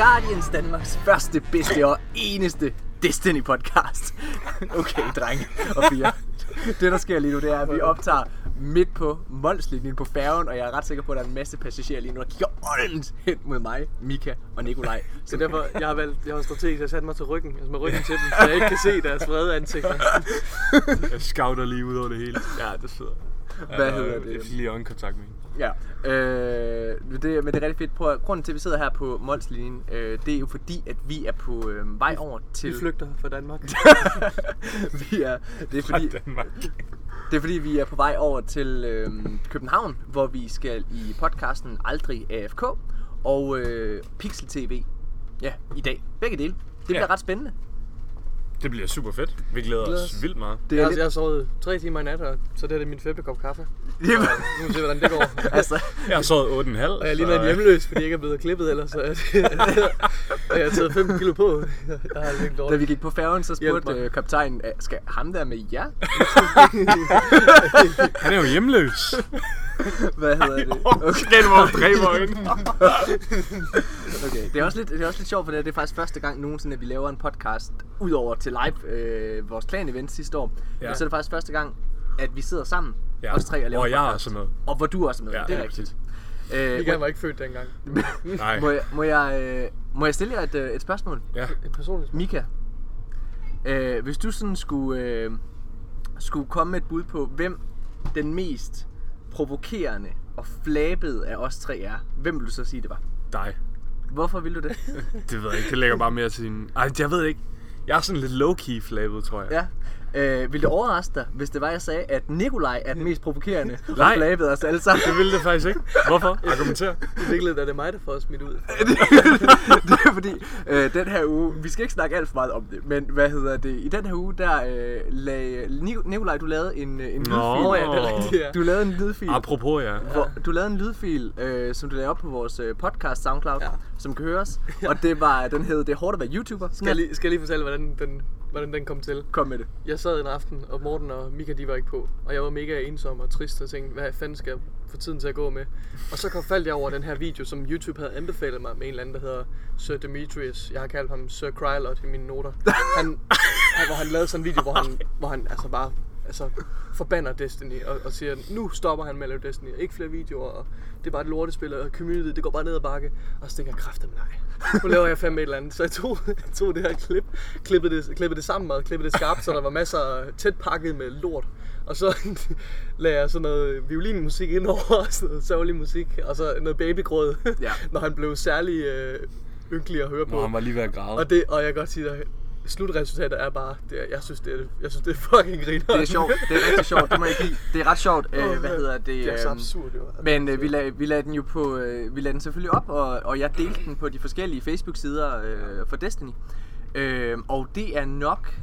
Guardians, Danmarks første, bedste og eneste Destiny podcast. Okay, drenge og piger. Det, der sker lige nu, det er, at vi optager midt på Molslinjen på færgen, og jeg er ret sikker på, at der er en masse passagerer lige nu, der kigger åndent hen mod mig, Mika og Nikolaj. Så derfor, jeg har valgt, jeg har strategisk, jeg sat mig til ryggen, altså med ryggen til dem, så jeg ikke kan se deres vrede ansigter. Jeg scouter lige ud over det hele. Ja, det sidder. Hvad hedder Jeg det? fik lige øjenkontakt med hende. Ja, øh, det, men det er rigtig fedt. Prøv, grunden til, at vi sidder her på Molslinjen, øh, det er jo fordi, at vi er på øh, vej over til... Vi flygter fra Danmark. vi er, det er fordi, Fra Danmark. Det er fordi, vi er på vej over til øh, København, hvor vi skal i podcasten Aldrig AFK og øh, Pixel TV. Ja, i dag. Begge dele. Det bliver Ja. ret spændende. Det bliver super fedt. Vi glæder Glæder os os. vildt meget. Det Jeg er har, lidt, jeg har sovet tre timer i nat, og så det her det er min femte kop kaffe. Jamen, Og nu må vi se, hvordan det går. altså, Jeg har sovet 8,5. Og jeg ligner en hjemløs, fordi jeg ikke er blevet klippet ellers. Så og jeg har taget 5 kilo på. Jeg har det ikke da dårligt. vi gik på færgen, så spurgte øh, kaptajnen, "Øh, skal ham der med jer? Han er jo hjemløs. Hvad hedder det? Okay. Den var dræber ind. Okay, det er også lidt, det er også lidt sjovt, for det, er- det er faktisk første gang nogensinde, at vi laver en podcast, udover til live øh, vores klan-event sidste år. Ja. Men så er det faktisk første gang, at vi sidder sammen, Ja. os tre, og laver Og en jeg er podcast. også med. Og hvor du også er med, Ja, det er ja, rigtigt. Øh, Michael var ikke født dengang. Nej. Må jeg, må jeg, øh, må jeg stille jer et, øh, et spørgsmål? Ja. Et personligt Mika, øh, hvis du sådan skulle, øh, skulle komme med et bud på, hvem den mest provokerende og flabede af os tre er, hvem vil du så sige, det var? Dig. Hvorfor vil du det? Det ved jeg ikke. Det lægger bare mere til sin... Ej, jeg ved ikke. Jeg er sådan lidt low-key flabet, tror jeg. ja. Øh, vil det overraske dig, hvis det var, jeg sagde, at Nikolaj er den mest provokerende og Nej. flabede os alle sammen? Det ville det faktisk ikke. Hvorfor? Argumenter. I virkeligheden er det mig, der får smidt ud. det er fordi, øh, den her uge, vi skal ikke snakke alt for meget om det, men hvad hedder det, i den her uge, der øh, lag, Ni- Nikolaj, du lavede en, øh, en lydfil. Nå. ja, det er rigtigt, ja. Du lavede en lydfil. Apropos, ja. Hvor du lavede en lydfil, øh, som du lavede op på vores øh, podcast SoundCloud, ja. Som kan høres. Og det var, den hed Det er hårdt at være YouTuber. Skal jeg, lige, skal jeg lige fortælle, hvordan den, hvordan den kom til? Kom med det. Jeg sad en aften, og Morten og Mika, de var ikke på. Og jeg var mega ensom og trist og tænkte, hvad fanden skal jeg få tiden til at gå med? Og så kom faldt jeg over den her video, som YouTube havde anbefalet mig med en eller anden, der hedder Sir Demetrius. Jeg har kaldt ham Sir Krylot i mine noter. Han, han, hvor han lavede sådan en video, hvor han, hvor han altså bare altså, forbander Destiny og, og siger, nu stopper han med at lave Destiny. Ikke flere videoer, og det er bare et lortespil, og community, det går bare ned ad bakke. Og så tænker jeg, kræftem nej. Nu laver jeg fandme et eller andet. Så jeg tog, jeg tog det her klip, klippede det, klippede det sammen og klippede det skarpt, så der var masser af tæt pakket med lort. Og så lagde jeg sådan noget violinmusik ind over, og sådan noget sørgelig musik, og så noget babygråd, Ja. når han blev særlig øh, ynkelig at høre på. Nå, han var lige ved at græde. Og, det, og jeg kan godt sige dig, slutresultatet er bare, det er, jeg, synes, det er, jeg synes, det er fucking griner. Det er sjovt. Det er rigtig sjovt. Det må jeg give. Det er ret sjovt. Øh, hvad hedder det? Det er så øhm, absurd, jo. Men øh, vi, lagde, vi lagde den jo på, øh, vi lagde den selvfølgelig op, og, og jeg delte den på de forskellige Facebook-sider øh, for Destiny. Øh, og det er nok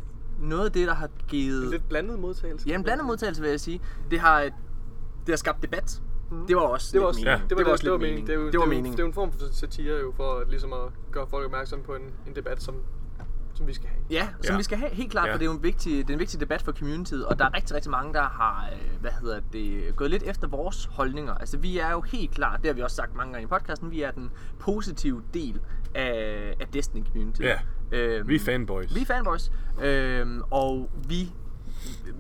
noget af det, der har givet... En lidt blandet modtagelse. Ja, en blandet modtagelse vil jeg sige. Det har, det har skabt debat. Det var også Det var også, ja, det var, det, også var lidt meningen. Det er var det jo, meningen. det er jo en form for satire jo, for at, ligesom at gøre folk opmærksom på en, en debat, som, som vi skal have. Ja, som Ja. vi skal have, helt klart, Ja. for det er jo en vigtig, det er en vigtig debat for communityet, og der er rigtig, rigtig mange, der har, øh, hvad hedder det, gået lidt efter vores holdninger. Altså, vi er jo helt klart, det har vi også sagt mange gange i podcasten, vi er den positive del af, af Destiny community. Ja. Øhm, Vi er fanboys. Vi er fanboys, øhm, og vi,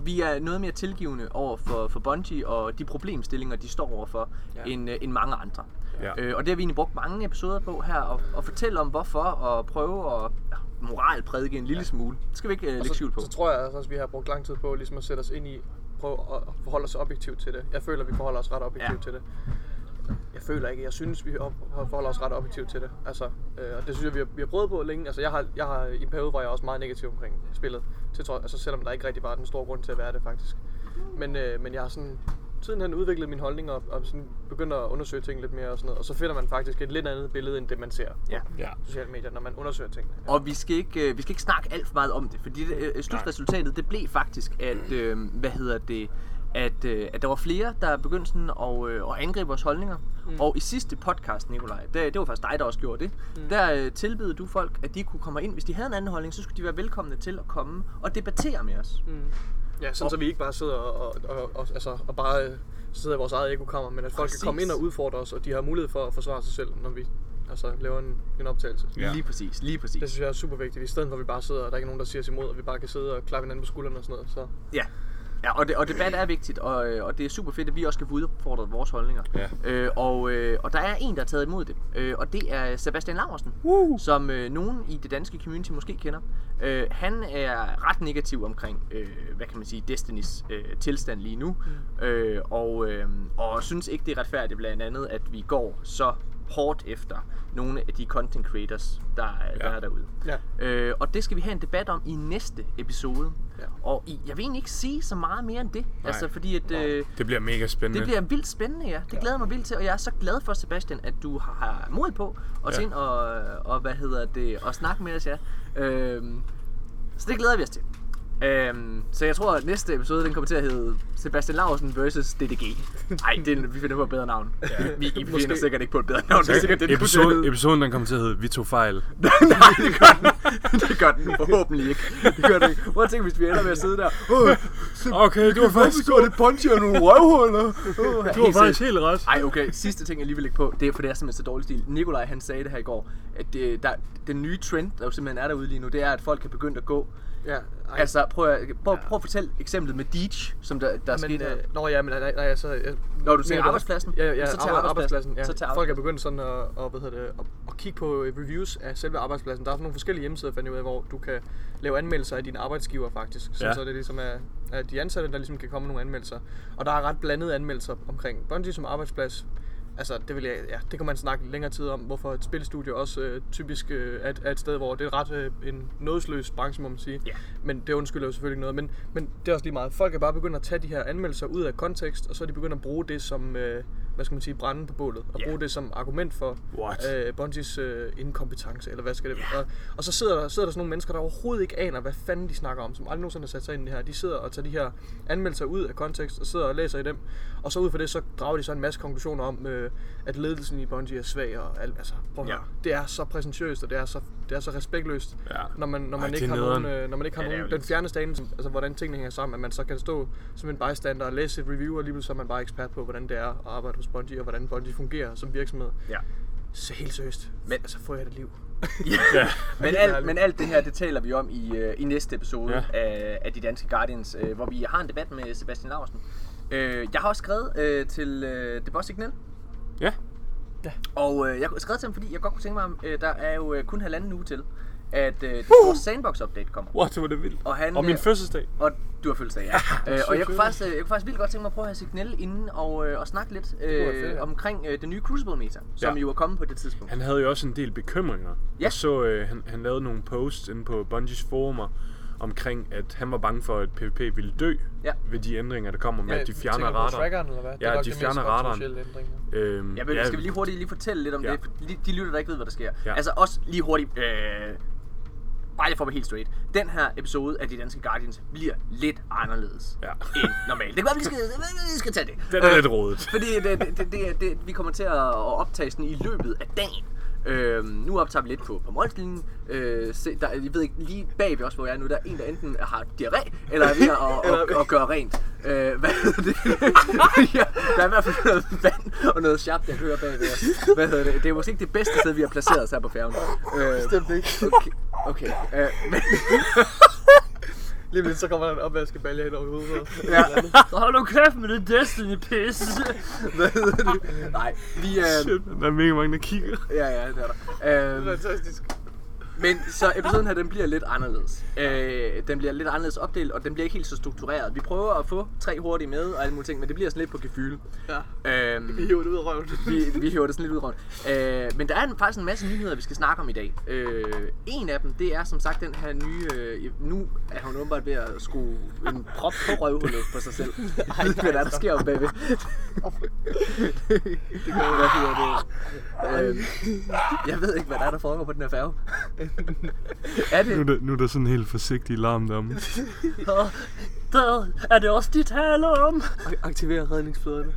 vi er noget mere tilgivende over for, for Bungie og de problemstillinger, de står overfor, ja. End, øh, end mange andre. Ja. Øh, og det har vi egentlig brugt mange episoder på her, og, og fortælle om hvorfor, og prøve at moralprædike en lille ja. smule. Det skal vi ikke Og lægge skjul på. så, tror jeg altså også, at vi har brugt lang tid på ligesom at sætte os ind i, prøve at forholde os objektivt til det. Jeg føler, at vi forholder os ret objektivt Ja. til det. Jeg føler ikke, jeg synes, vi forholder os ret objektivt til det. Altså, øh, og det synes jeg, vi har, vi har prøvet på længe. Altså, jeg har, jeg har i en periode, hvor jeg er også meget negativ omkring spillet. Til, trods- altså, selvom der ikke rigtig var den store grund til at være det, faktisk. Men, øh, men jeg har sådan sidenhen udviklet min holdning og, og sådan begyndt at undersøge ting lidt mere og sådan noget. Og så finder man faktisk et lidt andet billede, end det man ser Ja. Ja. på sociale medier, når man undersøger tingene. Og vi skal ikke, øh, vi skal ikke snakke alt for meget om det, fordi det, øh, slutresultatet det blev faktisk, at, øh, hvad hedder det, at, øh, at der var flere, der begyndte sådan at, øh, at angribe vores holdninger. Mm. Og i sidste podcast, Nikolaj, det, det var faktisk dig, der også gjorde det, mm. der øh, tilbød du folk, at de kunne komme ind. Hvis de havde en anden holdning, så skulle de være velkomne til at komme og debattere med os. Mm. Ja, sådan Og- så vi ikke bare sidder og, og, og, og, altså, og bare øh, sidder i vores eget ekokammer, men at folk Præcis. kan komme ind og udfordre os, og de har mulighed for at forsvare sig selv, når vi altså, laver en, en optagelse. Ja. Lige præcis, lige præcis. Det synes jeg er super vigtigt, i stedet for at vi bare sidder, og der er ikke nogen, der siger os imod, og vi bare kan sidde og klappe hinanden på skuldrene og sådan noget. Så Ja. Ja, og, det, og debat er vigtigt, og, øh, og det er super fedt, at vi også kan få udfordret vores holdninger. Ja. Øh, og, øh, og der er en, der har taget imod det, øh, og det er Sebastian Laursen, Woo! som øh, nogen i det danske community måske kender. Øh, han er ret negativ omkring, øh, hvad kan man sige, Destinys øh, tilstand lige nu, mm. øh, og, øh, og synes ikke, det er retfærdigt blandt andet, at vi går så hårdt efter nogle af de content creators, der, ja. der Ja. er derude. ja, Øh, og det skal vi have en debat om i næste episode. Ja. Og i, jeg vil egentlig ikke sige så meget mere end det. Nej. Altså fordi at, øh, Det bliver mega spændende. det bliver vildt spændende, ja. Det glæder jeg mig vildt til. Og jeg er så glad for, Sebastian, at du har- mod på at Ja. ja. ind og, og, hvad hedder det, og snakke med os, ja. Øhm, så det glæder vi os til. Øhm, så jeg tror, at næste episode, den kommer til at hedde Sebastian Larsen versus DDG. Nej, vi finder på et bedre navn. Ja. Vi, vi finder sikkert ikke på et bedre navn. Det er sikkert det, den kommer til at Episode, hedde. episoden den kommer til at hedde Vi tog fejl. Nej, det gør den. Det gør den forhåbentlig ikke. Det gør den ikke. Prøv at tænke, hvis vi ender med at sidde der. Okay, du var faktisk, går det punchy og nogle røvhuller? Oh, du var faktisk helt ret. Ej, okay. Sidste ting, jeg lige vil lægge på, det er, for det er simpelthen så dårlig stil. Nikolaj, han sagde det her i går, at det, der, den nye trend, der jo simpelthen er derude lige nu, det er, at folk er begyndt at gå. Ja. Ej, Altså, prøv at, prøv, prøv at fortælle eksemplet med Deej, som der, der men, skete. øh, Nå ja, men nej, nej, altså... Jeg, Når du mener arbejdspladsen? Ja, ja, Så så tag arbejde, arbejdspladsen. arbejdspladsen. Ja. Så tag Folk er begyndt sådan at, og, hvad hedder det, at, at kigge på øh, reviews af selve arbejdspladsen. Der er sådan nogle forskellige hjemmesider, fandt jeg ud af, hvor du kan lave anmeldelser af dine arbejdsgiver faktisk. Så, Ja. så det ligesom er, er de ansatte, der ligesom kan komme med nogle anmeldelser. Og der er ret blandede anmeldelser omkring Bungie som arbejdsplads. Altså, det vil jeg, ja, det kan man snakke længere tid om, hvorfor et spilstudie også øh, typisk øh, er, et- er, et sted, hvor det er ret øh, en nådesløs branche, må man sige. Ja. Men det undskylder jo selvfølgelig ikke noget. Men, men det er også lige meget. Folk er bare begyndt at tage de her anmeldelser ud af kontekst, og så er de begyndt at bruge det som, øh, hvad skal man sige, brænde på bålet. Og Ja. bruge det som argument for What? øh, Bungies øh, inkompetence, eller hvad skal det være. Og, og så sidder der, sidder der sådan nogle mennesker, der overhovedet ikke aner, hvad fanden de snakker om, som aldrig nogensinde har sat sig ind i det her. De sidder og tager de her anmeldelser ud af kontekst, og sidder og læser i dem. Og så ud fra det, så drager de så en masse konklusioner om, øh, at ledelsen i Bungie er svag og alt. Altså, prøv at Ja. høre. Det er så præsentøst, og det er så, det er så respektløst, Ja. når man, når Ej, man det ikke har nederen. nogen, øh, når man ikke har Ja, det er nogen, den fjerneste anelse, altså hvordan tingene hænger sammen, at man så kan stå som en bystander og læse et review, og alligevel så er man bare ekspert på, hvordan det er at arbejde hos Bungie, og hvordan Bungie fungerer som virksomhed. Ja. Så helt seriøst. Men- altså, får jeg et liv. Ja. Men alt, men alt det her, det taler vi om i, øh, i næste episode Ja. ja. af, af De Danske Guardians, øh, hvor vi har en debat med Sebastian Larsen. Øh, jeg har også skrevet øh, til øh, The Boss Signal, Ja. og øh, jeg har skrevet til ham, fordi jeg godt kunne tænke mig, øh, der er jo øh, kun halvanden uge til, at øh, det store Sandbox-update kommer. What, det var det vildt. Og, han, Og min øh, fødselsdag. Og du har fødselsdag, ja. øh, og jeg kunne, faktisk, øh, jeg kunne faktisk vildt godt tænke mig at prøve at have Signal inden og, øh, og snakke lidt øh, fedt, ja. omkring øh, det nye Crucible-meta, som Ja. jo er kommet på det tidspunkt. Han havde jo også en del bekymringer. Ja. Jeg så, øh, han, han lavede nogle posts inde på Bungies forumer omkring, at han var bange for, at PvP ville dø Ja. ved de ændringer, der kommer med, at de fjerner radar. trackeren, eller hvad? det Ja, er de det fjerner radaren. Øhm, Ja, men skal vi lige hurtigt lige fortælle lidt om Ja. det, for de, de lytter, der ikke ved, hvad der sker. Ja. Altså også lige hurtigt, øh, bare lige for at være helt straight. Den her episode af De Danske Guardians bliver lidt anderledes Ja. end normalt. Det kan være, vi skal, vi skal tage det. Den er Øh, lidt rodet. Fordi det, det, det, det, det, vi kommer til at optage sådan i løbet af dagen. Øhm, nu optager vi lidt på, på Molslinjen. Øh, se, der, jeg ved ikke, lige bag ved os, hvor jeg er nu, der er en, der enten har diarré, eller er ved at, at, at, at gøre rent. Øh, hvad hedder det? ja, der er i hvert fald noget vand og noget sharp, jeg hører bag ved os. Hvad hedder det? Det er måske ikke det bedste sted, vi har placeret os her på færgen. Øh, Bestemt ikke. Okay, okay. Øh, men, Lige lidt, så kommer der en opvaskebalje hen over hovedet. ja. Så hold nu kæft med det Destiny-pis. Hvad hedder det? Nej, vi er... Shit, der er mega mange, der kigger. Ja, ja, det er der. Øhm, Fantastisk. Men så episoden her, den bliver lidt anderledes. Øh, den bliver lidt anderledes opdelt, og den bliver ikke helt så struktureret. Vi prøver at få tre hurtige med og alle mulige ting, men det bliver sådan lidt på gefyl. Ja. Øhm, Vi hiver det ud af røven. vi, vi hiver det sådan lidt ud rundt. Øh, men der er en, faktisk en masse nyheder, vi skal snakke om i dag. Øh, en af dem, det er som sagt den her nye... Øh, nu er hun åbenbart ved at skrue en prop på røvhullet på sig selv. Ved ikke, hvad der, er, der sker om bagved. det kan hvad hedder det. Øh, jeg ved ikke, hvad der er, der foregår på den her færge. er Nu er det... der, nu er der sådan en helt forsigtig larm derom. Og der er det også, de taler om. Aktiver redningsflåderne.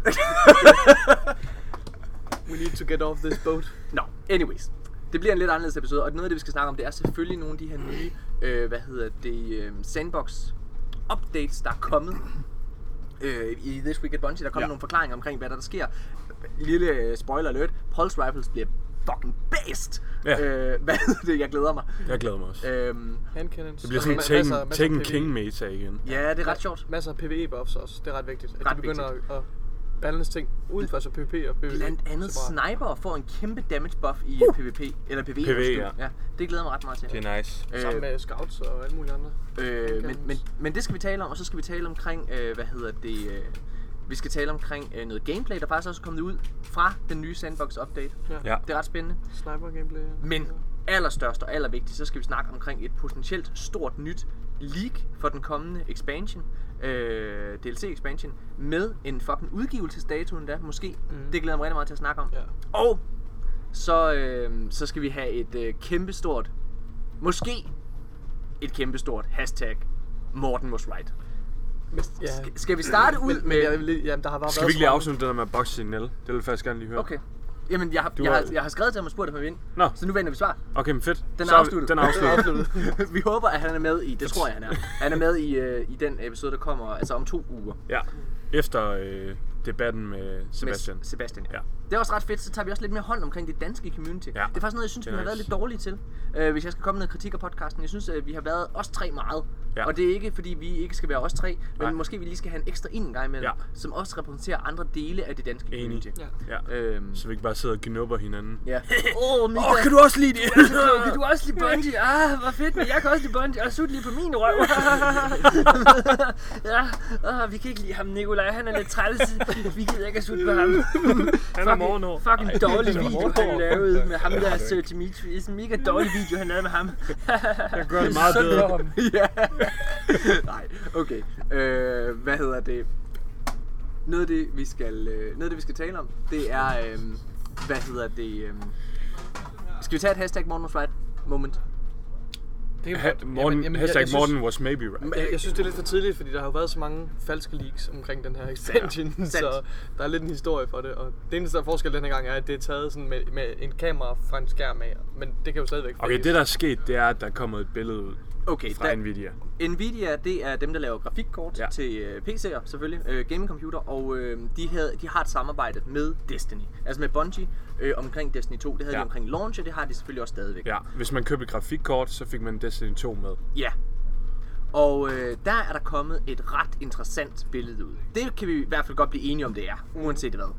We need to get off this boat. Nå, anyways. Det bliver en lidt anderledes episode, og noget af det, vi skal snakke om, det er selvfølgelig nogle af de her nye, øh, hvad hedder det, øh, sandbox updates, der er kommet. øh, i This Week at Bungie. Der kommer Ja. nogle forklaringer omkring, hvad der, der sker. Lille øh, spoiler alert. Pulse Rifles bliver fucking based. Ja. Øh, hvad hedder det? Jeg glæder mig. Jeg glæder mig også. Øhm, Handcannons. Det bliver sådan ma- Tekken, Tekken. King meta igen. ja, det er ret sjovt. Masser af PvE buffs også. Det er ret vigtigt. At Ret de begynder at, at balance ting uden for så PvP og PvE. Blandt andet. Sniper får en kæmpe damage buff i uh. PvP. Eller PvE. PvE, ja. ja. Det glæder mig ret meget til. Det er nice. Sammen med scouts og alle mulige andre. Øh, men, men, men det skal vi tale om, og så skal vi tale omkring, øh, hvad hedder det, øh, vi skal tale omkring øh, noget gameplay, der faktisk også er kommet ud fra den nye Sandbox update. Ja. Det er ret spændende. Sniper gameplay. Men allerstørst og allervigtigst, så skal vi snakke omkring et potentielt stort nyt leak for den kommende expansion, øh, DLC expansion, med en fucking udgivelsesdato endda, måske. Mm. Det glæder mig rigtig meget til at snakke om. Ja. Og så, øh, så skal vi have et øh, kæmpestort, måske et kæmpestort hashtag Morten was right. Ja. Skal, skal vi starte ud men, med... Men jeg, jamen, der har bare Skal vi ikke lige afslutte det der med Box Signal? Det vil jeg faktisk gerne lige høre. Okay. Jamen, jeg har, Du jeg, har- jeg har skrevet til ham og spurgt, om han vil ind. Nå. Så nu venter vi svar. Okay, men fedt. Den er Så vi- afsluttet. Den er afsluttet. vi håber, at han er med i, det tror jeg, han er. Han er med i, øh, i den episode, der kommer altså om to uger. ja. Efter øh, debatten med Sebastian. Med Sebastian, ja. Ja. Det er også ret fedt, så tager vi også lidt mere hånd omkring det danske community. Ja. Det er faktisk noget, jeg synes, Det vi har været lidt dårlige til. Øh, hvis jeg skal komme med noget kritik af podcasten. Jeg synes, at vi har været os tre meget. Ja. Og det er ikke, fordi vi ikke skal være os tre, men Nej. måske vi lige skal have en ekstra ind en gang imellem, Ja. som også repræsenterer andre dele af det danske Enig. community. Ja. Ja. Øhm, Så vi ikke bare sidder og gnubber hinanden. ja. Åh, oh, Mika. Åh, kan du også lide det? kan du også lide Bungie? Ah, hvor fedt, men jeg kan også lide Bungie. Og sut lige på min røv. ja, ah, vi kan ikke lide ham, Nikolaj. Han er lidt træls. Vi gider ikke at sutte på ham. Han er morgenår. Fucking dårlig han er video, han lavede med ham Det der Sir Dimitri. En mega dårlig video, han lavede med ham. Jeg gør det meget bedre. ja. Nej, okay. Øh, hvad hedder det? Noget af det, vi skal, øh, noget af det, vi skal tale om, det er, øh, hvad hedder det? Øh, skal vi tage et hashtag Morten was right moment? Det Ha- Morten, jeg- hashtag jeg synes- Morten was maybe right. Jeg, jeg synes, det er lidt for tidligt, fordi der har jo været så mange falske leaks omkring den her expansion, Sandt. så der er lidt en historie for det. Og det eneste der er forskel den her gang er, at det er taget sådan med, med en kamera fra en skærm af, men det kan jo stadigvæk Okay, det der er sket, det er, at der er kommet et billede ud Okay, fra der, Nvidia. Nvidia, det er dem, der laver grafikkort ja. Til øh, PC'er selvfølgelig, øh, gamingcomputer, og øh, de, havde, de har et samarbejde med Destiny, altså med Bungie øh, omkring Destiny 2. Det havde ja. de omkring launch, og det har de selvfølgelig også stadigvæk. Ja, hvis man købte et grafikkort, så fik man Destiny 2 med. Ja. Og øh, der er der kommet et ret interessant billede ud. Det kan vi i hvert fald godt blive enige om, det er, uanset hvad.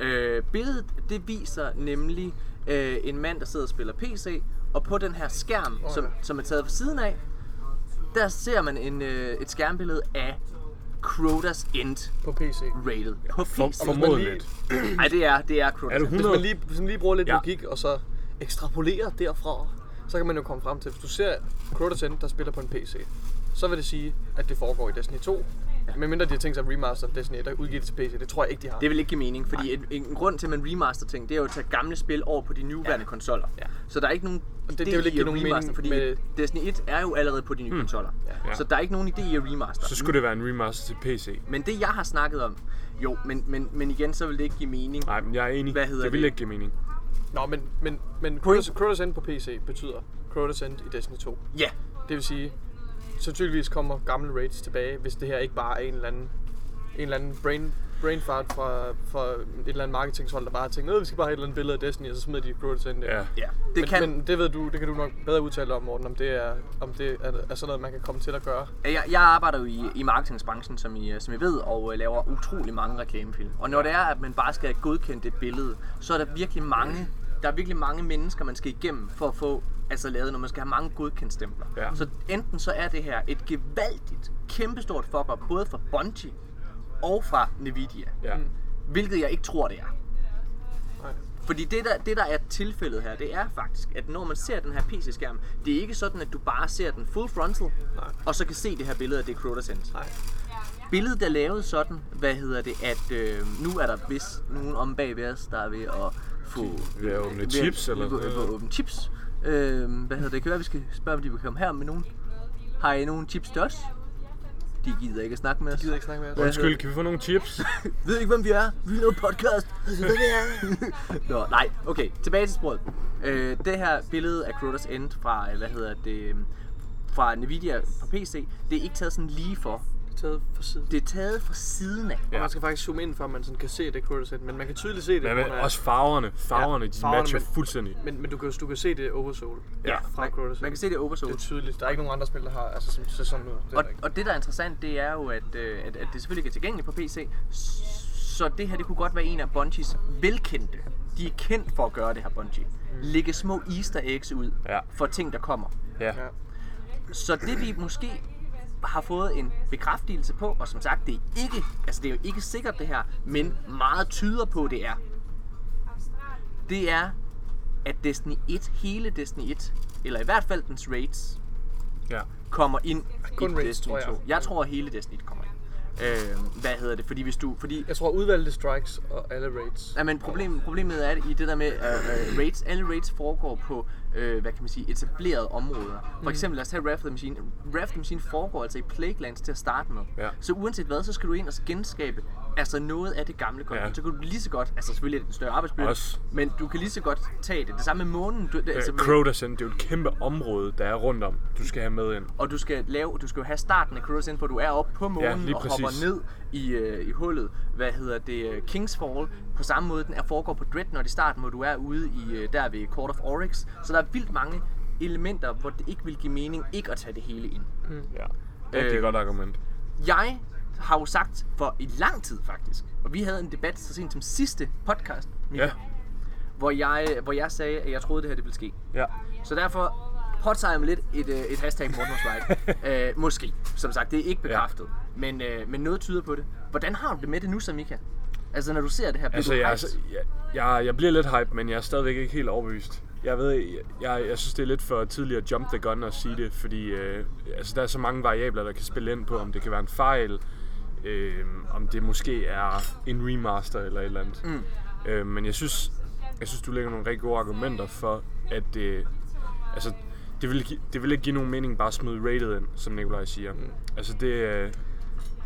Øh, billedet, det viser nemlig øh, en mand, der sidder og spiller PC, og på den her skærm, som, som er taget fra siden af, der ser man en, øh, et skærmbillede af Crota's End på PC. rated på For, PC. formodentligt. Nej, det er, det er Crota's Er du End. Hvis 100? man lige, hvis man lige bruger lidt Ja. ja. logik, og så ekstrapolerer derfra, så kan man jo komme frem til, hvis du ser Crota's End, der spiller på en PC, så vil det sige, at det foregår i Destiny 2. Ja. Medmindre de har tænkt sig at remaster Destiny 1 og udgive det til PC. Det tror jeg ikke, de har. Det vil ikke give mening, fordi en, en grund til, at man remaster ting, det er jo at tage gamle spil over på de nuværende ja. konsoller. Ja. Så der er ikke nogen det- idé det vil ikke i at give nogen remaster, mening fordi med- Destiny 1 er jo allerede på de nye konsoller. Ja. Ja. Så der er ikke nogen idé i at remaster. Så skulle det være en remaster til PC. Men det jeg har snakket om, jo, men, men, men igen, så vil det ikke give mening. Nej, men jeg er enig. Hvad hedder det vil det? ikke give mening. Nå, men, men, men Crota's End på PC betyder Crota's End i Destiny 2. Ja, Det vil sige, sandsynligvis kommer gamle raids tilbage, hvis det her ikke bare er en eller anden, en eller anden brain, brain fart fra, fra et eller andet marketingshold, der bare har tænkt, "Nå, vi skal bare have et eller andet billede af Destiny, og så smider de End. ind." Ja. ja. Det men, kan, men det ved du, det kan du nok bedre udtale om, Morten, om det er, om det er, er sådan noget, man kan komme til at gøre. Jeg, jeg arbejder jo i, i marketingsbranchen, som I, som I ved, og øh, laver utrolig mange reklamefilm. Og når det er, at man bare skal have godkendt et billede, så er der virkelig mange, der er virkelig mange mennesker, man skal igennem for at få altså lavet, når man skal have mange godkendt stempler. Ja. Så enten så er det her et gevaldigt, kæmpestort fuck up, både fra Bungie og fra Nvidia. Ja. Hvilket jeg ikke tror, det er. Nej. Fordi det der, det der er tilfældet her, det er faktisk, at når man ser den her PC-skærm, det er ikke sådan, at du bare ser den full frontal, Nej. og så kan se det her billede af det Crota's End. Nej. Billedet er lavet sådan, hvad hedder det, at øh, nu er der vist nogen om bag ved os, der er ved at få... Ved at åbne ved- chips, eller ved- ved at åbne chips. Øh, hvad hedder det? Det kan være, vi skal spørge, om de vil komme her med nogen. Har I nogen chips til os? De gider ikke at snakke med os. Jeg gider ikke snakke med. Hvad Undskyld, kan vi få nogle chips? ved ikke, hvem vi er. Vi er noget podcast. Ved, vi er. Nå, nej. Okay, tilbage til sporet. Øh, det her billede af Crota's End fra, øh, hvad hedder det, fra Nvidia på PC, det er ikke taget sådan lige for. Det er taget for siden. Det er taget fra siden af. Og Ja. man skal faktisk zoome ind, før man sådan kan se det Coruscant, men man kan tydeligt se det. Men, på men også farverne. Farverne, Ja, de farverne, matcher men- fuldstændig. Men, men du, kan, du kan se det Oversoul Ja. fra Man, Coruscant. man kan se det i det Oversoul. er tydeligt. Der er ikke nogen andre spil, der har altså, som ser sådan ud. Det Og, og det, der er interessant, det er jo, at, øh, at, at det selvfølgelig ikke er tilgængeligt på PC. Så det her, det kunne godt være en af Bungies velkendte. De er kendt for at gøre det her, Bungie. Lægge små easter eggs ud Ja. for ting, der kommer. Ja. Ja. Så det vi måske har fået en bekræftelse på, og som sagt, det er ikke, altså det er jo ikke sikkert det her, men meget tyder på, det er, det er, at Destiny 1, hele Destiny 1, eller i hvert fald dens raids, ja. kommer ind Kun i raids, Destiny tror jeg. 2. Jeg tror, at hele Destiny 1 kommer ind. Øh, hvad hedder det? Fordi hvis du... Fordi, Jeg tror udvalgte strikes og alle raids. Ja, men problem, problemet er i det der med, at uh, raids, alle raids foregår på, uh, hvad kan man sige, etablerede områder. For eksempel, lad os tage of the Machine. Of the Machine foregår altså i Plaguelands til at starte med. Ja. Så uanset hvad, så skal du ind og genskabe altså noget af det gamle content. Ja. Så kan du lige så godt, altså selvfølgelig er det en større arbejdsbyrde, men du kan lige så godt tage det. Det samme med månen. Du, det, altså, Øh, Crowdersen, det er jo et kæmpe område, der er rundt om, du skal have med ind. og du skal lave, du skal jo have starten af Cruise hvor du er oppe på månen lige og hopper ned i, øh, i hullet. Hvad hedder det? øh, Kingsfall. På samme måde, den er foregår på Dreadnought i starten, hvor du er ude i, øh, der ved Court of Oryx. Så der er vildt mange elementer, hvor det ikke vil give mening ikke at tage det hele ind. Ja. Det er Øh, et godt argument. Jeg har jo sagt for i lang tid faktisk, og vi havde en debat så sent som sidste podcast, Mika, Ja. hvor, jeg, hvor jeg sagde, at jeg troede, det her det ville ske. Ja. Så derfor påtager jeg mig lidt et, øh, et hashtag Morten's Ride. øh, måske. Som sagt, det er ikke bekræftet. Ja. Men, øh, men noget tyder på det. Hvordan har du det med det nu, Samika? Altså, når du ser det her, bliver Altså, du jeg, hyped? jeg, jeg, jeg bliver lidt hype, men jeg er stadigvæk ikke helt overbevist. Jeg ved, jeg, jeg, jeg synes, det er lidt for tidligt at jump the gun og sige det, fordi øh, altså, der er så mange variabler, der kan spille ind på, om det kan være en fejl, øh, om det måske er en remaster eller et eller andet. Mm. Øh, men jeg synes, jeg synes, du lægger nogle rigtig gode argumenter for, at det, altså, det vil, det vil ikke give nogen mening bare at smide rated ind, som Nikolaj siger. Mm. Altså, det er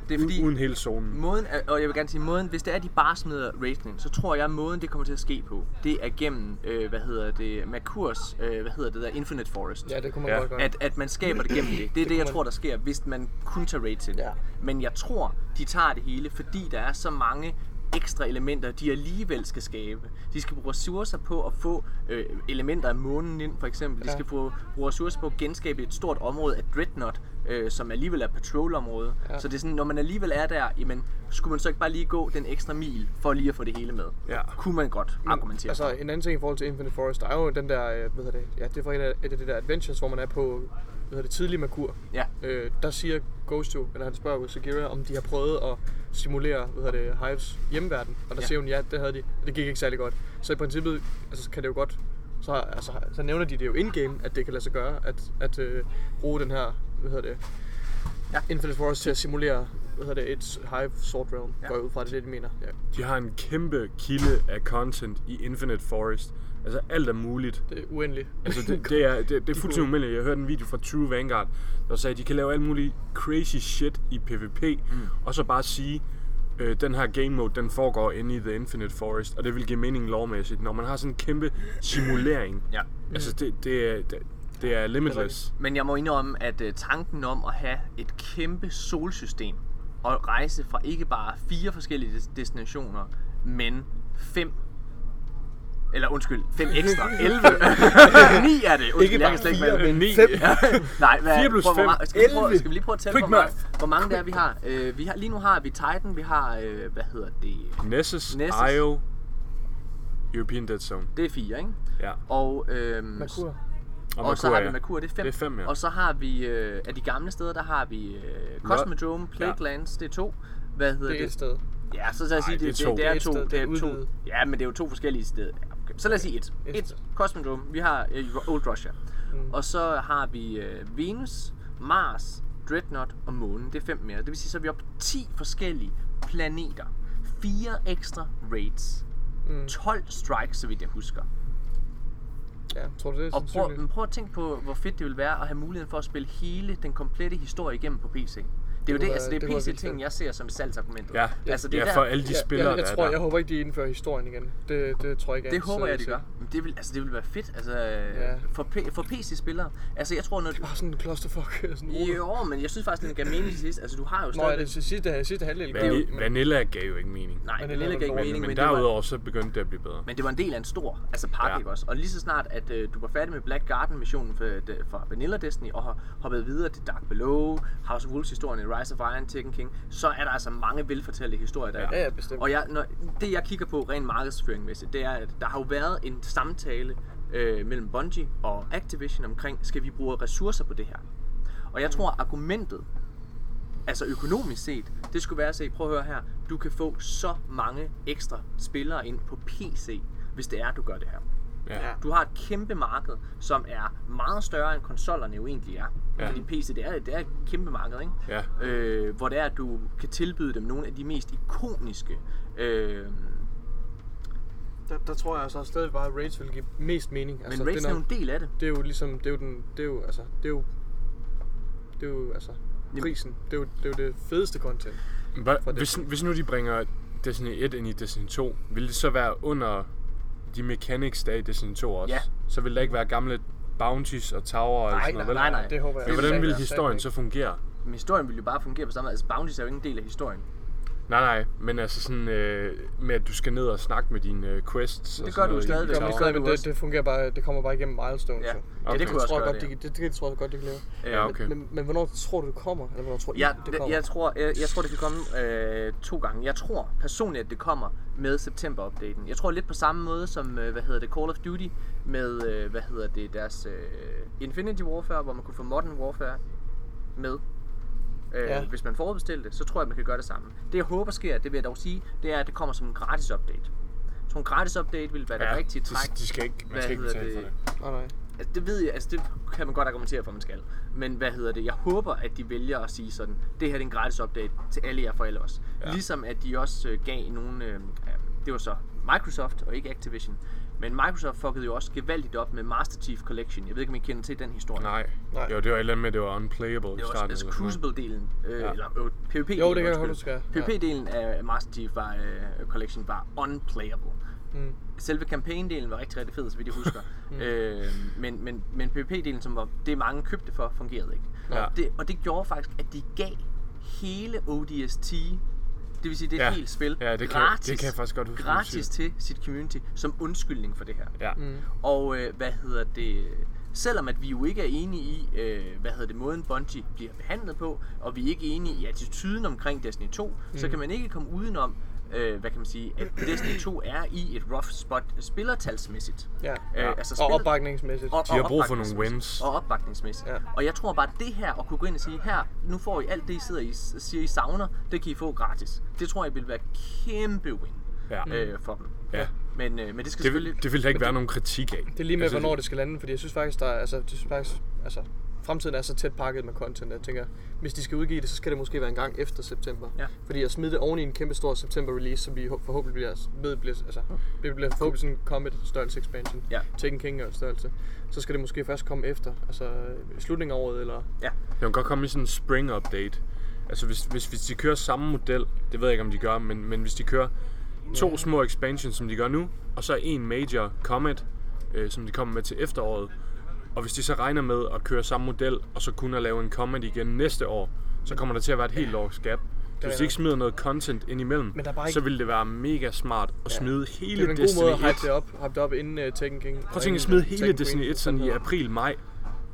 det er fordi, uden hele zonen. måden, og jeg vil gerne sige, måden, hvis det er, de bare smider rating, så tror jeg, at måden, det kommer til at ske på, det er gennem, øh, hvad hedder det, Merkurs, øh, hvad hedder det der, Infinite Forest. Ja, det kunne man Ja. godt gøre. At, at man skaber det gennem det. Det er det, kunne jeg man- tror, der sker, hvis man kun tager det. Ja. Men jeg tror, de tager det hele, fordi der er så mange ekstra elementer, de alligevel skal skabe. De skal bruge ressourcer på at få øh, elementer af månen ind, for eksempel. De skal bruge, bruge ressourcer på at genskabe et stort område af Dreadnought, øh, som alligevel er patrolområde. Ja. Så det er sådan, når man alligevel er der, jamen, skulle man så ikke bare lige gå den ekstra mil, for lige at få det hele med? Ja. Kunne man godt argumentere Altså, for. en anden ting i forhold til Infinite Forest, der er jo den der, øh, hvad hedder det, ja, det er fra en af, et af de der adventures, hvor man er på, hedder det, tidlig Merkur. Ja. Øh, der siger Ghost jo, eller han spørger Sagira, om de har prøvet at simulere, hvad hedder det, Hives hjemmeverden. Og der Ja. siger hun, ja, det havde de. Det gik ikke særlig godt. Så i princippet, altså, kan det jo godt, så, altså, så nævner de det jo in-game, at det kan lade sig gøre, at, at øh, bruge den her, hvad hedder det, Ja. Infinite Forest til at simulere, hvad hedder det, et Hive Sword Realm, Ja. går ud fra, det det, de mener. Ja. De har en kæmpe kilde af content i Infinite Forest. Altså alt er muligt. Det er uendeligt. Altså det, det er, det, det er fuldstændig umindeligt. Jeg hørte en video fra True Vanguard, der sagde, at de kan lave alt muligt crazy shit i PvP, mm. og så bare sige, øh, den her game mode, den foregår inde i The Infinite Forest, og det vil give mening lovmæssigt, når man har sådan en kæmpe simulering. Ja. Altså det, det, er, det, det er limitless. Men jeg må indrømme, at uh, tanken om at have et kæmpe solsystem og rejse fra ikke bare fire forskellige des- destinationer, men fem eller undskyld, fem ekstra. 11. 9 er det. Undskyld, Ikke jeg kan slet ikke med. men Ni. fem. Nej, hvad, Fire plus hvor, hvor, fem. mange- skal, vi prøve, 11. skal vi lige prøve at tælle, Quick hvor mange, hvor mange der er, vi har? Uh, vi har? Lige nu har vi Titan, vi har, uh, hvad hedder det? Nessus, Nessus. Io, European Dead Zone. Det er fire, ikke? Ja. Og, øhm, Merkur. Og, og så har vi ja. Merkur, det er fem. Det er fem, ja. Og så har vi, øh, af de gamle steder, der har vi øh, Cosmodrome, Plaguelands, det er to. Hvad hedder Det er det? et sted. Ja, så os Ej, sige, det, det er det, to. det, er Det er to. Det det er er to. Ja, men det er jo to forskellige steder. Okay. Så lad os sige et. Et. Cosmodrome. Vi har øh, Old Russia. Mm. Og så har vi øh, Venus, Mars, Dreadnought og Månen. Det er fem mere. Det vil sige, så er vi oppe på 10 forskellige planeter. Fire ekstra raids. Mm. 12 strikes, så vidt jeg husker. Ja, tror du det er Og prøv, prøv at tænke på, hvor fedt det vil være at have muligheden for at spille hele den komplette historie igennem på PC. Det er jo det, altså det er PC-ting, jeg ser som salgsargumentet. Ja, altså det er ja der, for alle de Ja, spillere, jeg, jeg, der tror, er jeg der. håber ikke, de indfører historien igen. Det, det tror jeg ikke. Det er håber jeg, de gør. Men det vil, altså, det vil være fedt. Altså, Ja. for, for PC-spillere. Altså, jeg tror, når Bare sådan en clusterfuck. Sådan Jo, men jeg synes faktisk, den gav mening til sidst. Altså, du har jo Nå, stadig... ja, det er sidste, sidste halvdel. Vanilla, Men- Vanilla gav jo ikke mening. Nej, det det er gav ikke mening, Men, men, det derudover så begyndte det at blive bedre. men det var en del af en stor altså pakke, Ja. også? Og lige så snart, at øh, du var færdig med Black Garden-missionen for, de, fra Vanilla Destiny, og har hoppet videre til Dark Below, House of Wolves-historien Rise of Iron, Tekken King, så er der altså mange velfortalte historier der. Ja, ja, bestemt. Og jeg, når, det jeg kigger på rent markedsføringmæssigt, det er, at der har jo været en samtale øh, mellem Bungie og Activision omkring, skal vi bruge ressourcer på det her? Og jeg tror, argumentet, altså økonomisk set, det skulle være at se, prøv at høre her, du kan få så mange ekstra spillere ind på PC, hvis det er, du gør det her. Ja. Du har et kæmpe marked, som er meget større end konsollerne jo egentlig er. Ja. Fordi PC, det er, det er et kæmpe marked, ikke? Ja. Øh, hvor det er, at du kan tilbyde dem nogle af de mest ikoniske øh, Der, der tror jeg altså stadig bare, at Raids vil give mest mening. Men Altså, det er er jo en del af det. det er jo ligesom, det er jo den, det er jo, altså, det er jo, det er jo, altså, prisen. Det er jo det, er jo det fedeste content. Hva, hvis, hvis nu de bringer Destiny 1 ind i Destiny 2, vil det så være under de mechanics, der er i Destiny 2 også? Ja. Så vil der ikke være gamle bounties og tower og Nej, sådan noget, vel? nej, nej. det håber jeg. Men hvordan vil historien så fungere? Men historien vil jo bare fungere på samme måde. Altså Bounties er jo ikke en del af historien. Nej, nej, men altså sådan øh, med, at du skal ned og snakke med dine øh, quests Det gør du i stadigvæk. Det, tower. men gør, men det, det, fungerer bare, det kommer bare igennem milestones. Ja, jo. ja det Okay. kunne Det også tror jeg gøre godt, det. det, det, det, tror jeg godt, det kan lave. Ja, okay. Men, men hvornår tror du, det kommer? Eller hvornår tror I, Ja, det det, kommer? jeg, tror, jeg, jeg tror, det kan komme øh, to gange. Jeg tror personligt, at det kommer med september-updaten. Jeg tror lidt på samme måde som, øh, hvad hedder det, Call of Duty med, øh, hvad hedder det, deres øh, Infinity Warfare, hvor man kunne få Modern Warfare med. Øh, Ja. Hvis man forudbestilte det, så tror jeg, man kan gøre det samme. Det jeg håber sker, det vil jeg dog sige, det er, at det kommer som en gratis update. Så en gratis update vil være det rigtige træk. de, de skal ikke, man Hvad skal ikke betale for det? det. Nej, nej. Altså, det ved jeg, altså det kan man godt argumentere for, at man skal. Men hvad hedder det? Jeg håber, at de vælger at sige sådan, det her det er en gratis update til alle jer forældre også. Ja. Ja. Ligesom at de også øh, gav nogle, øh, ja, det var så Microsoft og ikke Activision. Men Microsoft fuckede jo også gevaldigt op med Master Chief Collection. Jeg ved ikke, om I kender til den historie. Nej. Nej. Jo, det var et eller andet med, at det var unplayable i Det var starten. altså. Crucible-delen, øh, Ja. eller øh, PvP-delen, Jo, det kan jeg huske. PvP-delen af Master Chief var, øh, Collection var unplayable. Mm. Selve campaign-delen var rigtig, rigtig fed, så vidt jeg husker. øh, men, men, men PvP-delen, som var det mange købte for, fungerede ikke. Ja. Det, og det gjorde faktisk, at de gav hele ODST, det vil sige det er Ja. et helt spil, Ja, det kan- gratis, det kan jeg faktisk godt huske, gratis til sit community, som undskyldning for det her. Ja. Mm. Og øh, hvad hedder det? Selvom at vi jo ikke er enige i, øh, hvad hedder det, måden Bungie bliver behandlet på, og vi er ikke enige i attituden omkring Destiny 2, mm. så kan man ikke komme udenom, øh, hvad kan man sige, at Destiny 2 er i et rough spot spillertalsmæssigt. Ja. Øh, altså Og opbakningsmæssigt. og, De har og brug for nogle wins. Og opbakningsmæssigt. Ja. Og jeg tror bare, at det her, at kunne gå ind og sige, her, nu får I alt det, I sidder i, siger, I savner, det kan I få gratis. Det tror jeg vil være kæmpe win Ja. øh, for dem. Ja. Men, øh, men det skal Det, selvfølgelig... vil, det vil der ikke være nogen kritik af. Det er lige med, Altså, hvornår det skal lande, fordi jeg synes faktisk, der er, altså, det synes faktisk, altså, fremtiden er så tæt pakket med content, at jeg tænker, hvis de skal udgive det, så skal det måske være en gang efter september. Ja. Fordi at smide det oven i en kæmpe stor september release, som vi hå- forhåbentlig bliver, ved, bliver, altså, det bliver forhåbentlig sådan en Comet størrelse expansion, Ja. Taken King størrelse, så skal det måske først komme efter, altså slutningen af året, eller Ja. Det kan godt komme i sådan en spring update. Altså hvis, hvis, hvis de kører samme model, det ved jeg ikke om de gør, men, men hvis de kører to små expansions, som de gør nu, og så en major comet, øh, som de kommer med til efteråret, og hvis de så regner med at køre samme model, og så kun at lave en comet igen næste år, så kommer der til at være et helt års gap. Så hvis de ikke smider noget content ind imellem, Men der er ikke- så vil det være mega smart at Ja. smide det er hele en god Destiny måde 1. at hype det op, hype det op inden uh, Taken King. Prøv at tænke at smide hele Destiny 1 sådan i april-maj.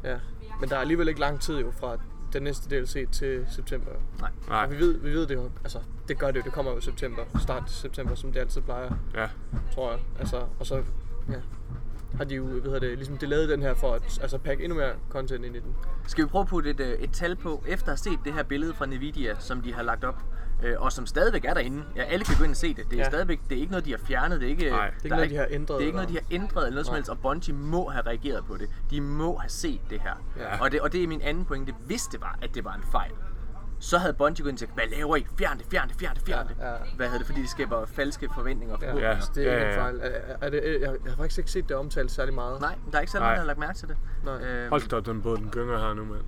Ja, men der er alligevel ikke lang tid jo fra den næste DLC til september. Nej. Nej, Og vi ved, vi ved det jo, altså det gør det jo, det kommer jo i september, start september, som det altid plejer, ja. tror jeg. Altså, og så, ja, har de jo, hvad hedder det, ligesom det lavet den her for at altså, pakke endnu mere content ind i den. Skal vi prøve at putte et, øh, et tal på, efter at have set det her billede fra Nvidia, som de har lagt op, øh, og som stadigvæk er derinde. Ja, alle kan gå ind og se det. Det er Ja. stadigvæk, det er ikke noget, de har fjernet. Det er ikke, Nej. Det er ikke noget, de har ændret, Det er ikke noget, de eller- har ændret eller noget som Nej. helst, og Bungie må have reageret på det. De må have set det her. Ja. Og, det, og det er min anden pointe. Hvis det var, at det var en fejl, så havde Bungie gået ind sagt, hvad laver I? Fjern det, fjern det, fjern det, fjern det. Ja, ja. Hvad hedder det? Fordi det skaber falske forventninger og Ja. Ja. det er ikke Ja, en ja. fejl. Er, er, det, jeg, jeg har faktisk ikke set det omtalt særlig meget. Nej, der er ikke så Nej. mange, der har lagt mærke til det. Nej. Øhm, Hold da den båd den gynger her nu, mand.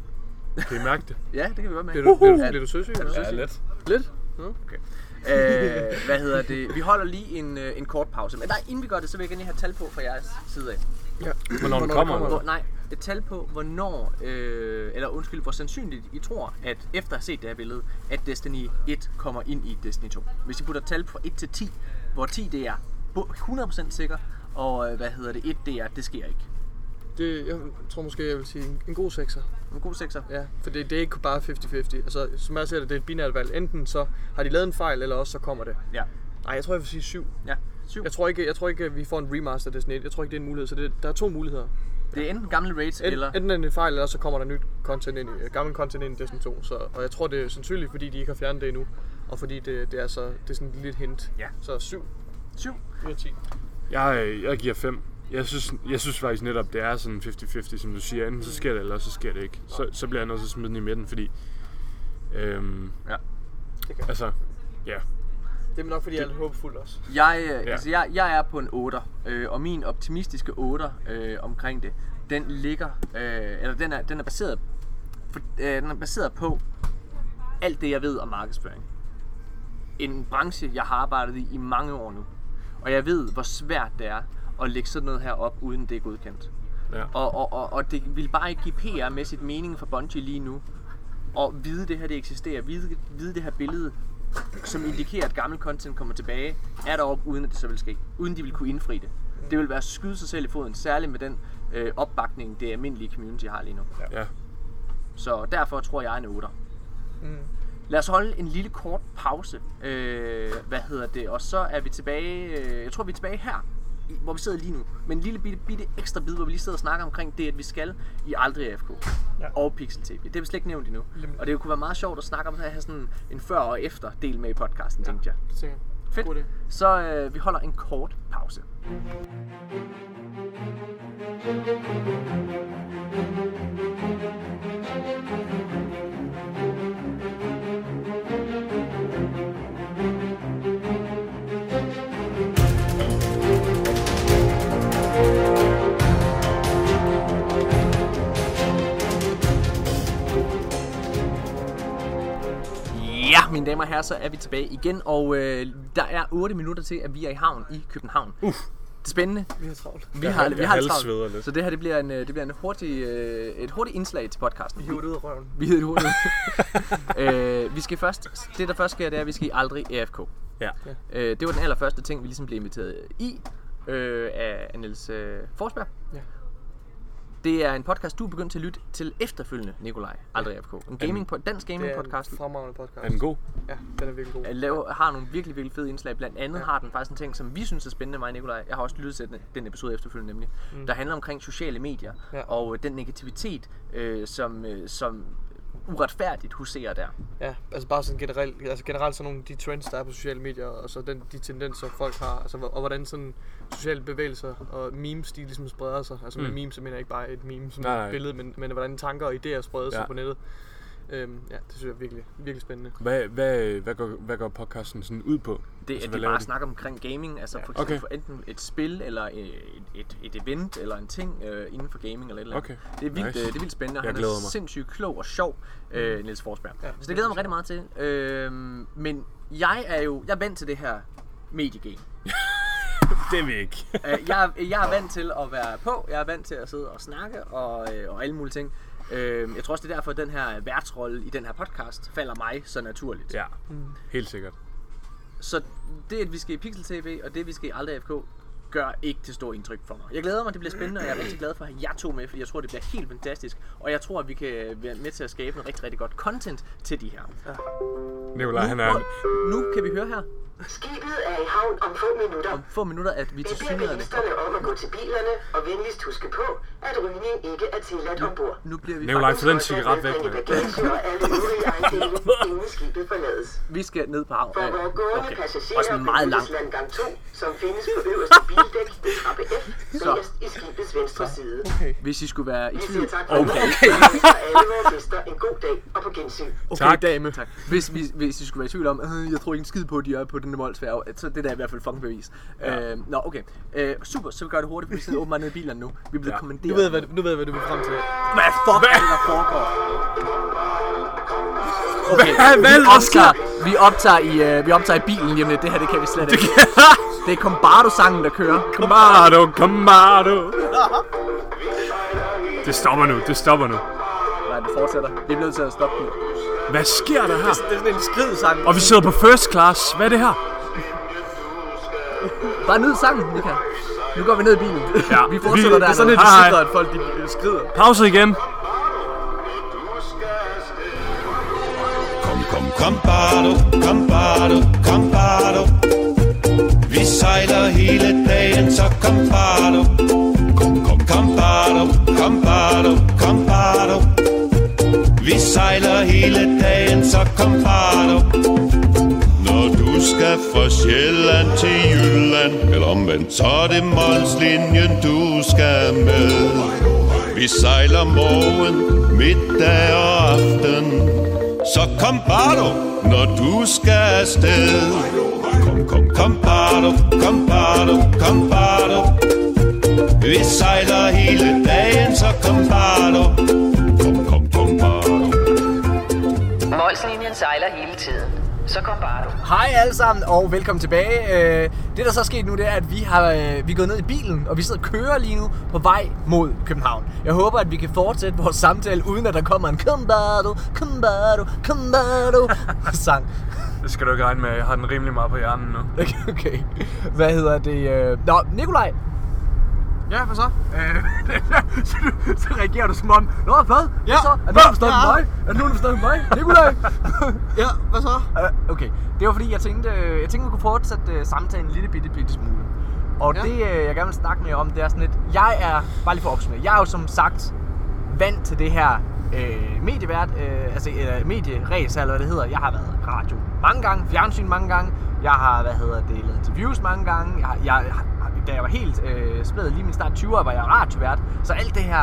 Kan I mærke det? Ja, det kan vi godt med. Bliver du, bliver, du, Ja, bliver du søsyg? Er du søsyg? let. Lidt? Okay. øh, hvad hedder det? Vi holder lige en, øh, en kort pause. Men nej, inden vi gør det, så vil jeg gerne lige have tal på fra jeres side af. Ja. Hvornår den der kommer? Hvor, nej, et tal på, hvornår, øh, eller undskyld, hvor sandsynligt I tror, at efter at have set det her billede, at Destiny 1 kommer ind i Destiny 2. Hvis I putter et tal fra 1 til 10, hvor 10 det er bu- 100% sikker, og øh, hvad hedder det, 1 det er, det sker ikke. Det, jeg tror måske, jeg vil sige en, en god sekser. En god sekser. Ja, for det, det er ikke bare 50-50. Altså, som jeg ser det, det er et binært valg. Enten så har de lavet en fejl, eller også så kommer det. Ja. Nej, jeg tror, jeg vil sige 7. Ja. 7. Jeg tror ikke, jeg tror ikke at vi får en remaster af Destiny 1. Jeg tror ikke, det er en mulighed. Så det, der er to muligheder. Det er enten gamle raids, En, eller... Enten er det en fejl, eller så kommer der nyt content ind i, gammel content ind i Destiny 2. Så, og jeg tror, det er sandsynligt, fordi de ikke har fjernet det endnu. Og fordi det, det er så det er sådan et lille hint. Ja. Så 7 7. ud af 10. Jeg, øh, jeg giver 5. Jeg synes, jeg synes faktisk netop, det er sådan 50-50, som du siger. Enten så sker det, eller så sker det ikke. Så, så bliver jeg nødt til at smide den i midten, fordi... Øhm, Ja. Det kan. altså, ja. Det er nok, fordi jeg er lidt håbefuld også. Jeg, øh, ja. altså, jeg, jeg er på en 8, øh, og min optimistiske 8 øh, omkring det, den ligger, øh, eller den er, den er baseret, for, øh, den er baseret på alt det, jeg ved om markedsføring. En branche, jeg har arbejdet i i mange år nu. Og jeg ved, hvor svært det er at lægge sådan noget her op, uden det er godkendt. ja. Og, og, og, og det vil bare ikke give PR-mæssigt mening for Bungie lige nu. Og vide det her, det eksisterer. Vide, vide det her billede, som indikerer, at gammel content kommer tilbage, er deroppe, uden at det så vil ske. Uden de vil kunne indfri det. Det vil være at skyde sig selv i foden, særligt med den øh, opbakning, det almindelige community har lige nu. ja. Så derfor tror jeg en 8. Mm. Lad os holde en lille kort pause. Øh, hvad hedder det? Og så er vi tilbage, øh, jeg tror vi er tilbage her, hvor vi sidder lige nu. Men en lille bitte, bitte ekstra bid, hvor vi lige sidder og snakker omkring det, at vi skal i Aldrig AFK. Ja. Og Pixel TV. Det har vi slet ikke nævnt endnu. Nemlig. Og det kunne være meget sjovt at snakke om at have sådan en før og efter del med i podcasten, tænkte jeg. Det tænker jeg. Fedt. God idé. Så øh, vi holder en kort pause. Ja, mine damer og herrer, så er vi tilbage igen, og øh, der er 8 minutter til, at vi er i havn i København. Uff. Det er spændende. Vi har travlt. Vi har, vi har travlt. lidt. Så det her det bliver en, øh, det bliver en hurtig, øh, et hurtigt indslag til podcasten. Vi hiver det ud af røven. Vi hedder det hurtigt. øh, vi skal først, det der først sker, det er, at vi skal i aldrig AFK. Ja. Øh, det var den allerførste ting, vi ligesom blev inviteret i øh, af Niels øh, Forsberg. Ja. Det er en podcast, du er begyndt til at lytte til efterfølgende, Nikolaj. Aldrig AFK. En gaming, på, dansk gaming Det er podcast. en fremragende podcast. Er den god? Ja, den er virkelig god. Øh, Laver, har nogle virkelig, virkelig fede indslag. Blandt andet Ja. har den faktisk en ting, som vi synes er spændende, mig og Nikolaj. Jeg har også lyttet til den, den episode efterfølgende nemlig. Mm. Der handler omkring sociale medier. Ja. Og øh, den negativitet, øh, som, øh, som uretfærdigt huserer der. Ja, altså bare sådan generelt, altså generelt sådan nogle de trends, der er på sociale medier, og så den, de tendenser, folk har, altså, og hvordan sådan sociale bevægelser og memes, de ligesom spreder sig. Altså med Mm. memes, så mener jeg ikke bare et meme som Nej, nej. et billede, men, men hvordan tanker og idéer spreder sig Ja. på nettet. Øhm, ja, det synes jeg er virkelig, virkelig spændende. Hvad, hvad, hvad, går, hvad går podcasten sådan ud på? Det, Altså, at de bare de? snakker omkring gaming, altså Ja. for eksempel Okay. for enten et spil, eller et, et, et event, eller en ting øh, inden for gaming, eller et eller andet. Okay. Det er vildt, Nice. nice. det er vildt spændende, og Jeg han er mig. sindssygt klog og sjov, øh, Niels Forsberg. Ja, så det glæder mig rigtig meget til. Øh, men jeg er jo, jeg er vant til det her mediegame. Det er vi ikke. Øh, jeg, er- jeg er vant til at være på, jeg er vant til at sidde og snakke og, øh, og alle mulige ting. Øh, jeg tror også, det er derfor, at den her værtsrolle i den her podcast falder mig så naturligt. ja, helt sikkert. Så det, at vi skal i Pixel TV, og det, at vi skal i Aldrig FK, gør ikke til stor indtryk for mig. Jeg glæder mig, det bliver spændende, og jeg er rigtig glad for at have jer to med, fordi jeg tror, det bliver helt fantastisk. Og jeg tror, at vi kan være med til at skabe noget rigtig, rigtig godt content til de her. Nikolaj, han er... Nu, nu kan vi høre her Skibet er i havn om få minutter. om få minutter, at vi Vi til beder synligheden... bilisterne om at gå til bilerne og venligst huske på, at rygning ikke er tilladt ombord. Nu bliver vi Nikolaj, faktisk- få den cigaret væk, bagage og alle øvrige ejendele, inden skibet forlades. Vi skal ned på hav. For vores gående Okay, passagerer også meget benyttes landgang 2, som findes på øverste bildæk ved trappe F, Så. bagerst i skibets venstre side. Okay. Hvis I skulle være i Vi tvivl... siger tak for Okay. okay. alle vores gæster en god dag og på gensyn. Okay, Tak. dame. Tak. Hvis, hvis, hvis I skulle være i tvivl om, øh, jeg tror ikke en skid på, at de er på den Molsfærge, så det der er i hvert fald fucking bevis. Ja. Øh, nå, okay. Øh, super, så vi gør det hurtigt, for vi sidder åbenbart nede i bilerne nu. Vi er blevet Ja. kommanderet. Nu ved jeg, hvad, nu ved jeg, hvad du vil frem til. Hvad fuck er det, der foregår? Okay, Hvad- hvad vi, optager, vi, optager i, uh, vi optager i bilen lidt. Det her, det kan vi slet ikke. Det er Combardo-sangen, der kører. Combardo, Combardo. Det stopper nu, det stopper nu. Nej, det fortsætter. Vi er nødt til at stoppe den. Hvad sker der her? Det er sådan en skridsang. Og vi sidder på first class. Hvad er det her? Bare nyd sangen, Mika. Nu går vi ned i bilen. Ja, vi fortsætter vi- der. Det er sådan, sikrer, at folk de øh, skrider. Pause igen. Kom, kom, kom, bardo, kom, bardo. Vi sejler hele dagen, så kom, bardo. Kom, kom, kom, bardo, kom, bardo, kom, bardo. Vi sejler hele dagen, så kom, bardo. Når du skal fra Sjælland til Jylland, eller omvendt, så er det Molslinjen, du skal med. Vi sejler morgen, middag og aften. Så kom bare når du skal afsted. Kom, kom, kom bare kom bare kom bare. Vi sejler hele dagen, så kom bare. Kom, kom, kom bare. Molslinjen sejler hele tiden. Så kom bare du. Hej alle sammen, og velkommen tilbage. Øh, Det, der så er sket nu, det er, at vi, har, øh, vi er gået ned i bilen, og vi sidder og kører lige nu på vej mod København. Jeg håber, at vi kan fortsætte vores samtale, uden at der kommer en Kom bare du, kom bare du, kom bare du sang. Det skal du ikke regne med. Jeg har den rimelig meget på hjernen nu. Okay, okay. Hvad hedder det? øh? Nå, Nikolaj. Ja, hvad så? Øh, så, så reagerer du som om, Nå, hvad? Hvad Ja, så? Er nogen, der forstår ja. mig? Er nogen, der forstår mig? Nikolaj! Ja, hvad så? Øh, okay, det var fordi, jeg tænkte, øh, jeg tænkte, vi kunne fortsætte øh, samtalen en lille bitte, bitte smule. Og Ja. det, øh, jeg gerne vil snakke med jer om, det er sådan lidt, jeg er, bare lige for at opsummere, jeg er jo som sagt vant til det her øh, medievært, øh, altså øh, medieræs, eller hvad det hedder. Jeg har været radio mange gange, fjernsyn mange gange, jeg har, hvad hedder det, lavet interviews mange gange, jeg, jeg, da jeg var helt øh, spæd, lige min start 20'er, var jeg radiovært, så alt det her,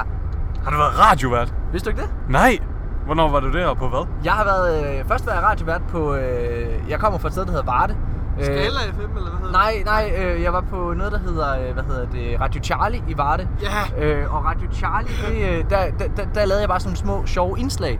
Har du været radiovært? vidste du ikke det? Nej. Hvornår var du der og på hvad? Jeg har været, øh, først været radiovært på, øh, jeg kommer fra et sted, der hedder Varde. Øh, Skala FM, eller hvad hedder Nej, nej, øh, jeg var på noget, der hedder, øh, hvad hedder det, Radio Charlie i Varde. Ja. Øh, og Radio Charlie, det, øh, der, der, der, der lavede jeg bare sådan nogle små, sjove indslag.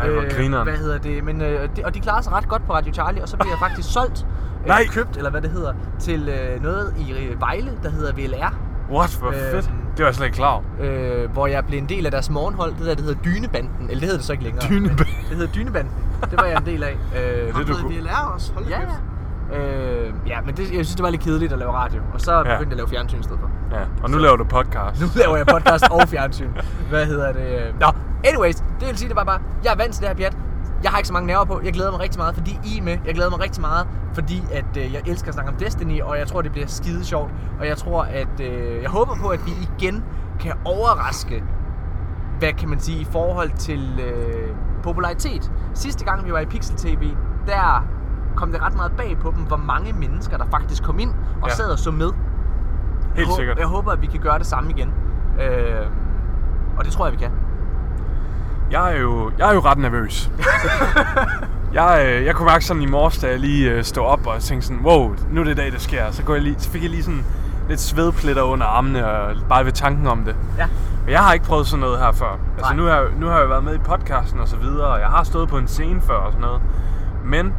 Ej, hvor grineren. Hvad hedder det? Men, øh, det, og de klarede sig ret godt på Radio Charlie, og så blev jeg faktisk solgt, øh, Nej. købt, eller hvad det hedder, til øh, noget i øh, Vejle, der hedder VLR. What? Hvor Øhm. fedt. Det var jeg slet ikke klar over. Øh, hvor jeg blev en del af deres morgenhold, det der, det hedder Dynebanden. Eller det hedder det så ikke længere. Dynebanden. Det hedder Dynebanden. Det var jeg en del af. Øh, Det er du kunne- lærer os. Hold Ja, ja. Øh, ja, men det, jeg synes, det var lidt kedeligt at lave radio. Og så begyndte Ja. jeg at lave fjernsyn i stedet for. Ja, og nu laver du podcast. Nu laver jeg podcast og fjernsyn. Hvad hedder det? Nå, anyways, det vil sige, det var bare, jeg er vant til det her pjat. Jeg har ikke så mange nerver på. Jeg glæder mig rigtig meget, fordi I er med. Jeg glæder mig rigtig meget, fordi at, øh, jeg elsker at snakke om Destiny, og jeg tror, det bliver skide sjovt. Og jeg tror, at øh, jeg håber på, at vi igen kan overraske, hvad kan man sige, i forhold til øh, popularitet. Sidste gang vi var i Pixel TV, der kom det ret meget bag på dem, hvor mange mennesker, der faktisk kom ind og Ja. sad og så med. Helt jeg, sikkert. Jeg håber, at vi kan gøre det samme igen. Øh, og det tror jeg, vi kan. Jeg er jo, jeg er jo ret nervøs. jeg, øh, jeg kunne mærke sådan i morges, da jeg lige øh, stod op og tænkte sådan, wow, nu er det dag, det sker. Så, går jeg lige, så fik jeg lige sådan lidt svedpletter under armene, og bare ved tanken om det. Ja. Og jeg har ikke prøvet sådan noget her før. Altså Nej. nu har, nu har jeg været med i podcasten og så videre, og jeg har stået på en scene før og sådan noget. Men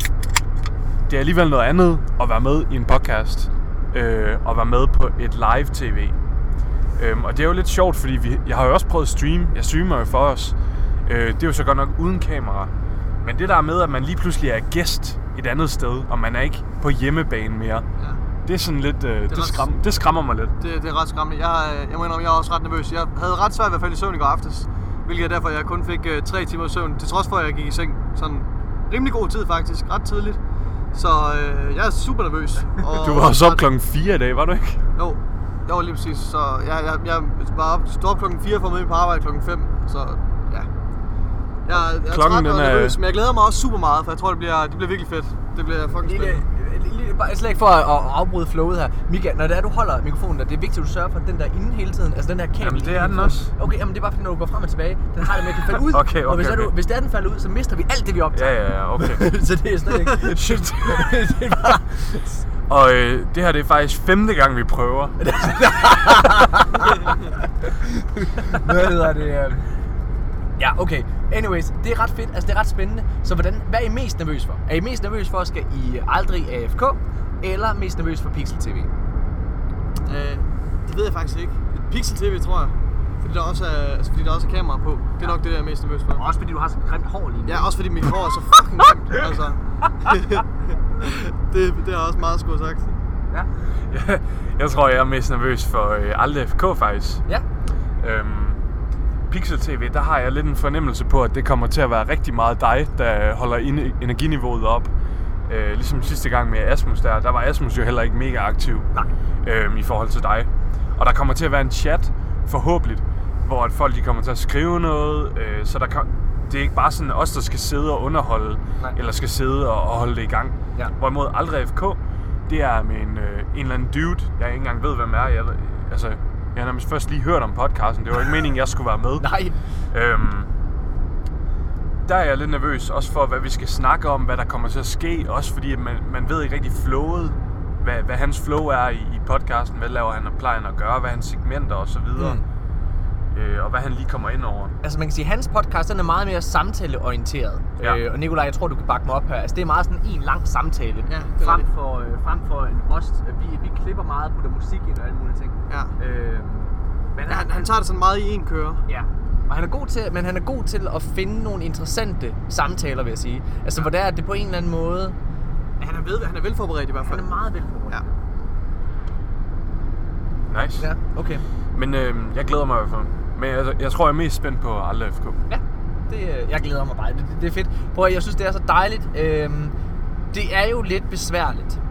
det er alligevel noget andet at være med i en podcast, øh, og være med på et live tv. Øhm, og det er jo lidt sjovt, fordi vi, jeg har jo også prøvet at streame. Jeg streamer jo for os. Øh, det er jo så godt nok uden kamera. Men det der med, at man lige pludselig er gæst et andet sted, og man er ikke på hjemmebane mere, Ja. det er sådan lidt, øh, det, det, ret- skram, det skræmmer mig lidt. Det, det er ret skræmmende. Jeg, øh, jeg må indrømme, jeg er også ret nervøs. Jeg havde ret svært ved at falde i søvn i går aftes. Hvilket er derfor, jeg kun fik øh, tre timer søvn. Til trods for, at jeg gik i seng sådan rimelig god tid faktisk. Ret tidligt. Så øh, jeg er super nervøs. Og, Du var også op klokken 4 i dag, var du ikke? Jo, jo lige præcis. Så jeg, jeg, jeg var op, stod op klokken 4 for at møde på arbejde klokken 5. Så ja. Jeg, jeg er Klokken, træt og den er- nervøs, men jeg glæder mig også super meget, for jeg tror, det bliver, det bliver virkelig fedt. Det bliver fucking Lille, spændende. lille, bare slet ikke for at, at afbryde flowet her. Mika, når det er, du holder mikrofonen der, det er vigtigt, at du sørger for, at den der inde hele tiden, altså den her kabel Jamen, det er den også. Okay, jamen det er bare fordi, når du går frem og tilbage, den har det med at kan falde ud. Okay, og hvis, okay, er du, okay. hvis det er, den falder ud, så mister vi alt det, vi optager. Ja, ja, ja, okay. så det er slet ikke... Shit. det er bare... Og øh, det her det er faktisk femte gang, vi prøver. Hvad hedder det? Ja, okay. Anyways, det er ret fedt. Altså, det er ret spændende. Så hvordan, hvad er I mest nervøs for? Er I mest nervøs for, at skal I aldrig AFK? Eller mest nervøs for Pixel TV? Øh, det ved jeg faktisk ikke. Pixel TV, tror jeg. Fordi der også er, altså, fordi der også er kamera på. Det er nok det, der jeg er mest nervøs for. Også fordi du har så grimt hår lige nu. Ja, også fordi mit hår er så fucking grimt. Altså. det, det er også meget have sagt. Ja. Jeg tror, jeg er mest nervøs for øh, Aldrig FK faktisk. ja. Øhm, Pixel TV, der har jeg lidt en fornemmelse på, at det kommer til at være rigtig meget dig, der holder energiniveauet op. Øh, ligesom sidste gang med Asmus der, der var Asmus jo heller ikke mega aktiv Nej. øhm, i forhold til dig. Og der kommer til at være en chat, forhåbentlig, hvor at folk de kommer til at skrive noget, øh, så der kan, det er ikke bare sådan os, der skal sidde og underholde, Nej. eller skal sidde og, og holde det i gang. Ja. Hvorimod Aldrig FK, det er med en, øh, en eller anden dude, jeg ikke engang ved, hvem er. Jeg, altså, jeg har nærmest først lige hørt om podcasten. Det var ikke meningen, jeg skulle være med. Nej. Øhm, der er jeg lidt nervøs, også for hvad vi skal snakke om, hvad der kommer til at ske. Også fordi man, man ved ikke rigtig flowet, hvad, hvad hans flow er i, i podcasten. Hvad laver han og plejer at gøre, hvad hans segmenter og så videre. Mm. Øh, og hvad han lige kommer ind over. Altså man kan sige, at hans podcast den er meget mere samtaleorienteret. Ja. Øh, og Nikolaj, jeg tror, du kan bakke mig op her. Altså det er meget sådan en lang samtale. Ja, det frem, rigtigt. for, øh, frem for en os. Vi, vi klipper meget, putter musik ind og alle mulige ting. Ja. Øh, men Ja, han, han tager det sådan meget i en køre. Ja. Og han er god til, men han er god til at finde nogle interessante samtaler, vil jeg sige. Altså, hvor det er, at det på en eller anden måde... Han er, ved, han er velforberedt i hvert fald. Han er meget velforberedt. Ja. Nice. Ja, okay. Men øh, jeg glæder mig i hvert fald. Men jeg, jeg tror, jeg er mest spændt på Aldrig FK. Ja, det, øh, jeg glæder mig bare. Det, det, det er fedt. Prøv at, jeg synes, det er så dejligt. Øhm, det er jo lidt besværligt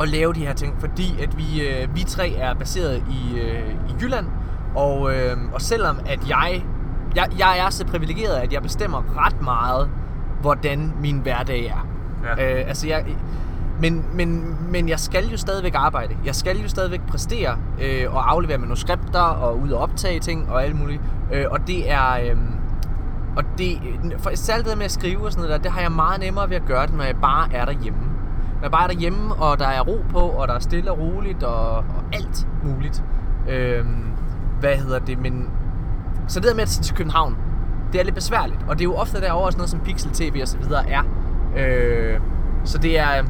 at lave de her ting, fordi at vi, øh, vi tre er baseret i, øh, i Jylland, og, øh, og selvom at jeg, jeg, jeg er så privilegeret, at jeg bestemmer ret meget, hvordan min hverdag er. Ja. Øh, altså jeg, men, men, men jeg skal jo stadigvæk arbejde. Jeg skal jo stadigvæk præstere øh, og aflevere manuskripter og ud og optage ting og alt muligt. Øh, og det er... Øh, og det, for særligt det der med at skrive og sådan noget der, det har jeg meget nemmere ved at gøre det, når jeg bare er derhjemme. Når jeg bare er derhjemme, og der er ro på, og der er stille og roligt, og, og alt muligt. Øhm, hvad hedder det, men... Så det der med at tage til København, det er lidt besværligt. Og det er jo ofte derovre sådan noget som Pixel TV og så videre er. Øh, så det er, øhm,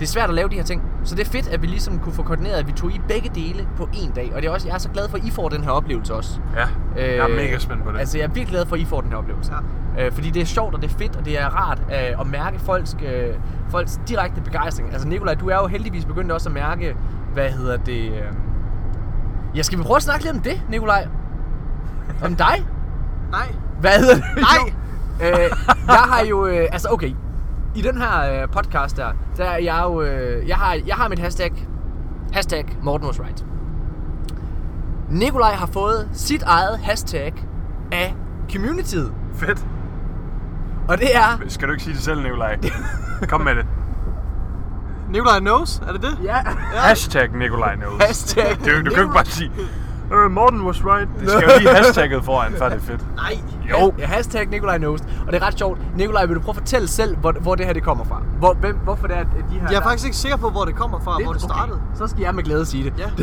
det er svært at lave de her ting. Så det er fedt, at vi ligesom kunne få koordineret, at vi tog i begge dele på én dag. Og det er også, jeg er så glad for, at I får den her oplevelse også. Ja, jeg er Øh, mega spændt på det. Altså, jeg er virkelig glad for, at I får den her oplevelse. Ja. Øh, fordi det er sjovt, og det er fedt, og det er rart øh, at mærke folks, øh, folks direkte begejstring. Altså, Nikolaj, du er jo heldigvis begyndt også at mærke, hvad hedder det... Øh... Ja, skal vi prøve at snakke lidt om det, Nikolaj? Om dig? Nej. Hvad hedder det? Nej! Øh, jeg har jo... Øh, altså, okay. I den her øh, podcast der, der er jeg jo... Øh, jeg, har, jeg har mit hashtag... Hashtag Morten was right. Nikolaj har fået sit eget hashtag af communityet. Fedt. Og det er... Skal du ikke sige det selv, Nikolaj? Kom med det. Nikolaj knows, er det det? Ja. Hashtag Nikolaj knows. Hashtag Du, du kan ikke bare sige, uh, Morten was right. Det skal jo lige hashtagget foran, før det er fedt. Nej. Jo. Ja, hashtag Nikolaj knows. Og det er ret sjovt. Nikolaj, vil du prøve at fortælle selv, hvor, hvor det her det kommer fra? Hvor, hvem, hvorfor det er, at de her... Jeg er faktisk ikke sikker på, hvor det kommer fra, hvor det startede. Okay. Så skal jeg med glæde sige det. Ja.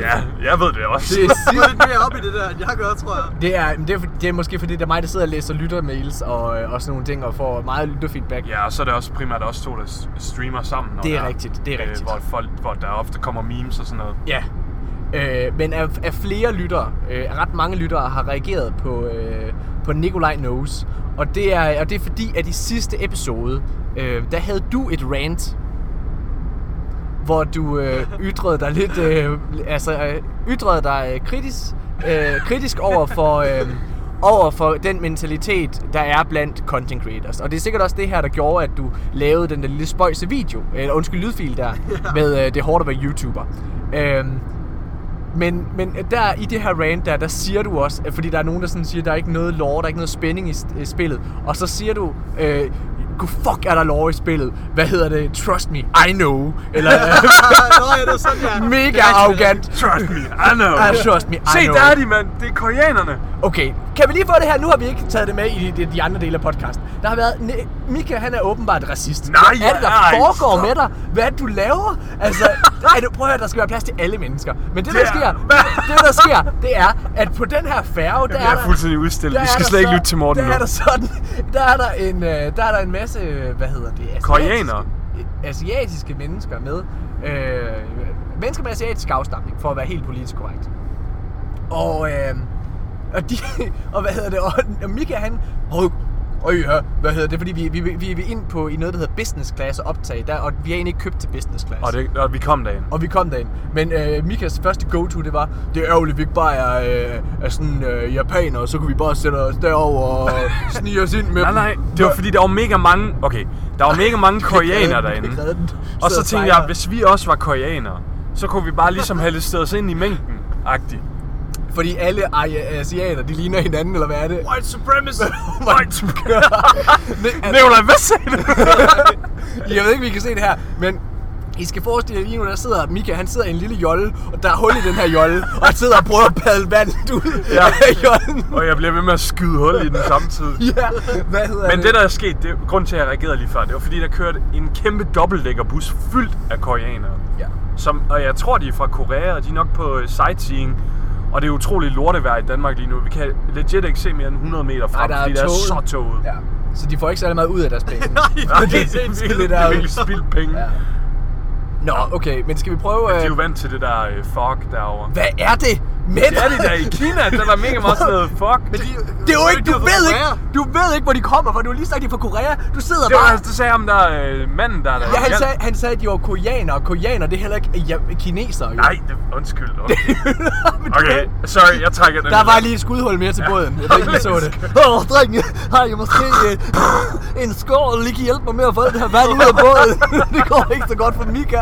Ja, jeg ved det også. Det er er lidt mere op i det der, end jeg gør, tror jeg. Det er, men det, er, det er måske fordi, det er mig, der sidder og læser lyttermails og, øh, og sådan nogle ting, og får meget lytterfeedback. Ja, og så er det også primært os to, der streamer sammen. når Det er der rigtigt, det er rigtigt. hvor, folk, hvor der ofte kommer memes og sådan noget. Ja. Øh, men af, af flere lyttere, øh, ret mange lyttere har reageret på, øh, på Nikolaj Knows. Og det, er, og det er fordi, at i sidste episode, øh, der havde du et rant, hvor du øh, ytrede dig lidt, øh, altså øh, ytrede dig øh, kritisk, øh, kritisk over for, øh, over for den mentalitet, der er blandt content creators. Og det er sikkert også det her, der gjorde, at du lavede den der lille spøjse video, eller undskyld, lydfil der, med øh, det hårdt at være YouTuber. Øh, men, men der i det her rant der, der siger du også, fordi der er nogen, der sådan siger, der er ikke noget lore, der er ikke noget spænding i, i spillet. Og så siger du, øh, gud fuck er der lore i spillet? Hvad hedder det? Trust me, I know. Eller Nå, ja, det er sådan, ja. mega Det er arrogant. Trust me, I know. Ah, trust me, I Se, know. der er de, mand. Det er koreanerne. Okay, kan vi lige få det her? Nu har vi ikke taget det med i de, de andre dele af podcasten. Der har været... Ne- Mika, han er åbenbart racist. Nej, Hvad er det, der nej, foregår stop. med dig? Hvad er det, du laver? Altså, ej, du, prøv at høre, der skal være plads til alle mennesker. Men det, der Det er- sker, det, der sker, det er, at på den her færge, der Jeg er er fuldstændig udstillet. Vi er skal slet ikke lytte til Morten der nu. er der sådan, der er der en, øh, der er der en masse, øh, hvad hedder det? asiatiske- Koreanere. Asiatiske mennesker med. Øh, mennesker med asiatisk afstamning, for at være helt politisk korrekt. Og, øh, og, de, og hvad hedder det, og, og Mika han, og, og ja, hvad hedder det, fordi vi, vi, vi, vi er ind på i noget, der hedder business class og optag, der, og vi har egentlig ikke købt til business class. Og, det, og vi kom derind. Og vi kom derind. Men øh, Mikas første go-to, det var, det er ærgerligt, vi ikke bare er, øh, er sådan øh, japanere, så kunne vi bare sætte os derover og snige os ind med Nej, nej, det var fordi, der var mega mange... Okay, der var mega mange koreanere derinde. Og så tænkte jeg, hvis vi også var koreanere, så kunne vi bare ligesom have listet os ind i mængden. Agtigt. Fordi alle asiater, de ligner hinanden, eller hvad er det? White supremacy! White Det- Nikolaj, hvad sagde du? Jeg ved ikke, vi kan se det her, men I skal forestille jer lige nu, der sidder Mika, han sidder i en lille jolle, og der er hul i den her jolle, og han sidder og prøver at padle vandet ud Ja. af jollen. Og jeg bliver ved med at skyde hul i den samtidig. Ja, hvad hedder Men det, der er sket, det er grund til, at jeg reagerede lige før, det var fordi, der kørte en kæmpe dobbeltdækkerbus fyldt af koreanere. Ja. Som, og jeg tror, de er fra Korea, og de er nok på sightseeing. Og det er utroligt lortevejr i Danmark lige nu. Vi kan legit ikke se mere end 100 meter frem, er fordi det er så tåget. Ja. Så de får ikke særlig meget ud af deres penge. Nej, det er det det penge. Ja. Nå, okay, men skal vi prøve... De er Øh, jo vant til det der øh, fog derovre. hvad er det med Det er de der i Kina, der er der mega meget sådan noget fuck. Men de, Det er jo ikke, du er ved ikke, du ved ikke, hvor de kommer fra. Du har lige sagt, de er fra Korea. Du sidder Det var, bare... det sagde ham der øh, manden der. der Ja, han sagde, han sagde, at de var koreanere, og koreanere, det er heller ikke ja, kinesere. Jo. Nej, det, undskyld. Men Okay, ved- sorry, jeg trækker den. Der var lige et skudhul mere til båden. Jeg ved ikke, så det. Åh, oh, drenge, har I måske øh, en skål, lige kan hjælpe mig med at få det her vand ud af båden? det går ikke så godt for Mika.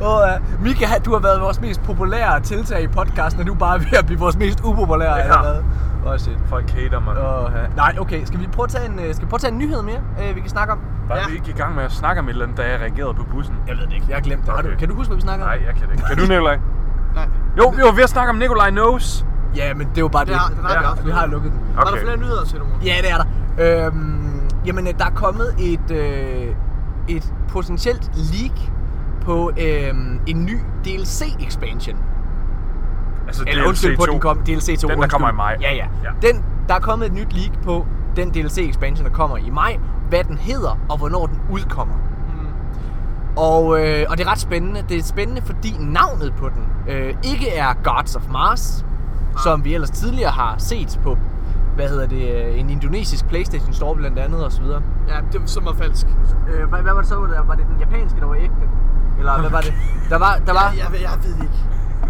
Og, uh, Mika, du har været vores mest populære tiltag i podcasten, og du er bare ved at blive vores mest upopulære. Ja. eller hvad? Åh, oh, shit. Folk hater mig. Oh, Nej, okay. Skal vi prøve at tage en, øh, skal vi prøve at tage en nyhed mere, øh, vi kan snakke om? Var Ja. vi ikke i gang med at snakke om et eller andet, da jeg reagerede på bussen? Jeg ved det ikke. Jeg har glemt det. Du, Okay. kan du huske, hvad vi snakker om? Nej, jeg kan det ikke. Kan du, Nikolaj? Nej. Jo, vi var ved at snakke om Nikolaj Knows. Ja, men det er jo bare det. Det har- den har vi ja, haft. vi har lukket den. Var der Okay. flere nyheder til nogen? Ja, det er der. Øhm, jamen, øh, der er kommet et, øh, et potentielt leak på øhm, en ny DLC-expansion. Altså Eller undskyld på, DLC2. den kom DLC 2. Den, der kommer i maj. Ja, ja. Ja. Den, der er kommet et nyt leak på den DLC-expansion, der kommer i maj. Hvad den hedder, og hvornår den udkommer. Mm. Og, øh, og det er ret spændende. Det er spændende, fordi navnet på den øh, ikke er Gods of Mars, som vi ellers tidligere har set på, hvad hedder det, øh, en indonesisk Playstation Store blandt andet og så videre. Ja, det som var falsk. Øh, hvad, hvad var det så? Der? Var det den japanske, der var ægte? Eller hvad var det? Der var, der var, Jeg, jeg, jeg ved ikke.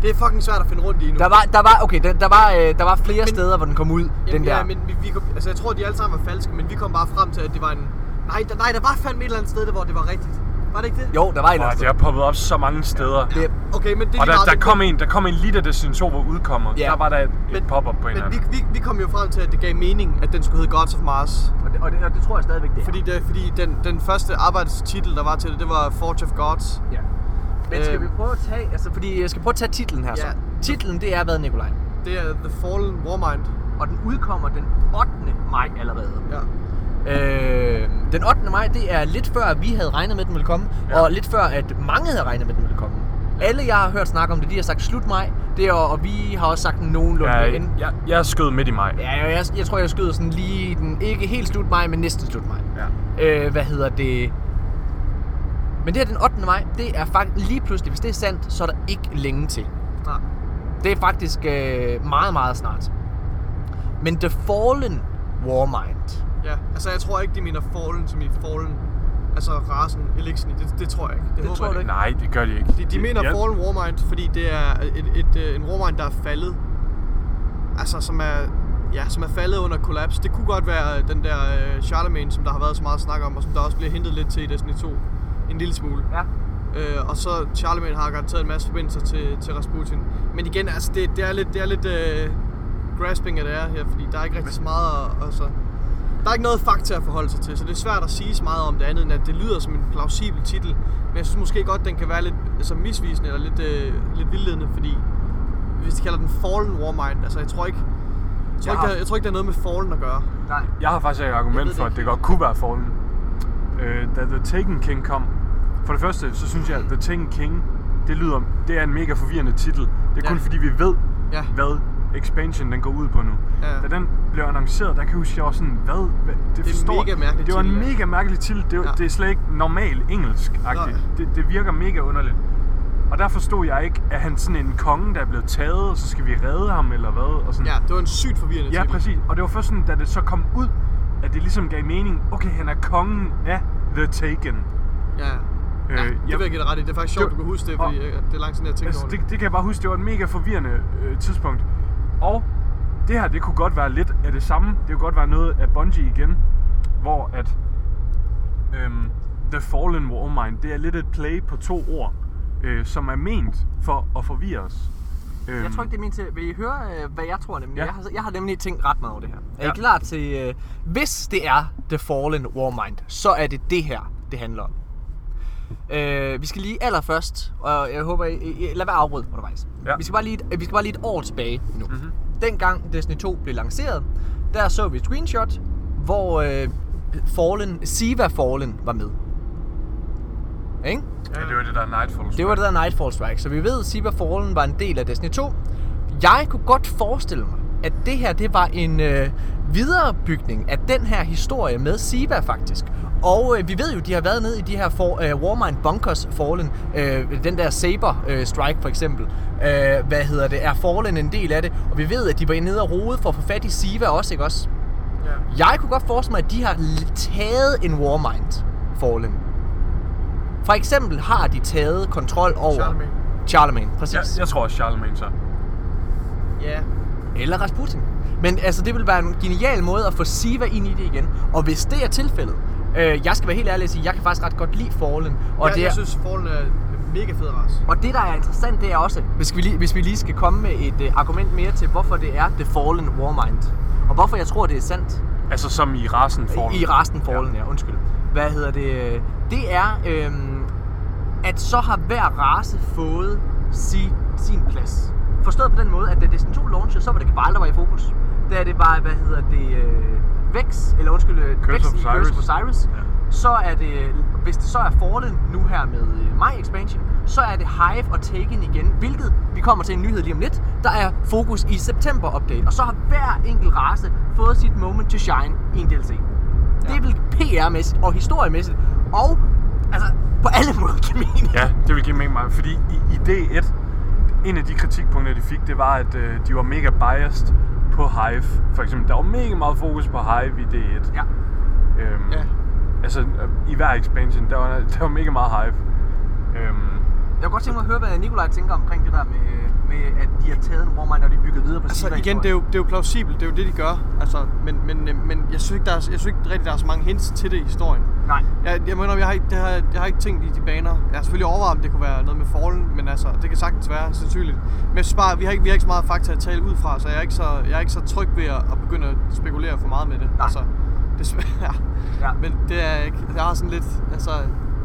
Det er fucking svært at finde rundt i nu. der var, der var, okay, der, der var, øh, der var flere Men- steder, hvor den kom ud, Jamen, den der. Ja, men vi, vi, kom- altså, jeg tror, de alle sammen var falske, men vi kom bare frem til, at det var en... Nej, der, nej, der var fandme et eller andet sted, der, hvor det var rigtigt. Var det ikke det? Jo, der var et eller Og andet det har poppet op så mange steder. sted. Det, Okay, men det er Og lige der, meget, der, kom en, der kom en lige da Destination 2 var udkommet. Ja. Der var der et, Men- pop-up på en eller Men vi, anden. vi, vi kom jo frem til, at det gav mening, at den skulle hedde Gods of Mars. og, det, og, det, og det tror jeg stadigvæk, det er. Fordi, det, fordi den, den første arbejdstitel, der var til det, det var Forge of Gods. Ja. Men skal Øhm. vi prøve at tage, altså fordi jeg skal prøve at tage titlen her så. Ja. Titlen det er hvad, Nikolaj? Det er The Fallen Warmind. Og den udkommer den 8. maj allerede. Ja. Øh, den 8. maj, det er lidt før, vi havde regnet med, at den ville komme. Ja. Og lidt før, at mange havde regnet med, at den ville komme. Alle, jeg har hørt snakke om det, de har sagt slut maj. Det er, og vi har også sagt nogenlunde Ja, end. jeg, jeg skød midt i maj. Ja, jeg, jeg, jeg tror, jeg skød sådan lige den, ikke helt slut maj, men næsten slut maj. Ja. Øh, hvad hedder det? Men det her den 8. maj, det er faktisk lige pludselig, hvis det er sandt, så er der ikke længe til. Nej. Det er faktisk øh, meget, meget snart. Men The Fallen Warmind. Ja, altså jeg tror ikke, de mener Fallen som i Fallen. Altså rasen Elixir, det, det tror jeg ikke. Det, håber tror jeg ikke? Nej, det gør de ikke. De, de mener ja. Fallen Warmind, fordi det er et, et, et, en Warmind, der er faldet. Altså, som er, ja, som er faldet under kollaps. Det kunne godt være den der uh, Charlemagne, som der har været så meget snak om, og som der også bliver hentet lidt til i Destiny 2. En lille smule. Ja. Øh, og så Charlemagne har garanteret en masse forbindelser til, til Rasputin. Men igen, altså, det, det er lidt, det er lidt uh, grasping af det er her, fordi der er ikke rigtig så meget at, altså, der er ikke noget fakta at forholde sig til, så det er svært at sige så meget om det andet, end at det lyder som en plausibel titel. Men jeg synes måske godt, den kan være lidt altså, misvisende eller lidt, øh, lidt vildledende, fordi hvis de kalder den Fallen Warmind, altså jeg tror ikke, jeg tror, Jeg ikke, har- det, jeg tror ikke, det har noget med Fallen at gøre. Nej. Jeg har faktisk et argument det for, at det godt kunne være Fallen. Øh, da The Taken King kom, for det første, så synes jeg, at The Taken King, det lyder, det er en mega forvirrende titel. Det er kun Ja. fordi, vi ved, Ja. hvad expansion den går ud på nu. Ja. Da den blev annonceret, der kan jeg huske, jeg var sådan, hvad? hvad det, er en forstår, mega mærkelig Det var en mega mærkelig titel. Det, Ja. ja. det er slet ikke normal engelsk-agtigt. Nej. Det, det virker mega underligt. Og der forstod jeg ikke, at han sådan en konge, der er blevet taget, og så skal vi redde ham, eller hvad? Og sådan. Ja, det var en sygt forvirrende Ja, titel. præcis. Og det var først sådan, da det så kom ud, at det ligesom gav mening. Okay, han er kongen af The Taken. Ja. Ja, det vil jeg give dig ret i. Det er faktisk sjovt, Det- du kan huske det, og- fordi øh, det er lang tid, jeg tænkte Altså, over det, det. det kan jeg bare huske, det var et mega forvirrende øh, tidspunkt. Og det her, det kunne godt være lidt af det samme. Det kunne godt være noget af Bungie igen, hvor at øhm, The Fallen Warmind, det er lidt et play på to ord, øh, som er ment for at forvirre os. Øhm, Jeg tror ikke, det er min til. Vil I høre, øh, hvad jeg tror nemlig? Ja. Jeg, har, jeg har nemlig tænkt ret meget over det her. Er I Ja. klar til... Øh, hvis det er The Fallen Warmind, så er det det her, det handler om. Øh, vi skal lige allerførst, og jeg håber, I, I, lad være afbryde undervejs. Ja. Vi, skal bare lige, vi skal bare lige et år tilbage nu. Mhm. Mm-hmm. Dengang Destiny 2 blev lanceret, der så vi et screenshot, hvor øh, Fallen, Siva Fallen var med. Ikke? Ja, det var det der Nightfall. Det var det der Nightfall Strike, så vi ved, at Siva Fallen var en del af Destiny 2. Jeg kunne godt forestille mig, at det her det var en øh, viderebygning af den her historie med Siva faktisk. Og øh, vi ved jo, de har været nede i de her for, øh, Warmind Bunkers Fallen. Øh, den der Saber øh, Strike for eksempel. Øh, hvad hedder det? Er Fallen en del af det? Og vi ved, at de var nede og rode for at få fat i Siva også, ikke også? Ja. Jeg kunne godt forestille mig, at de har taget en Warmind Fallen. For eksempel har de taget kontrol over... Charlemagne. Charlemagne, præcis. Jeg, jeg tror også Charlemagne så. Ja. Eller Rasputin. Men altså, det vil være en genial måde at få Siva ind i det igen. Og hvis det er tilfældet, øh, jeg skal være helt ærlig og sige, jeg kan faktisk ret godt lide Fallen. Og, jeg, det er, jeg synes, Fallen er en mega fed race. og det, der er interessant, det er også, hvis vi lige, hvis vi lige skal komme med et øh, argument mere til, hvorfor det er The Fallen Warmind. Og hvorfor jeg tror, det er sandt. Altså som i rasen Fallen. I resten Fallen, ja. ja, undskyld. Hvad hedder det? Det er, øhm, at så har hver race fået si, sin plads. Forstået på den måde, at da Destiny 2 launchede, så var det Cabal, der var i fokus. Da det var, hvad hedder det, øh, Vex, eller undskyld, øh, Curse Vex of i Curse of. Osiris, Ja. så er det, hvis det så er Fallen nu her med øh, My Expansion, så er det Hive og Taken igen, hvilket vi kommer til en nyhed lige om lidt, der er fokus i september update. Og så har hver enkelt race fået sit moment to shine i en DLC. Det er vel PR-mæssigt og historiemæssigt, og altså på alle måder give mening. Ja, det vil give mening meget, fordi i, i D1, en af de kritikpunkter, de fik, det var, at øh, de var mega biased på Hive. For eksempel, der var mega meget fokus på Hive i D1. Ja. Øhm, Ja. Altså, øh, i hver expansion, der var, der var mega meget Hive. Øhm, Jeg kunne godt tænke mig at høre, hvad Nikolaj tænker omkring det der med, med at de har taget en Warmind, og de bygger videre på Altså igen, det er, jo, det er jo plausibelt, det er jo det, de gør. Altså, men, men, øh, men jeg, synes ikke, der er, jeg synes ikke rigtig, der er så mange hints til det i historien. Nej. Jeg, jeg mener, jeg har, ikke, det har, jeg har ikke tænkt i de baner. Jeg har selvfølgelig overvejet, om det kunne være noget med Fallen, men altså, det kan sagtens være, sandsynligt. Men jeg synes bare, vi har ikke, vi har ikke så meget fakta at tale ud fra, så jeg er ikke så, jeg er ikke så tryg ved at, at begynde at spekulere for meget med det. Nej. Altså, desværre. Ja. Men det er ikke. Jeg har sådan lidt, altså,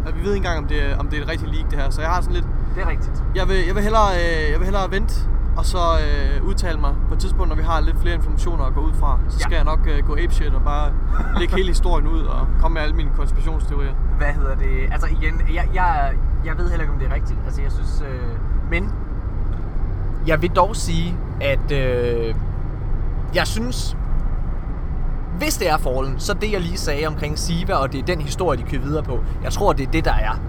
at vi ved ikke engang, om det, om det er et rigtigt leak, det her. Så jeg har sådan lidt, Det er rigtigt. jeg vil, jeg vil, hellere, øh, jeg vil hellere vente og så øh, udtale mig på et tidspunkt, når vi har lidt flere informationer at gå ud fra. Så skal Ja. jeg nok øh, gå apeshit og bare lægge hele historien ud og komme med alle mine konspirationsteorier. Hvad hedder det? Altså igen, jeg, jeg, jeg ved heller ikke, om det er rigtigt. Altså jeg synes... Øh, men jeg vil dog sige, at øh, jeg synes, hvis det er Fallen, så det jeg lige sagde omkring Siva, og det er den historie, de kører videre på, jeg tror, det er det, der er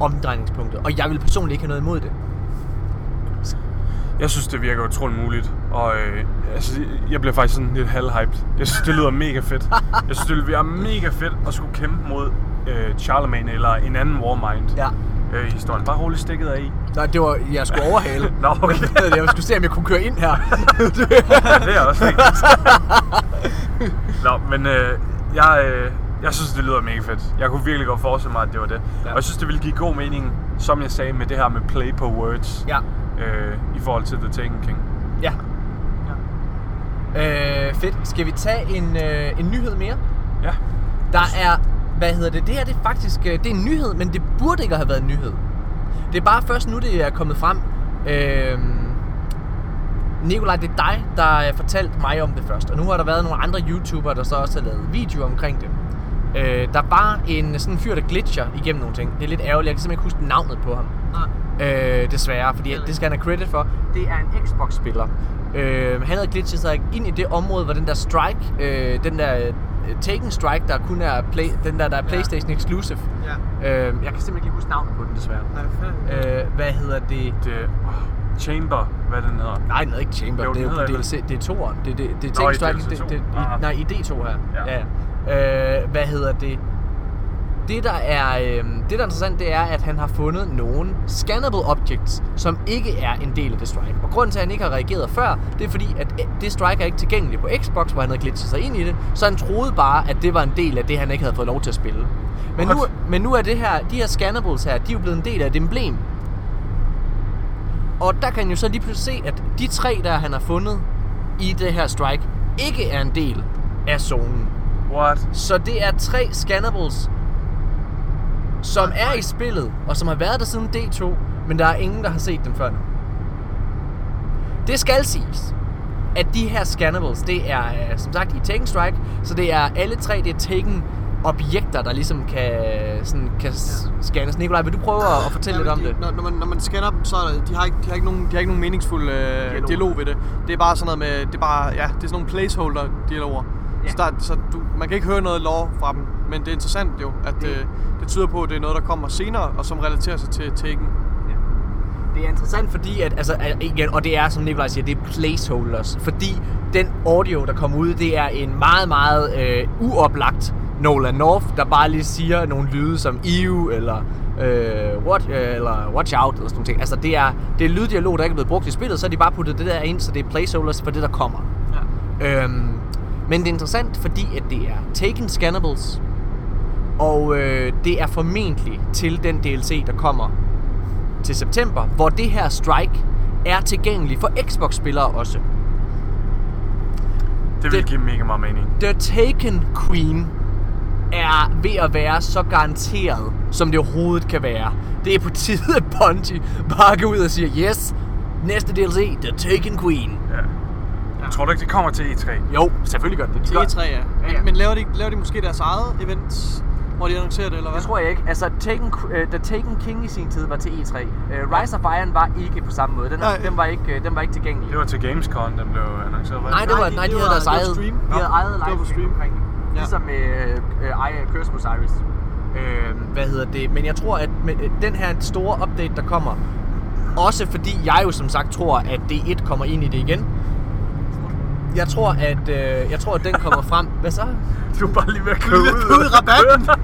omdrejningspunktet. Og jeg vil personligt ikke have noget imod det. jeg synes, det virker utroligt muligt. Og øh, altså, jeg bliver faktisk sådan lidt halvhyped. Jeg synes, det lyder mega fedt. Jeg synes, det ville være mega fedt at skulle kæmpe mod øh, Charlemagne eller en anden Warmind. Ja. Øh, historien. Bare roligt stikket af i. Nej, det var, jeg skulle overhale. Nå, okay. jeg skulle se, om jeg kunne køre ind her. det er også vigtigt. Nå, men øh, jeg, øh, jeg synes, det lyder mega fedt. Jeg kunne virkelig godt forestille mig, at det var det. Ja. Og jeg synes, det ville give god mening, som jeg sagde, med det her med play på words. ja. Øh, I forhold til The Taken King. Ja. ja. Øh, fedt. Skal vi tage en, øh, en nyhed mere? Ja. Der er, hvad hedder det, det her det er faktisk, øh, det er en nyhed, men det burde ikke have været en nyhed. Det er bare først nu, det er kommet frem. Øh, Nikolaj, det er dig, der har fortalt mig om det først. Og nu har der været nogle andre YouTubere, der så også har lavet videoer omkring det. Øh, der var en sådan en fyr, der glitcher igennem nogle ting. Det er lidt ærgerligt, jeg kan simpelthen ikke huske navnet på ham. Øh, desværre, fordi det skal han have credit for. Det er en Xbox-spiller. Øh, han havde glitchet sig ind i det område, hvor den der Strike, øh, den der øh, Taken Strike, der kun er play, den der, der er PlayStation exclusive. Ja. Øh, jeg kan simpelthen ikke huske navnet på den, desværre. Nej? Øh, hvad hedder det? Det, oh, Chamber, hvad den hedder. Nej, den hedder ikke Chamber. Jo, det er jo på DLC. Det er toeren. Det, det, det er Nå, i. DLC Det, to. det, i, nej, i D2 her. Ja. Ja. Øh, hvad hedder det? Det der, er, øh, det, der er interessant, det er, at han har fundet nogle scannable objects, som ikke er en del af det strike. Og grunden til, at han ikke har reageret før, det er fordi, at det strike er ikke tilgængeligt på Xbox, hvor han havde glitchet sig ind i det. Så han troede bare, at det var en del af det, han ikke havde fået lov til at spille. Men nu, men nu er det her, de her scannables her, de er jo blevet en del af et emblem. Og der kan han jo så lige pludselig se, at de tre, der han har fundet i det her strike, ikke er en del af zonen. What? Så det er tre scannables, som er i spillet, og som har været der siden D2, men der er ingen, der har set dem før nu. Det skal siges, at de her scannables, det er øh, som sagt i Taken Strike, så det er alle tre, det er Taken objekter, der ligesom kan, sådan, kan ja. scannes. Nikolaj, vil du prøve at, at fortælle lidt om det? Når, når, man, når man scanner dem, så er der, de har ikke, de har ikke nogen, de har ikke nogen meningsfuld øh, dialog. dialog ved det. Det er bare sådan noget med, det er bare, ja, det er sådan nogle placeholder dialoger. Ja. Så, der, så du, man kan ikke høre noget lore fra dem, men det er interessant jo, at det, øh, det tyder på, at det er noget, der kommer senere, og som relaterer sig til Taken. Det er interessant, fordi at, altså, igen, og det er, som Nikolaj siger, det er placeholders. Fordi den audio, der kommer ud, det er en meget, meget øh, uoplagt Nolan North, der bare lige siger nogle lyde som EU, eller, øh, what, øh, eller watch out, eller sådan nogle ting. Altså, det er, det er lyddialog, der ikke er blevet brugt i spillet, så har de bare puttet det der ind, så det er placeholders for det, der kommer. Ja. Øhm, men det er interessant, fordi at det er Taken Scannables, og øh, det er formentlig til den DLC, der kommer til september, hvor det her strike er tilgængelig for Xbox-spillere også. Det vil give mega meget mening. The Taken Queen er ved at være så garanteret, som det overhovedet kan være. Det er på tide, at Bungie bare går ud og siger, yes, næste DLC, The Taken Queen. Ja. Jeg tror du ikke, det kommer til E E3? Jo, selvfølgelig gør det. Til gør- E3, ja. Men, ja. men laver, de, laver de måske deres eget event, hvor de annoncerer det, eller hvad? Det tror jeg ikke. Altså, Taken, uh, The Taken King i sin tid var til E3. Uh, Rise of Iron var ikke på samme måde. Den, Nej. den, var, ikke, uh, den var ikke tilgængelig. Det var til Gamescom, den blev annonceret. Nej, det var, de- nej, de det havde deres det var eget. stream. De havde ejet det var på live stream. omkring. Ja. Ligesom med uh, uh, Curse Osiris. Øh, hvad hedder det? Men jeg tror, at med øh, den her store update, der kommer, også fordi jeg jo som sagt tror, at D1 kommer ind i det igen. Jeg tror, at, øh, jeg tror, at den kommer frem. Hvad så? Du er bare lige ved at køre ud. I rabatten!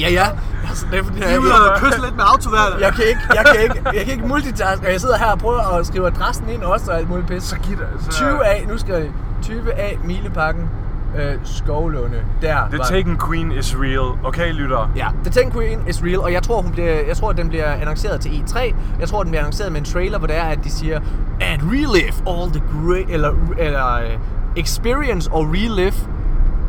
Ja, ja. Altså, det er, fordi, jeg, ude og kysse lidt med autoværnet. jeg, kan ikke, jeg, kan ikke, jeg kan ikke multitaske, og jeg sidder her og prøver at skrive adressen ind også og alt muligt pis. Så giv det. Så... 20A, nu skal jeg 20A Mileparken, øh, Skovlunde. Der The var- Taken Queen is real. Okay, lytter? Ja, The Ten Queen is real, og jeg tror, hun bliver, jeg tror, at den bliver annonceret til E3. Jeg tror, den bliver annonceret med en trailer, hvor det er, at de siger, and relive all the great, eller, eller uh, experience or relive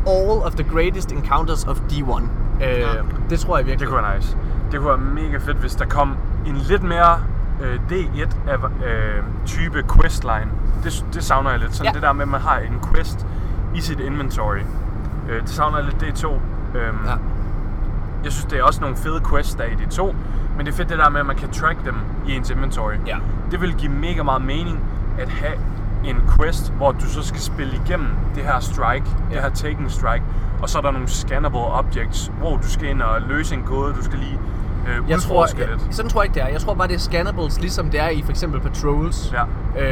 all of the greatest encounters of D1. Øh, Det tror jeg virkelig. Det kunne være nice. Det kunne være mega fedt, hvis der kom en lidt mere øh, D1 af øh, type questline. Det, det savner jeg lidt. Sådan Ja. det der med, at man har en quest i sit inventory. Øh, det savner jeg lidt D2. Øhm, Ja. Jeg synes, det er også nogle fede quests, der er i D2. Men det er fedt det der med, at man kan track dem i ens inventory. Ja. Det vil give mega meget mening at have en quest, hvor du så skal spille igennem det her strike, ja. det her taken strike, og så er der nogle scannable objects, hvor du skal ind og løse en kode, du skal lige øh, Jeg tror, udforske jeg, lidt. sådan tror jeg ikke, det er. Jeg tror bare, det er scannables, ligesom det er i for eksempel Patrols. Ja.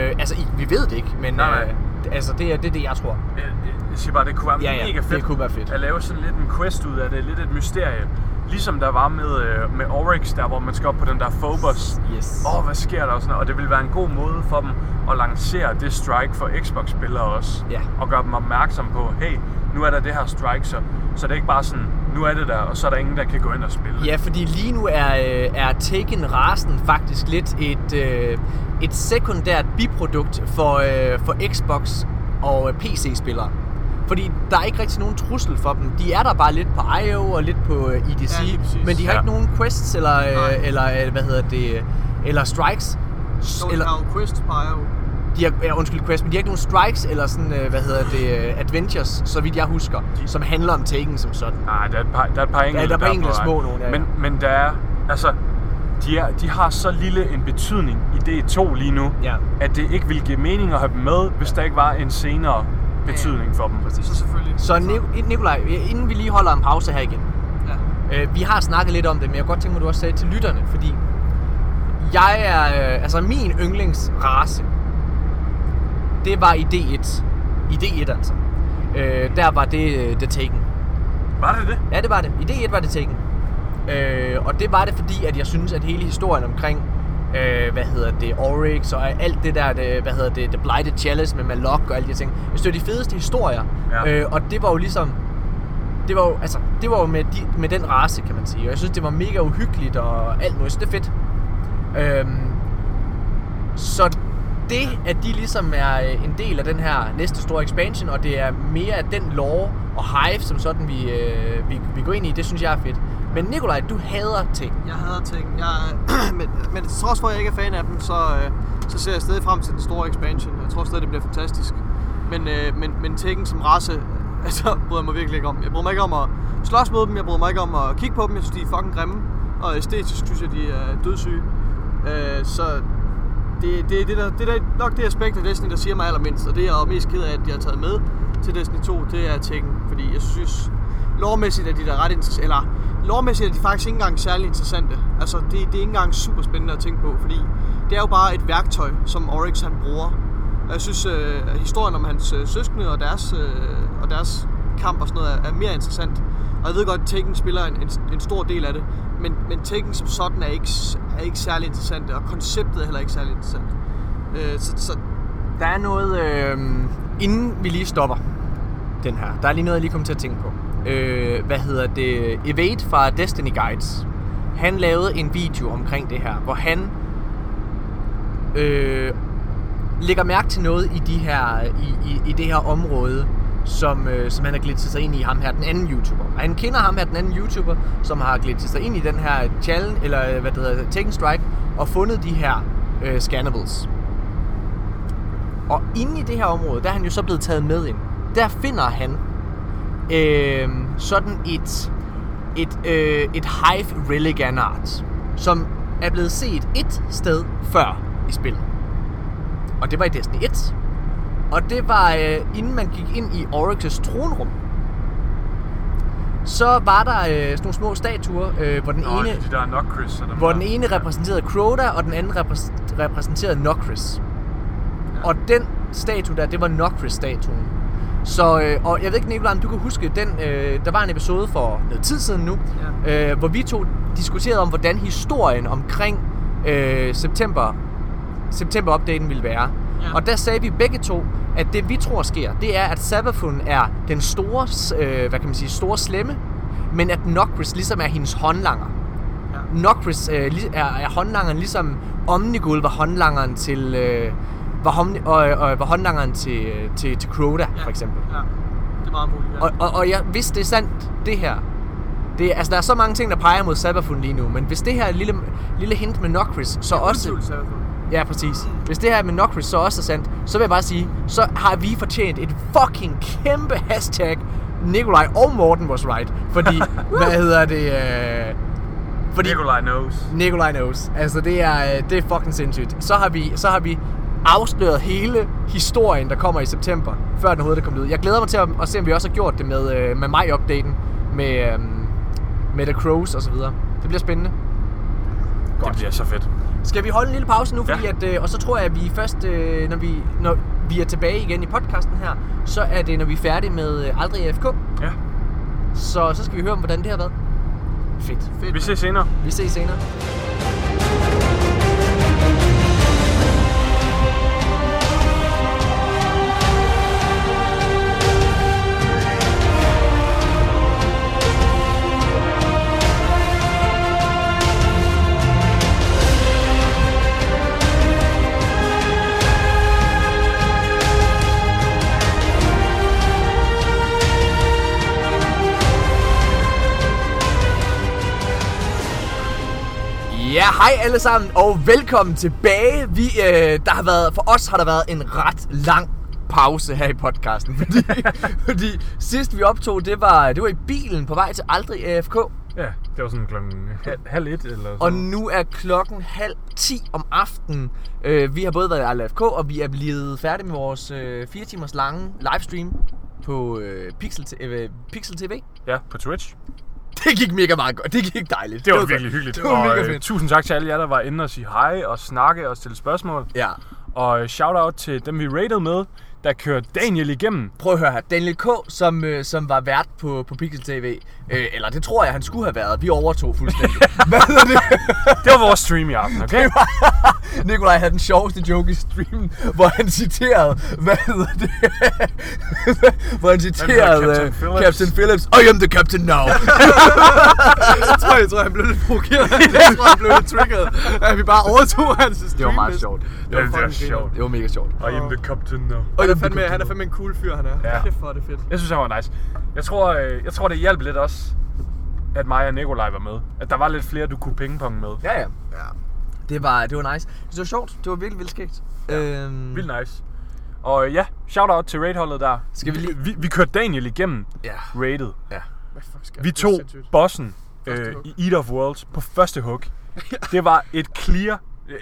Øh, altså, vi ved det ikke, men Nej, nej. Øh, altså, det er, det er det, jeg tror. Jeg, jeg, jeg siger bare, det kunne være Ja, ja, mega det fedt, kunne være fedt. at lave sådan lidt en quest ud af det, lidt et mysterie. Ligesom der var med, øh, med Oryx, der hvor man skal op på den der Phobos. Yes. Åh, oh, hvad sker der? Og, sådan noget. og det vil være en god måde for dem at lancere det strike for Xbox-spillere også. Ja. Og gøre dem opmærksom på, hey, nu er der det her strike, så, så det er ikke bare sådan, nu er det der, og så er der ingen, der kan gå ind og spille. Ja, fordi lige nu er, øh, er Taken-rasen faktisk lidt et, øh, et sekundært biprodukt for, øh, for Xbox og PC-spillere. Fordi der er ikke rigtig nogen trussel for dem. De er der bare lidt på IO og lidt på EDC, Ja, men de har Ja. ikke nogen quests eller, Nej. eller hvad hedder det, eller strikes. Så eller, der er jo quest på IO. De har, ja, undskyld Quest, men de har ikke nogen strikes eller sådan, øh, hvad hedder det, øh, adventures, så vidt jeg husker, som handler om Taken som sådan. Nej, der er et par, der er et par enkelte, der er et par enkelte små nogle, ja, men, ja. men der er, altså, de, er, de har så lille en betydning i D2 lige nu, Ja. at det ikke ville give mening at have dem med, hvis der ikke var en senere betydning for dem. Så selvfølgelig. Så Ni- Nikolaj, inden vi lige holder en pause her igen, Ja. Øh, vi har snakket lidt om det, men jeg kunne godt tænke mig, at du også sagde til lytterne, fordi jeg er, øh, altså min yndlingsrace, det var i D1. I D1 altså. Øh, der var det øh, The Taken. Var det det? Ja, det var det. I D1 var det Taken. Øh, og det var det, fordi at jeg synes, at hele historien omkring, øh, hvad hedder det, Oryx og alt det der, det, hvad hedder det, The Blighted Chalice med Malok og alle de ting, jeg synes, det var de fedeste historier. Ja. Øh, og det var jo ligesom, det var jo, altså, det var jo med, de, med den race, kan man sige. Og jeg synes, det var mega uhyggeligt og alt muligt. Så det er fedt. Øhm, så det, at de ligesom er øh, en del af den her næste store expansion, og det er mere af den lore og hive, som sådan vi, øh, vi, vi går ind i, det synes jeg er fedt. Men Nikolaj, du hader ting. Jeg hader ting. Jeg, men, men trods for, at jeg ikke er fan af dem, så, øh, så ser jeg stadig frem til den store expansion. Jeg tror stadig, det bliver fantastisk. Men, øh, men, men Tekken som race, altså, bryder jeg mig virkelig ikke om. Jeg bryder mig ikke om at slås mod dem, jeg bryder mig ikke om at kigge på dem. Jeg synes, de er fucking grimme. Og æstetisk synes jeg, de er dødssyge. Øh, så det, det, det, der, det der nok det aspekt af Destiny, der siger mig allermindst. Og det jeg er mest ked af, at jeg har taget med til Destiny 2, det er Tekken. Fordi jeg synes, lovmæssigt er de der ret interessante. Eller lovmæssigt er de faktisk ikke engang særlig interessante. Altså, det, det er ikke engang super spændende at tænke på, fordi det er jo bare et værktøj, som Oryx han bruger. Og jeg synes, øh, at historien om hans øh, søskende og deres, øh, og deres kamp og sådan noget er, er mere interessant. Og jeg ved godt, at Tekken spiller en, en, en stor del af det, men, men Tekken som sådan er ikke, er ikke særlig interessant, og konceptet er heller ikke særlig interessant. Øh, så, så Der er noget, øh, inden vi lige stopper den her, der er lige noget, jeg lige kom til at tænke på. Øh, hvad hedder det? Evade fra Destiny Guides. Han lavede en video omkring det her, hvor han øh, lægger mærke til noget i, de her, i, i, i det her område, som, øh, som han har glitset sig ind i ham her, den anden YouTuber. Og han kender ham her, den anden YouTuber, som har glitset sig ind i den her challenge, eller øh, hvad det hedder, Tekken Strike, og fundet de her øh, scannables. Og inde i det her område, der er han jo så blevet taget med ind. Der finder han øh, sådan et, et, øh, et Hive Religan Art, som er blevet set et sted før i spillet. Og det var i Destiny 1. Og det var, øh, inden man gik ind i Oryx's tronrum, så var der øh, sådan nogle små statuer, øh, hvor den Nå, ene... de der Nocris og dem Hvor der. den ene repræsenterede Crota, og den anden repræs- repræsenterede Nokris. Ja. Og den statue der, det var Nokris-statuen. Så, øh, og jeg ved ikke, Nicolaj, om du kan huske, den, øh, der var en episode for noget tid siden nu, ja. øh, hvor vi to diskuterede om, hvordan historien omkring øh, september, september-updaten ville være. Ja. Og der sagde vi begge to, at det vi tror sker, det er, at Sabafun er den store, øh, hvad kan man sige, store slemme, men at Nokris ligesom er hendes håndlanger. Ja. Nokris øh, er, er håndlangeren, ligesom Omnigul var håndlangeren til... Øh, var, homni- og, og, var håndlangeren til, øh, til, til Crota, ja. for eksempel. ja, det er meget muligt. Ja. Og, og, og jeg, hvis det er sandt, det her, det, altså der er så mange ting, der peger mod Sabafun lige nu, men hvis det her er lille, lille hint med Nokris, så også... Sabafun. Ja, præcis. Hvis det her med Nokris så også er sandt, så vil jeg bare sige, så har vi fortjent et fucking kæmpe hashtag Nikolaj og Morten was right. Fordi, hvad hedder det... Øh, fordi Nikolaj knows. Nikolaj knows. Altså, det er, øh, det er fucking sindssygt. Så har vi, så har vi afsløret hele historien, der kommer i september, før den overhovedet er kommet ud. Jeg glæder mig til at, at se, om vi også har gjort det med, øh, med mig-updaten, med, øh, med The Crows og så videre. Det bliver spændende. Det bliver så fedt. Skal vi holde en lille pause nu, fordi Ja. at, øh, og så tror jeg, at vi først, øh, når vi, når vi er tilbage igen i podcasten her, så er det, når vi er færdige med øh, Aldrig AFK. Ja. Så, så skal vi høre om, hvordan det har været. Fedt. Fedt, Vi ses senere. Vi ses senere. Hej alle sammen, og velkommen tilbage. Vi, øh, der har været, for os har der været en ret lang pause her i podcasten, fordi, fordi sidst vi optog, det var, det var i bilen på vej til Aldrig AFK, Ja, det var sådan klokken halv, halv et eller sådan og nu er klokken halv 10 om aftenen. Øh, vi har både været i Aldrig AFK, og vi er blevet færdige med vores øh, 4 timers lange livestream på øh, Pixel, T- øh, Pixel TV. Ja, på Twitch. Det gik mega meget godt, det gik dejligt. Det var, godt. virkelig hyggeligt. Det var og, mega øh, fedt. tusind tak til alle jer, der var inde og sige hej og snakke og stille spørgsmål. Ja. Og shout out til dem, vi rated med, der kørte Daniel igennem. Prøv at høre her. Daniel K., som, øh, som var vært på, på Pixel TV, øh, eller det tror jeg, han skulle have været. Vi overtog fuldstændig. Hvad hedder det? Det var vores stream i aften, okay? Nikolaj havde den sjoveste joke i streamen, hvor han citerede, hvad hedder det? hvor han citerede Captain øh, Phillips? Captain Phillips. I am the captain now. Jeg tror, jeg, tror, han blev lidt provokeret. Jeg tror, han blev lidt triggeret. At vi bare overtog hans stream. det var meget sjovt. Det var, det var sjovt. Det var mega sjovt. I am the captain now. Han er, fandme, han er fandme en cool fyr, han er. Ja. Kæft, hvor er det fedt. Jeg synes, han var nice. Jeg tror, øh, jeg tror det hjalp lidt også, at mig og Nikolaj var med. At der var lidt flere, du kunne pingpong med. Ja, ja. Ja. Det var, det var nice. Det var sjovt. Det var virkelig vildt skægt. Ja. Øhm, Vildt nice. Og øh, ja, shout out til raidholdet der. Skal vi lige- Vi, vi kørte Daniel igennem Ja. rated. Ja. Hvad fuck skal Vi tog bossen øh, i Eat of Worlds på første hug. Det var et clear,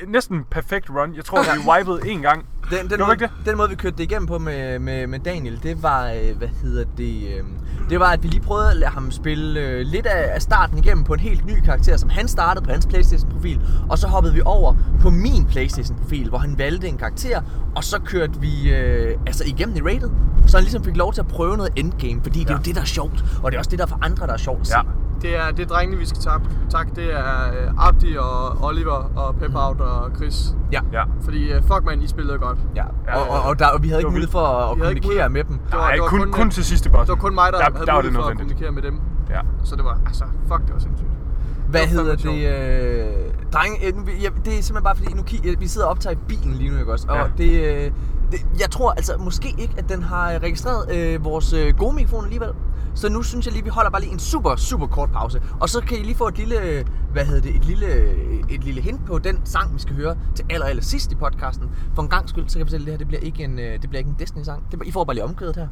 næsten perfekt run. Jeg tror, vi wipede en gang. Den, den, måde, den måde, vi kørte det igennem på med, med, med Daniel, det var, øh, hvad hedder det, øh, det var, at vi lige prøvede at lade ham spille øh, lidt af, af starten igennem på en helt ny karakter, som han startede på hans Playstation-profil, og så hoppede vi over på min Playstation-profil, hvor han valgte en karakter, og så kørte vi øh, altså igennem i rated, så han ligesom fik lov til at prøve noget endgame, fordi det er jo det, der er sjovt, og det er også det, der er for andre, der er sjovt at se. Ja. Det er, det er drengene, vi skal takke. Tak, det er Abdi og Oliver og Pep Out og Chris. Ja. Ja. Fordi fuck man, I spillede godt. Ja, Ja, og, og, og, der, og vi havde ikke mulighed for at, kommunikere med dem. Det var- Nej, det var kun, kun, kun til sidste boss. Det var kun mig, der, der, havde der mulighed for at kommunikere med dem. Ja. Så det var, altså, fuck, det var sindssygt. Hvad hedder det? Øh, drenge, øh, det er simpelthen bare fordi, nu vi sidder og optager i bilen lige nu, ikke også? Og Ja. det, øh, det, jeg tror altså måske ikke, at den har øh, registreret øh, vores øh, gode mikrofon alligevel. Så nu synes jeg lige, vi holder bare lige en super, super kort pause. Og så kan I lige få et lille, øh, hvad hedder det, et lille, øh, et lille hint på den sang, vi skal høre til aller, aller sidst i podcasten. For en gang skyld, så kan jeg fortælle, det her det bliver ikke en, det bliver ikke en Disney-sang. Det, I får bare lige omkvædet her.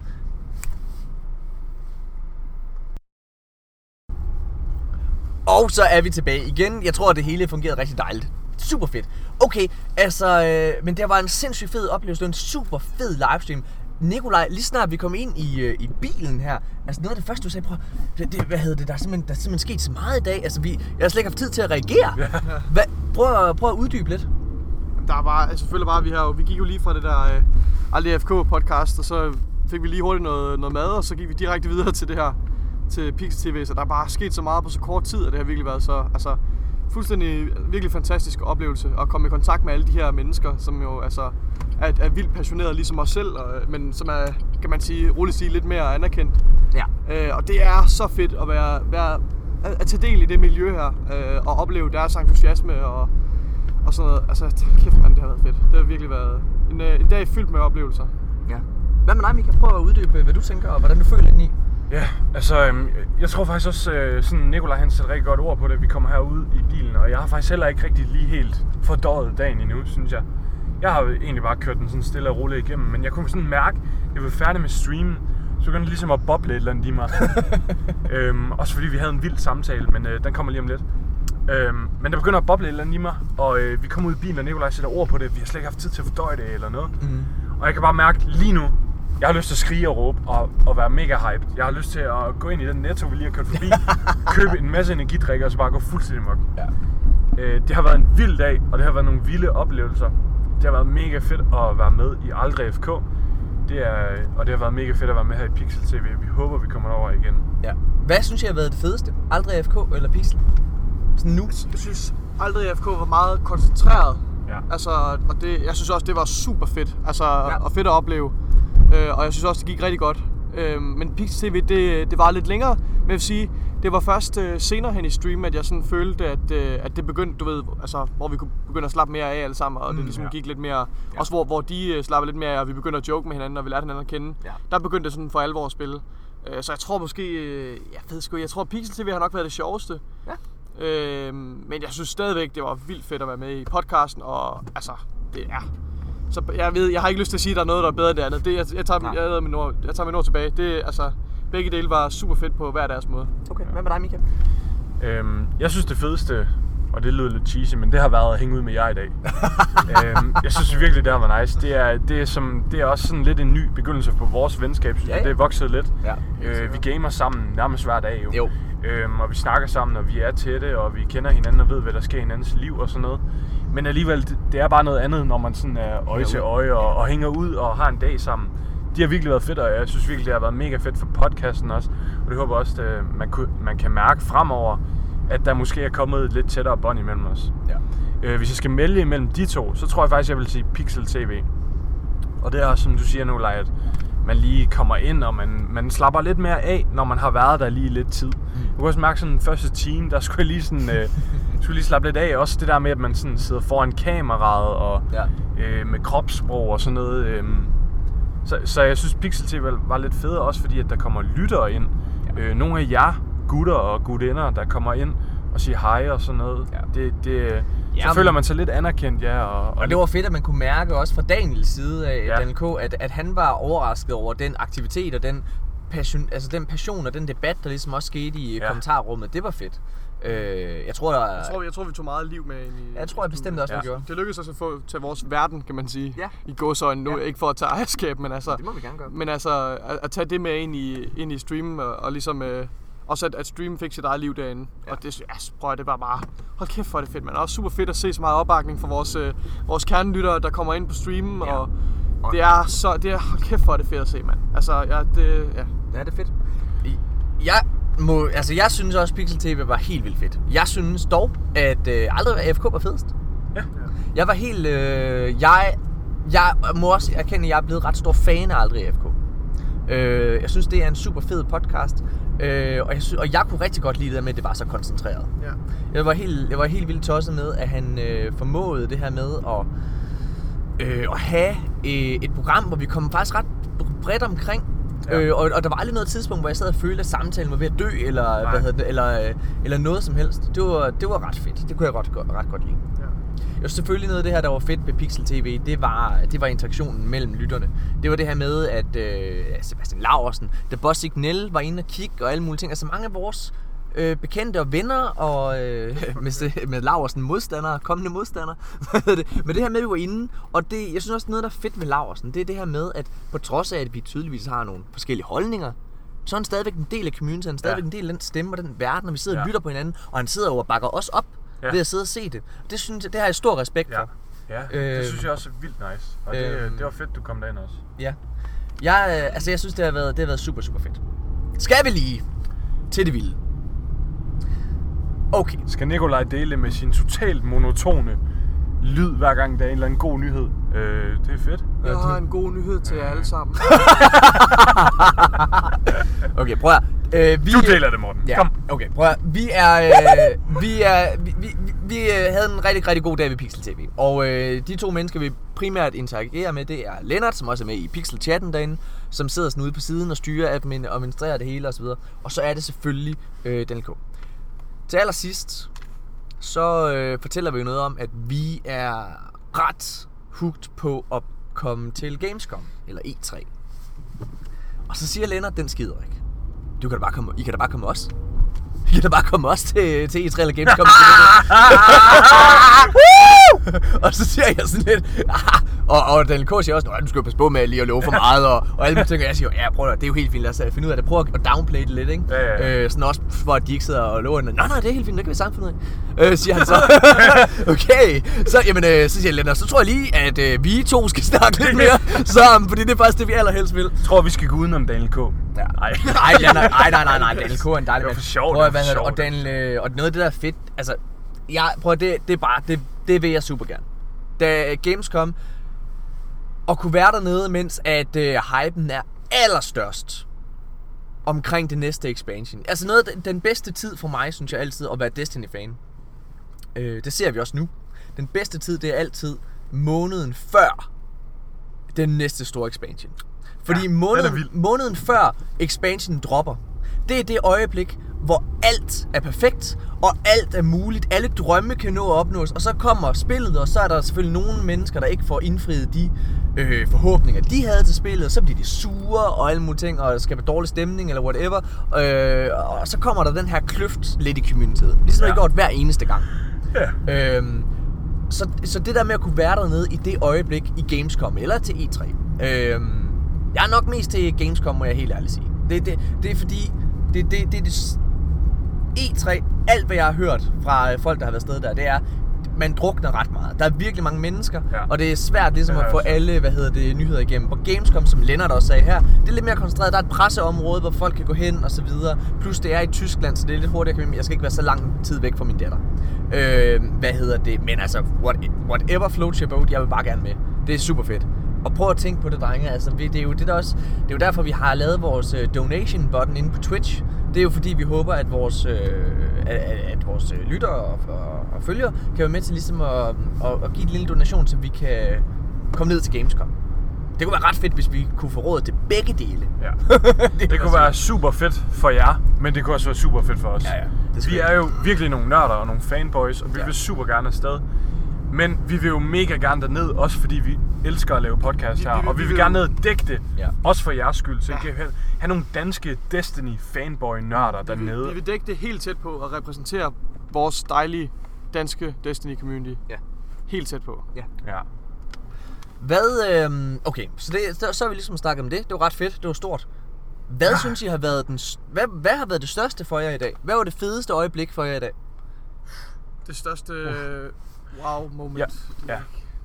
Og så er vi tilbage igen. Jeg tror, at det hele fungerede rigtig dejligt. Super fedt. Okay, altså, øh, men det var en sindssygt fed oplevelse. Det var en super fed livestream. Nikolaj, lige snart vi kom ind i, øh, i bilen her, altså noget af det første, du sagde, prøv, det, det, hvad hedder det, der er, simpelthen, der er simpelthen sket så meget i dag. Altså, vi, jeg har slet ikke haft tid til at reagere. Hvad, prøv, at- prøv at uddybe lidt. Der var altså, selvfølgelig bare, vi, har, vi gik jo lige fra det der øh, Aldrig FK podcast, og så fik vi lige hurtigt noget, noget mad, og så gik vi direkte videre til det her, til Pix TV, så der er bare sket så meget på så kort tid, og det har virkelig været så, altså, fuldstændig virkelig fantastisk oplevelse at komme i kontakt med alle de her mennesker, som jo altså er, er vildt passionerede ligesom os selv, og, men som er, kan man sige, roligt sige, lidt mere anerkendt. Ja. Øh, og det er så fedt at være, være at, at tage del i det miljø her, øh, og opleve deres entusiasme og, og sådan noget. Altså, kæft mand, det har været fedt. Det har virkelig været en, øh, en dag fyldt med oplevelser. ja. Hvad med dig, Mika? Prøv at uddybe, hvad du tænker, og hvordan du føler ind i. Ja, altså, øhm, jeg tror faktisk også, øh, sådan Nikolaj han sætter rigtig godt ord på det. Vi kommer herud i bilen, og jeg har faktisk heller ikke rigtig lige helt fordøjet dagen endnu, synes jeg. Jeg har egentlig bare kørt den sådan stille og roligt igennem, men jeg kunne sådan mærke, at jeg var færdig med streamen, så begyndte det ligesom at boble et eller andet i mig. øhm, også fordi vi havde en vild samtale, men øh, den kommer lige om lidt. Øhm, men der begynder at boble et eller andet i mig, og øh, vi kommer ud i bilen, og Nikolaj sætter ord på det. Vi har slet ikke haft tid til at fordøje det eller noget. Mm. Og jeg kan bare mærke lige nu, jeg har lyst til at skrige og råbe og, og være mega hyped. Jeg har lyst til at gå ind i den netto, vi lige har kørt forbi, købe en masse energidrikker og så bare gå fuldstændig mok. Ja. Øh, det har været en vild dag, og det har været nogle vilde oplevelser. Det har været mega fedt at være med i Aldrig FK. Det er, og det har været mega fedt at være med her i Pixel TV. Vi håber, vi kommer over igen. ja. Hvad synes jeg har været det fedeste? Aldrig FK eller Pixel? Sådan nu? Jeg synes aldrig, FK var meget koncentreret. Ja. Altså, og det, jeg synes også, det var super fedt. Altså, ja. og fedt at opleve. Øh, og jeg synes også, det gik rigtig godt. Øh, men Pixel TV, det, det var lidt længere. Men jeg vil sige, det var først øh, senere hen i stream, at jeg sådan følte, at, øh, at det begyndte, du ved, altså, hvor vi kunne begynde at slappe mere af alle sammen, og det ligesom ja. gik lidt mere, ja. også hvor, hvor de øh, slappede lidt mere af, og vi begyndte at joke med hinanden, og vi lærte hinanden at kende. Ja. Der begyndte det sådan for alvor at spille. Øh, så jeg tror måske, øh, jeg ved sgu, jeg tror Pixel TV har nok været det sjoveste. Ja. Øh, men jeg synes stadigvæk, det var vildt fedt at være med i podcasten, og altså, det er... Så jeg ved, jeg har ikke lyst til at sige, at der er noget, der er bedre end det andet. Det, jeg, jeg, tager, jeg, jeg, min ord, jeg tager min ord tilbage. Det, altså, begge dele var super fedt på hver deres måde. Okay, hvad med dig, Michael? Øhm, jeg synes det fedeste, og det lyder lidt cheesy, men det har været at hænge ud med jer i dag. øhm, jeg synes virkelig, det har været nice. Det er, det, er som, det er også sådan lidt en ny begyndelse på vores venskab. Synes Ja, ja, ja. Det er vokset lidt. Ja, øh, vi gamer sammen nærmest hver dag jo. Jo. Øhm, og vi snakker sammen, og vi er tætte, og vi kender hinanden og ved, hvad der sker i hinandens liv og sådan noget. Men alligevel, det, er bare noget andet, når man sådan er øje til øje og, og hænger ud og har en dag sammen. De har virkelig været fedt, og jeg synes virkelig, det har været mega fedt for podcasten også. Og det håber jeg også, at man, kunne, man kan mærke fremover, at der måske er kommet et lidt tættere bånd imellem os. Ja. Øh, hvis jeg skal melde imellem de to, så tror jeg faktisk, jeg vil sige Pixel TV. Og det er også, som du siger nu, Lej, at man lige kommer ind, og man, man slapper lidt mere af, når man har været der lige lidt tid. Mm. Du kan også mærke sådan den første time, der skulle jeg lige sådan, øh, skulle lige slappe lidt af. Også det der med, at man sådan sidder foran kameraet og Ja. øh, med kropssprog og sådan noget. Øh, så, så jeg synes, Pixel TV var lidt federe, også fordi, at der kommer lyttere ind. Ja. Øh, nogle af jer gutter og gutinder, der kommer ind og siger hej og sådan noget. Ja. Det, det, så Jamen. føler man sig lidt anerkendt, ja. Og, Og det var fedt, at man kunne mærke også fra Daniels side af Ja. ja. Daniel K., at, at han var overrasket over den aktivitet og den passion, altså den passion og den debat, der ligesom også skete i Ja. ja. kommentarrummet. Det var fedt. Øh, jeg tror, der Jeg tror, jeg tror, vi tog meget liv med ind i... Ja, jeg tror jeg bestemt også, vi Ja. gjorde. Det lykkedes os at få til vores verden, kan man sige. Ja. I gåsøjne nu. Ja. Ikke for at tage ejerskab, men altså... Det må vi gerne gøre. Men altså, at, at tage det med ind i, ind i streamen, og, og ligesom... Øh, også at, at streamen fik sit eget liv derinde. Ja. Og det, ja, prøv det var bare... Hold kæft, hvor er det fedt, man. Og også super fedt at se så meget opbakning fra vores, øh, vores kernelyttere, der kommer ind på streamen. Ja. Ja. Og det er så... Det er, hold kæft, hvor er det fedt at se, mand. Altså, ja, det... Ja. Ja, det er fedt. Jeg, må, altså, jeg synes også, Pixel TV var helt vildt fedt. Jeg synes dog, at øh, aldrig AFK var fedest. Ja. Jeg var helt... Øh, jeg, jeg må også erkende, at jeg er blevet ret stor fan af Aldrig AFK. Øh, jeg synes, det er en super fed podcast. Øh, og, jeg og jeg kunne rigtig godt lide det der med, at det var så koncentreret. ja. Jeg var helt, jeg var helt vildt tosset med, at han øh, formåede det her med at, øh, at have øh, et program, hvor vi kom faktisk ret bredt omkring. Ja. Øh, og, og der var aldrig noget tidspunkt, hvor jeg sad og følte, at samtalen var ved at dø, eller, Nej. hvad hedder det, eller, øh, eller noget som helst. Det var, det var ret fedt. Det kunne jeg godt, ret godt lide. Jo, selvfølgelig noget af det her, der var fedt ved Pixel TV, det var, det var interaktionen mellem lytterne. Det var det her med, at øh, Sebastian Laursen, da Boss Signal var inde og kigge og alle mulige ting. Altså mange af vores øh, bekendte og venner og øh, med, med Laursen modstandere, kommende modstandere. Men det her med, at vi var inde, og det, jeg synes også noget, der er fedt med Laursen, det er det her med, at på trods af, at vi tydeligvis har nogle forskellige holdninger, så er han stadigvæk en del af communityen, er stadigvæk Ja. en del af den stemme og den verden, og vi sidder. Ja. og lytter på hinanden, og han sidder jo og bakker os op Ja. ved at sidde og se det. Det synes jeg, det har jeg stor respekt Ja, for. ja Øh, det synes jeg også er vildt nice. Og det, øhm, det var fedt, du kom derind også. Ja. Jeg, øh, altså jeg synes, det har, været, det har været super, super fedt. Skal vi lige til det vilde? Okay. Skal Nikolaj dele med sin totalt monotone lyd, hver gang der er en eller anden god nyhed? Øh, det er fedt. Jeg har en god nyhed til jer alle sammen. Okay, prøv at øh, vi, Du deler det, Morten. Ja, Kom. okay, prøv at, vi er, øh, vi er, vi, vi, vi, vi øh, havde en rigtig, rigtig god dag ved Pixel TV. Og øh, de to mennesker, vi primært interagerer med, det er Lennart, som også er med i Pixel-chatten derinde, som sidder sådan ude på siden og styrer admin og administrerer det hele osv. Og så er det selvfølgelig øh, Daniel K. Til allersidst, så øh, fortæller vi jo noget om, at vi er ret hugt på at komme til Gamescom, eller E3. Og så siger Lennart, den skider ikke. Du kan da bare komme, I kan da bare komme os. I kan da bare komme os til, til E3 eller Gamescom. Og så siger jeg sådan lidt, "Ah." Og, og Daniel K. siger også, at du skal jo passe på med lige at love for meget, og, og alle og jeg siger, ja, prøv at, det er jo helt fint, lad os øh, finde ud af det. Prøv at downplay det lidt, ikke? Ja, ja, ja. Øh, sådan også, for at de ikke sidder og lover, nej, nej, det er helt fint, det kan vi sammen finde ud af. Øh, siger han så. okay, så, jamen, øh, så siger Lennart, så tror jeg lige, at øh, vi to skal snakke lidt mere sammen, fordi det er faktisk det, vi allerhelst vil. Jeg tror, vi skal gå udenom Daniel K. Ja. Nej. Nej, nej, nej, nej, nej, Daniel K. er en dejlig Det var mand. for sjovt, Prøv at, hvad det, og sjovt. Daniel, øh, og noget af det der er fedt, altså, jeg, prøv at, det, det er bare, det, det vil jeg super gerne. Da Gamescom, og kunne være dernede, mens at øh, hypen er allerstørst omkring det næste expansion. Altså noget af den- den bedste tid for mig, synes jeg altid, at være Destiny-fan. Øh, det ser vi også nu. Den bedste tid, det er altid måneden før den næste store expansion. Fordi Ja, ja, den måneden, måneden før expansion dropper, det er det øjeblik, hvor alt er perfekt, og alt er muligt, alle drømme kan nå at opnås, og så kommer spillet, og så er der selvfølgelig nogle mennesker, der ikke får indfriet de øh, forhåbninger, de havde til spillet, og så bliver de sure og alle mulige ting, og skaber dårlig stemning eller whatever, øh, og så kommer der den her kløft lidt i communityet, ligesom ja. det gjort hver eneste gang. Ja. Øhm, så, så det der med at kunne være dernede i det øjeblik i Gamescom eller til E3. Øhm, jeg er nok mest til Gamescom, må jeg helt ærligt sige. Det, det, det er fordi, det, det, det, det, E3, alt hvad jeg har hørt fra øh, folk, der har været afsted der, det er, man drukner ret meget. Der er virkelig mange mennesker, Ja. og det er svært ligesom Det at få alle hvad hedder det, nyheder igennem. På Gamescom, som Lennart også sagde her, det er lidt mere koncentreret. Der er et presseområde, hvor folk kan gå hen og så videre. Plus det er i Tyskland, så det er lidt hurtigere. Jeg skal ikke være så lang tid væk fra min datter. Øh, hvad hedder det? Men altså, what, whatever floats your boat, jeg vil bare gerne med. Det er super fedt. Og prøv at tænke på det, drenge. Altså, vi- det er jo det der også, det er jo derfor, vi har lavet vores øh, donation button inde på Twitch. Det er jo fordi, vi håber, at vores, øh, at, at, vores øh, lyttere og, og, og følgere kan være med til ligesom at, at, at give en lille donation, så vi kan komme ned til Gamescom. Det kunne være ret fedt, hvis vi kunne få råd til begge dele. Ja. Det kunne være super fedt for jer, men det kunne også være super fedt for os. Ja, ja. Det vi. er jo virkelig nogle nørder og nogle fanboys, og vi Ja. vil super gerne afsted. Men vi vil jo mega gerne derned, også fordi vi elsker at lave podcast Vi- her. vi vil- og vi vi vil vil- gerne ned og dække det, Ja. også for jeres skyld. Så I kan have, have nogle danske Destiny fanboy nørder Vi vil, dernede. vi vil dække det helt tæt på og repræsentere vores dejlige danske Destiny community. Ja. Helt tæt på. Ja. Hvad, øh, okay, så, det, så, så har vi ligesom snakket om det. Det var ret fedt, det var stort. Hvad synes I har været den, hvad, hvad har været det største for jer i dag? Hvad var det fedeste øjeblik for jer i dag? Det største øh, wow moment. Ja. Ja.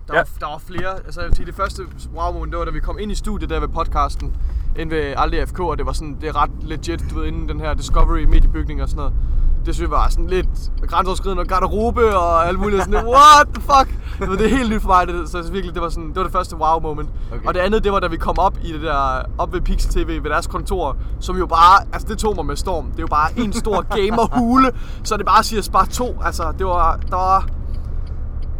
Der, Ja. var, der var flere. Altså jeg vil sige, det første wow moment, det var da vi kom ind i studiet der ved podcasten. Inde ved Aldrig FK, og det var sådan, det er ret legit, du ved, inden den her Discovery mediebygning og sådan noget. Det synes jeg var sådan lidt grænseoverskridende og garderobe og alt muligt sådan, what the fuck? Det, var, det er helt nyt for mig, det, så virkelig, det var, sådan, det var det første wow moment. Okay. Og det andet, det var da vi kom op i det der, op ved Pixel TV ved deres kontor, som jo bare, altså det tog mig med storm. Det er jo bare en stor gamerhule, så det bare siger Spar 2. Altså, det var, der var,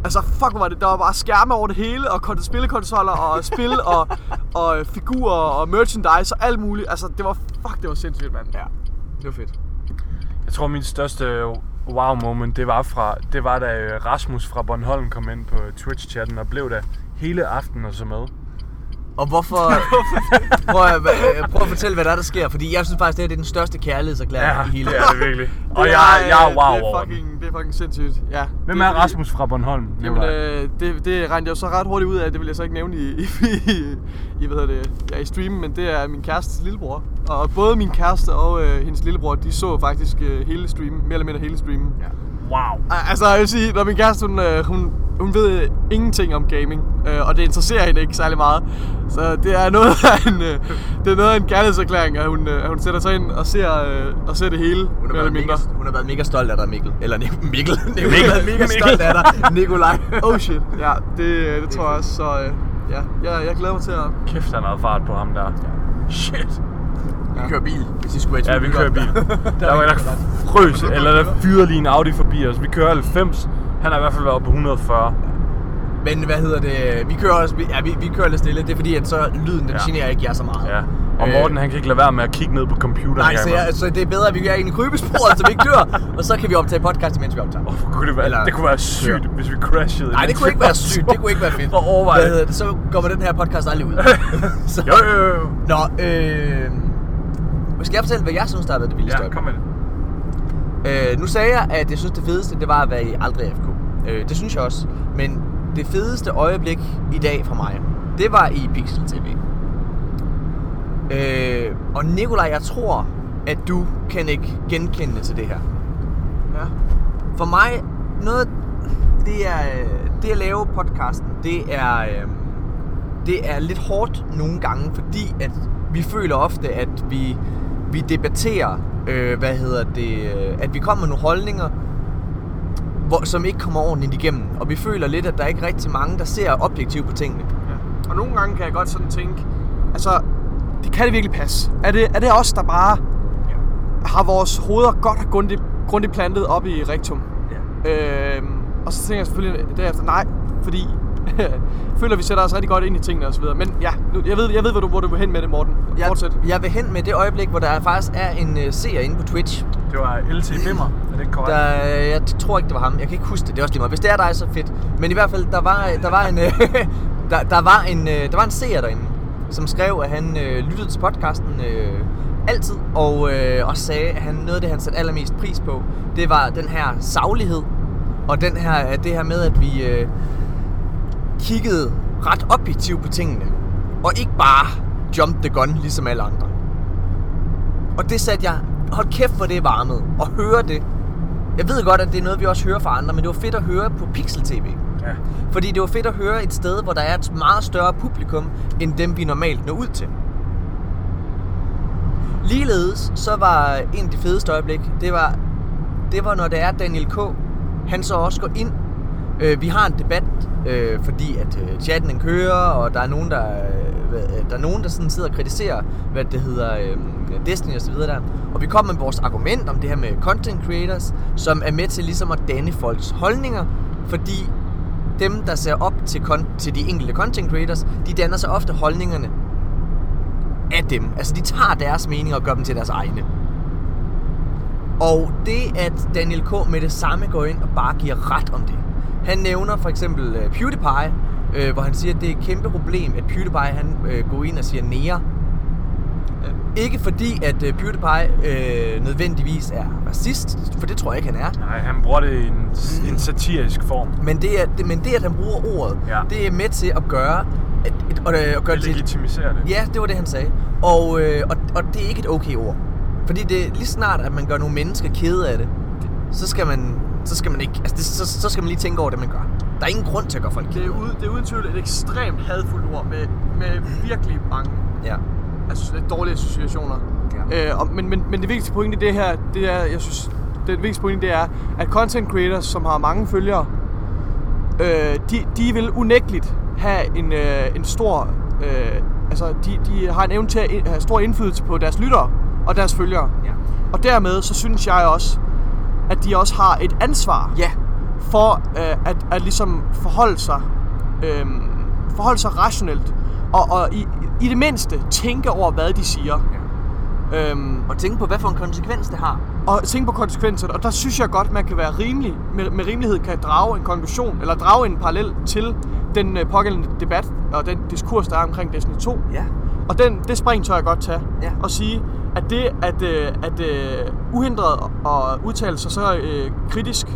Altså, fuck, var det. Der var bare skærme over det hele, og kon- spillekonsoller, og spil, og, og øh, figurer, og merchandise, og alt muligt. Altså, det var, fuck, det var sindssygt, mand. Ja, det var fedt. Jeg tror, min største wow moment, det var, fra, det var da øh, Rasmus fra Bornholm kom ind på Twitch-chatten og blev der hele aftenen og så med. Og hvorfor... prøv, at, øh, prøv at fortælle, hvad der, er, der sker, fordi jeg synes faktisk, det er den største kærlighedserklæring i hele det er det virkelig. Og Det jeg, er, jeg er øh, wow det er fucking, det er fucking sindssygt, ja. Hvem er Rasmus fra Bornholm? Jamen, øh, det, det regnede jeg jo så ret hurtigt ud af, det vil jeg så ikke nævne i, i, i, i hvad hedder det, ja, i streamen, men det er min kærestes lillebror. Og både min kæreste og øh, hendes lillebror, de så faktisk øh, hele streamen, mere eller mindre hele streamen. Ja. Wow. Al- Altså, jeg vil sige, når min kæreste, hun, øh, hun, hun ved ingenting om gaming, øh, og det interesserer hende ikke særlig meget. Så det er noget af en, øh, det er noget af en kærlighedserklæring, at hun, øh, at hun sætter sig ind og ser, øh, og ser det hele, Hun har, været mega, hun har været mega stolt af dig, Mikkel. Eller Nik- Mikkel. Hun har Mikkel. været mega stolt af dig, Nikolaj. Oh shit, ja, det, øh, det tror jeg også, så øh, ja, jeg, jeg glæder mig til at... Kæft, han havde fart på ham der. Shit. Vi kører bil, hvis I skulle være Ja, vi kører bil. det. Der var der frøs, eller der fyrede lige en Audi forbi os. Vi kører 90. Han har i hvert fald været på 140. Men hvad hedder det? Vi kører også, vi- ja, vi, vi kører lidt stille. Det er fordi, at så lyden den Ja. generer ikke jer så meget. Ja. Og Øh, Morten, han kan ikke lade være med at kigge ned på computeren. Nej, en så, jeg, så det er bedre, at vi er inde i krybesporet, så vi ikke dør. Og så kan vi optage podcast, imens vi optager. Hvorfor kunne det være? Eller- det kunne være sygt, hvis vi crashede. Nej, det mens kunne ikke være sygt. Det kunne ikke være fedt. Prøv at overveje Hvad det. hedder det? Så kommer den her podcast aldrig ud. så, Jo, jo, jo. Nå, øh... Skal jeg fortælle, hvad jeg synes, der har været det vildeste Ja, kom med det. Øh, nu sagde jeg, at jeg synes, det fedeste, det var at være i Aldrig FK. Øh, det synes jeg også. Men det fedeste øjeblik i dag for mig, det var i Pixel TV. Øh, og Nikolaj, jeg tror, at du kan ikke genkende til det her. Ja. For mig, noget, det er, det at lave podcasten, det er, øh, det er lidt hårdt nogle gange, fordi at vi føler ofte, at vi, vi debatterer, øh, hvad hedder det, øh, at vi kommer med nogle holdninger, hvor, som ikke kommer ordentligt igennem. Og vi føler lidt, at der er ikke rigtig mange, der ser objektivt på tingene. Ja. Og nogle gange kan jeg godt sådan tænke, altså, det kan det virkelig passe? Er det, er det os, der bare har vores hoveder godt grundigt, grundigt plantet op i rektum? Ja. Øhm, og så tænker jeg selvfølgelig derefter, nej, fordi føler, vi sætter os rigtig godt ind i tingene videre. Men ja, nu, jeg ved, jeg ved hvor, du, hvor du vil hen med det, Morten. Jeg, Fortsæt. jeg vil hen med det øjeblik, hvor der faktisk er en uh, seer inde på Twitch, Det var LT Bimmer, er det ikke korrekt? Der, jeg tror ikke, det var ham. Jeg kan ikke huske det. Det er også lige meget. Hvis det er dig, så fedt. Men i hvert fald, der var, der var en, øh, der, der var en, øh, der var en seer derinde, som skrev, at han øh, lyttede til podcasten øh, altid, og, øh, og sagde, at han, noget af det, han satte allermest pris på, det var den her saglighed, og den her, det her med, at vi øh, kiggede ret objektivt på tingene, og ikke bare jump the gun, ligesom alle andre. Og det satte jeg, hold kæft for det varmet, og høre det. Jeg ved godt, at det er noget, vi også hører fra andre, men det var fedt at høre på Pixel TV. Ja. Fordi det var fedt at høre et sted, hvor der er et meget større publikum, end dem vi normalt når ud til. Ligeledes så var en af de fedeste øjeblik, det var, det var når det er Daniel K. Han så også går ind. Øh, vi har en debat, øh, fordi at øh, chatten den kører, og der er nogen, der, øh, øh, der, er nogen, der sådan sidder og kritiserer, hvad det hedder, øh, Destiny og så videre der. Og vi kommer med vores argument om det her med content creators, som er med til ligesom at danne folks holdninger, fordi dem, der ser op til, kon- til de enkelte content creators, de danner sig ofte holdningerne af dem. Altså, de tager deres mening og gør dem til deres egne. Og det, at Daniel K. med det samme går ind og bare giver ret om det. Han nævner for eksempel uh, PewDiePie, øh, hvor han siger, at det er et kæmpe problem, at PewDiePie han øh, går ind og siger nære. Ikke fordi, at øh, PewDiePie øh, nødvendigvis er racist, for det tror jeg ikke, han er. Nej, han bruger det i en, en satirisk form. Men det, er, det, men det, at han bruger ordet, Ja. det er med til at gøre, at, at, at, at gøre Det legitimiserer det. Ja, det var det, han sagde. Og, øh, og, og det er ikke et okay ord. Fordi det lige snart, at man gør nogle mennesker kede af det, så skal man, så skal man ikke, altså det, så, så skal man lige tænke over det, man gør. Der er ingen grund til at gøre folk Det kede er, ude, det er uden tvivl et ekstremt hadfuldt ord med, med virkelig mange Ja. altså, dårlige associationer. Ja. Øh, og, men, men, men det vigtigste point i det her, det er, jeg synes, det vigtigste point det er, at content creators, som har mange følgere, øh, de, de vil unægteligt have en, øh, en stor, øh, altså de, de har en evne til at have stor indflydelse på deres lyttere og deres følgere. Ja. Og dermed så synes jeg også, at de også har et ansvar Ja. for øh, at, at ligesom forholde sig, øh, forholde sig rationelt og, og i, i det mindste tænke over, hvad de siger. Ja. Øhm, Og tænke på, hvad for en konsekvens det har. og tænke på konsekvenserne. Og der synes jeg godt, man kan være rimelig, med, med rimelighed kan drage en konklusion, eller drage en parallel til den øh, pågældende debat og den diskurs, der er omkring Destiny 2. Ja. Og den, det spring tør jeg godt tage. Ja. Og sige, at det at, øh, at øh, uhindret og udtale sig så øh, kritisk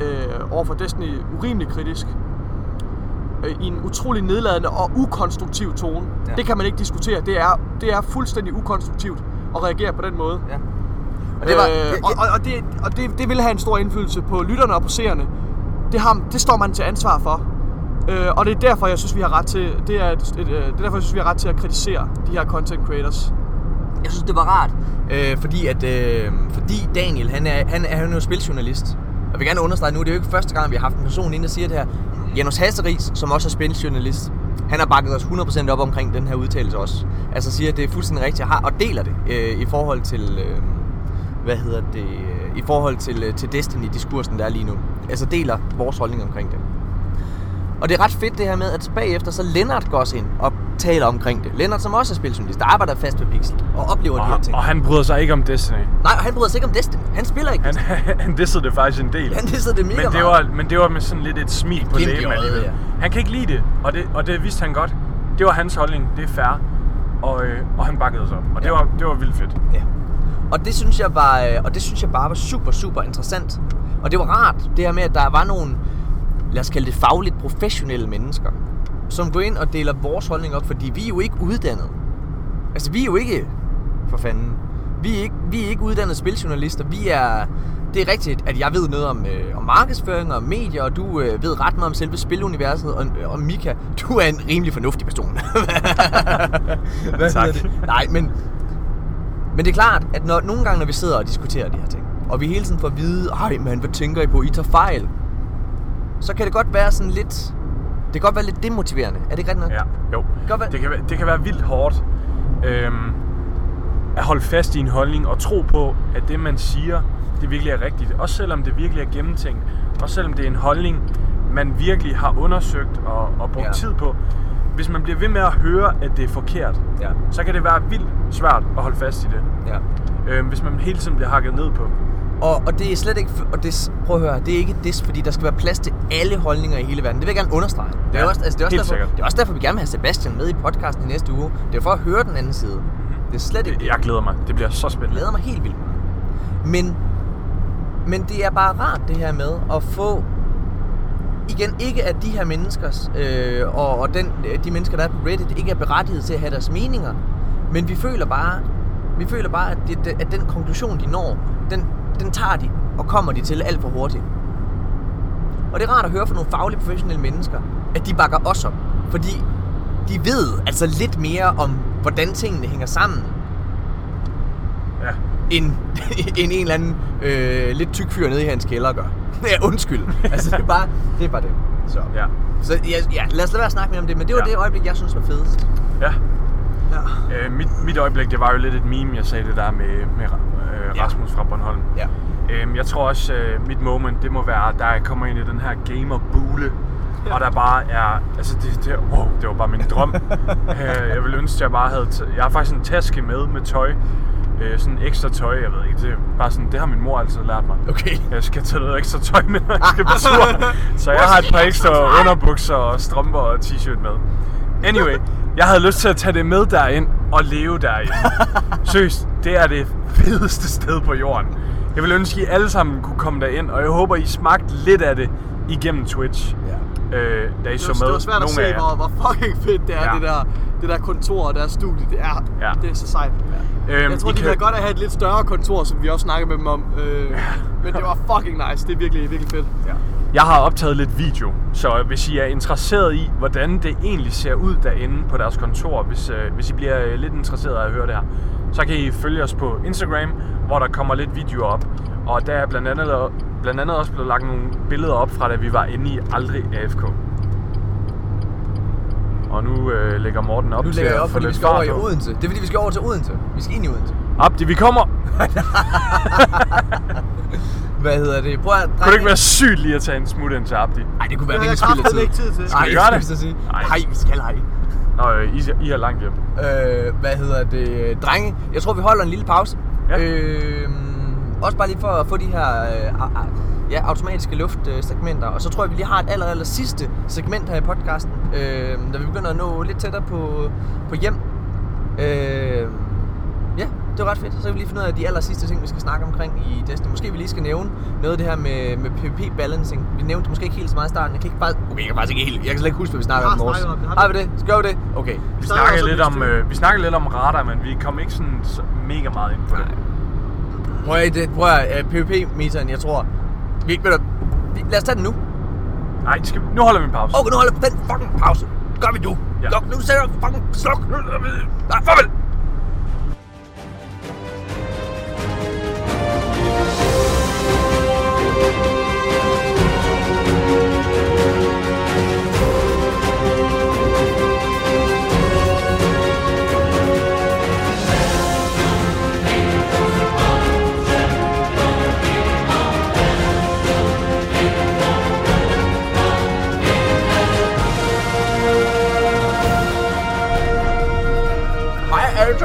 øh, over for Destiny, urimelig kritisk, øh, i en utrolig nedladende og ukonstruktiv tone, Ja. det kan man ikke diskutere. Det er, det er fuldstændig ukonstruktivt at reagere på den måde. Ja. Og det var... øh, og, og, og, det, og det, det vil have en stor indflydelse på lytterne og på seerne. Det, har, det står man til ansvar for. Øh, og det er derfor, jeg synes, vi har ret til, det er, et, et, øh, det er derfor, jeg synes, vi har ret til at kritisere de her content creators. Jeg synes, det var rart, øh, fordi, at, øh, fordi Daniel, han er, han, er, han er jo spiljournalist. Og jeg vil gerne understrege nu, det er jo ikke første gang, vi har haft en person inde, der siger det her. Janus Hasseris, som også er spiljournalist, han har bakket os 100% op omkring den her udtalelse også. Altså siger, at det er fuldstændig rigtigt, har, og deler det øh, i forhold til, øh, hvad hedder det, øh, i forhold til, øh, til Destiny-diskursen, der er lige nu. Altså deler vores holdning omkring det. Og det er ret fedt det her med, at bagefter så Lennart går også ind og taler omkring det. Lennart, som også er spiljournalist, der arbejder fast ved Pixel og oplever Og, de her ting. og han bryder sig ikke om Destiny. Nej, han bryder sig ikke om Destiny. Han spiller ikke Han, Destiny. han dissede det faktisk en del. Han dissede det mega men det, meget. var, men det var med sådan lidt et smil på læben alligevel. ja. Han kan ikke lide det og, det, og det vidste han godt. Det var hans holdning, det er fair. Og, øh, og han bakkede os op. Og det, Ja. var, det var vildt fedt. Ja. Og det synes jeg var, øh, og det synes jeg bare var super, super interessant. Og det var rart, det her med, at der var nogle, lad os kalde det fagligt professionelle mennesker, som går ind og deler vores holdning op, fordi vi er jo ikke uddannet. Altså, vi er jo ikke, for fanden, vi er ikke, vi er ikke uddannede spiljournalister. Vi er, det er rigtigt, at jeg ved noget om, øh, om markedsføring og medier, og du øh, ved ret meget om selve spiluniverset, og, og Mika, du er en rimelig fornuftig person. Hvad Tak. det? Nej, men men det er klart, at når, nogle gange, når vi sidder og diskuterer de her ting, og vi hele tiden får at vide, ej man, hvad tænker I på, I tager fejl, så kan det godt være sådan lidt, det kan godt være lidt demotiverende. Er det ikke rigtigt nok? Ja, jo. Godt være- Det kan, være, det kan være vildt hårdt øhm, at holde fast i en holdning og tro på, at det man siger, det virkelig er rigtigt. Også selvom det virkelig er gennemtænkt. Også selvom det er en holdning, man virkelig har undersøgt og, og brugt Ja. tid på. hvis man bliver ved med at høre, at det er forkert, Ja. så kan det være vildt svært at holde fast i det. ja. Øh, hvis man hele tiden bliver hakket ned på. Og, og det er slet ikke, og det, prøv at høre, det er ikke det, fordi der skal være plads til alle holdninger i hele verden. Det vil jeg gerne understrege. Det er, Ja, også, altså, det er, også derfor, sikkert. det er også derfor, vi gerne vil have Sebastian med i podcasten i næste uge. Det er for at høre den anden side. Det er slet ikke. Jeg glæder mig. Det bliver så Jeg spændende. glæder mig helt vildt. Men, men det er bare rart det her med at få igen ikke at de her menneskers øh, og, og den, de mennesker der er på Reddit ikke er berettiget til at have deres meninger, men vi føler bare vi føler bare at, det, at den konklusion de når, den, den tager de og kommer de til alt for hurtigt. Og det er rart at høre fra nogle faglige professionelle mennesker, at de bakker os op, fordi de ved altså lidt mere om hvordan tingene hænger sammen, Ja. end, end en eller anden øh, lidt tyk fyr nede i hans kælder gør. Ja, undskyld. Altså, det er bare det. Er bare det. Så, Ja. så ja, ja, lad os lade være at snakke mere om det, men det var Ja. det øjeblik, jeg synes var fedest. Ja. Ja. Øh, mit, mit øjeblik, det var jo lidt et meme, jeg sagde det der med, med øh, Ja. Rasmus fra Bornholm. Ja. Øhm, jeg tror også, øh, mit moment, det må være, da jeg kommer ind i den her gamer-bule. Og der bare er, altså det, det, wow, det var bare min drøm. øh, jeg ville ønske, at jeg bare havde, t- jeg har faktisk en taske med med tøj. Øh, sådan ekstra tøj, jeg ved ikke, det er bare sådan, det har min mor altid lært mig. Okay. Jeg skal tage noget ekstra tøj med, når jeg skal på tur. Så jeg har et par ekstra underbukser og strømper og t-shirt med. Anyway, jeg havde lyst til at tage det med derind og leve derinde. Seriøst, det er det fedeste sted på jorden. Jeg vil ønske, at I alle sammen kunne komme derind, og jeg håber, I smagte lidt af det igennem Twitch. Ja. Øh, da I Det så var, med. det var svært at se, hvor, hvor fucking fedt det er, Ja. det, der, det der kontor og deres studie. Det er, Ja. det er så sejt. Øhm, Jeg tror, I de kan- havde godt at have et lidt større kontor, som vi også snakkede med dem om. Øh, men det var fucking nice. Det er virkelig, virkelig fedt. Ja. Jeg har optaget lidt video, så hvis I er interesseret i, hvordan det egentlig ser ud derinde på deres kontor, hvis, øh, hvis I bliver øh, lidt interesseret af at høre det her, så kan I følge os på Instagram, hvor der kommer lidt videoer op. Og der er blandt andet, blandt andet også blevet lagt nogle billeder op fra, da vi var inde i Aldrig AFK. Og nu øh, lægger Morten op Nu til jeg at op, få fordi vi lidt skal over fart i på. Odense. Det er fordi, vi skal over til Odense. Vi skal ind i Odense. Abdi, vi kommer! Hvad hedder det? Prøv at... Kunne det ikke være sygt lige at tage en smut ind til Abdi? Nej, det kunne være Det har rimelig spild af tid. ikke tid til. Nej, vi det gøre skal det? vi så sige. Nej. Nej, vi skal ej. Nå, øh, I, I har langt hjem. Øh, hvad hedder det? Drenge, jeg tror, vi holder en lille pause. Ja. Øh, også bare lige for at få de her øh, ja, automatiske luftsegmenter. Og så tror jeg, vi lige har et aller, aller sidste segment her i podcasten, øh, da vi begynder at nå lidt tættere på, på hjem. Øh, det var ret fedt. Så kan vi lige finde ud af de aller sidste ting, vi skal snakke omkring i Destiny. Måske vi lige skal nævne noget af det her med, med PvP-balancing. Vi nævnte det måske ikke helt så meget i starten. Jeg kan ikke bare... Okay, jeg kan faktisk ikke helt... Jeg kan slet ikke huske, hvad vi snakkede om i har morges. har Har vi? det? Skal vi det? Okay. Vi Så er snakkede også lidt om, øh, vi snakkede lidt om radar, men vi kom ikke sådan så mega meget ind på det. Prøv at, det, prøv at uh, PvP-meteren, jeg tror... Vi, ved du, vi, lad os tage den nu. Nej, skal vi, nu holder vi en pause. Okay, nu holder vi den fucking pause. Gør vi nu. Ja. Ja. Nu sætter vi fucking sluk. Nej, farvel!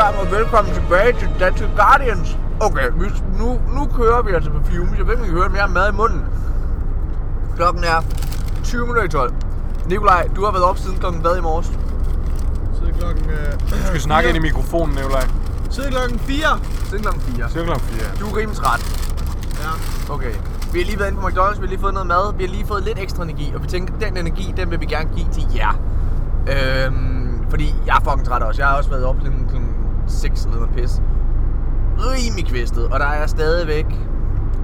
Sammen og velkommen tilbage til Danske Guardians. Okay, vi, nu, nu kører vi altså på Fumes. Jeg ved ikke, om I kan høre, men jeg har mad i munden. Klokken er 20 minutter i 12. Nikolaj, du har været op siden klokken hvad i morges? Så klokken... Øh, Du skal snakke ind i mikrofonen, Nikolaj. Siden klokken 4. Siden klokken 4. Cirkel om fire. Du er rimelig træt. Ja. Okay. Vi har lige været inde på McDonald's, vi har lige fået noget mad, vi har lige fået lidt ekstra energi, og vi tænker, den energi, den vil vi gerne give til jer. Øhm, fordi jeg er fucking træt også. Jeg har også været op til kl. 6 eller noget pis. Rimelig kvæstet, og der er stadigvæk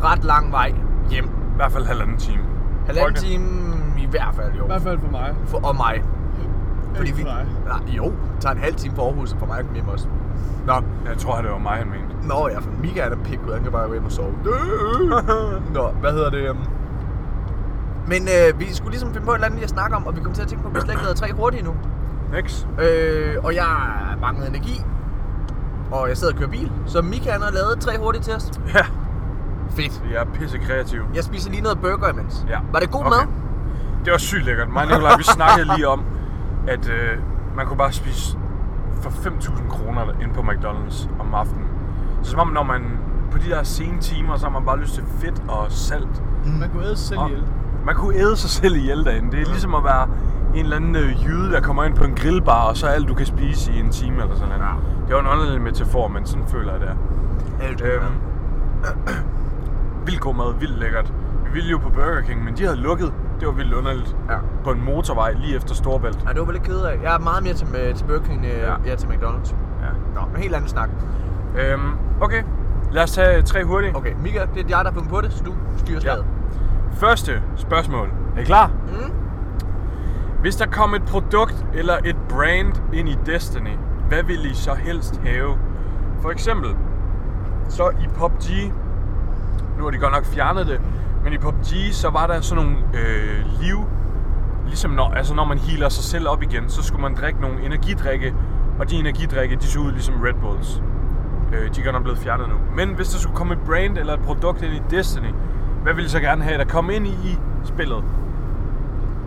ret lang vej hjem. I hvert fald halvanden time. Halvanden Folke? time i hvert fald, jo. I hvert fald for mig. For, og mig. Fordi Ikke vi... for. Nej, jo, det tager en halv time på Aarhus for mig at komme hjem også. Nå, Jeg tror, det var mig, han mente. Nå ja, for Mika er der pik ud, han kan bare gå hjem og sove. Nå, hvad hedder det? øhm? Men øh, vi skulle ligesom finde på et eller andet lige at snakke om, og vi kom til at tænke på, at vi slet ikke tre hurtige nu. Next. Øh, og jeg mangler energi, og jeg sidder og kører bil, så Mika han har lavet tre hurtige til os. Ja, Fedt. vi er pisse kreative. Jeg spiser lige noget burger imens. Ja. Var det god Okay. mad? Det var sygt lækkert. Mig og Nikolaj, vi snakkede lige om, at øh, man kunne bare spise for 5.000 kroner ind på McDonald's om aftenen. Så som om, når man på de der sene timer, så har man bare lyst til fedt og salt. Man kunne æde sig selv ihjel. Man kunne æde sig selv ihjel derinde. Det er ligesom at være en eller anden øh, jyde, der kommer ind på en grillbar, og så er alt, du kan spise i en time eller sådan noget. Det var en underlig metafor, men sådan føler jeg det er. Alt Øhm, vildt god mad, vildt lækkert. Vi ville jo på Burger King, men de havde lukket. Det var vildt underligt. Ja. På en motorvej lige efter Storbælt. Ja, det var jeg lidt ked af. Jeg er meget mere til, med, til Burger King, end Ja. ja. jeg er til McDonald's. Ja. Nå, men helt anden snak. Øhm, okay, lad os tage tre hurtigt. Okay, Mika, det er dig, der har fundet på det, så du styrer slaget. Første spørgsmål. Er I klar? Mm. Hvis der kom et produkt eller et brand ind i Destiny, hvad ville I så helst have? For eksempel, så i PUBG, nu har de godt nok fjernet det, men i PUBG, så var der sådan nogle øh, liv, ligesom når, altså når man healer sig selv op igen, så skulle man drikke nogle energidrikke, og de energidrikke, de så ud ligesom Red Bulls. Øh, de er godt nok blevet fjernet nu. Men hvis der skulle komme et brand eller et produkt ind i Destiny, hvad ville I så gerne have, der kom ind i, i spillet?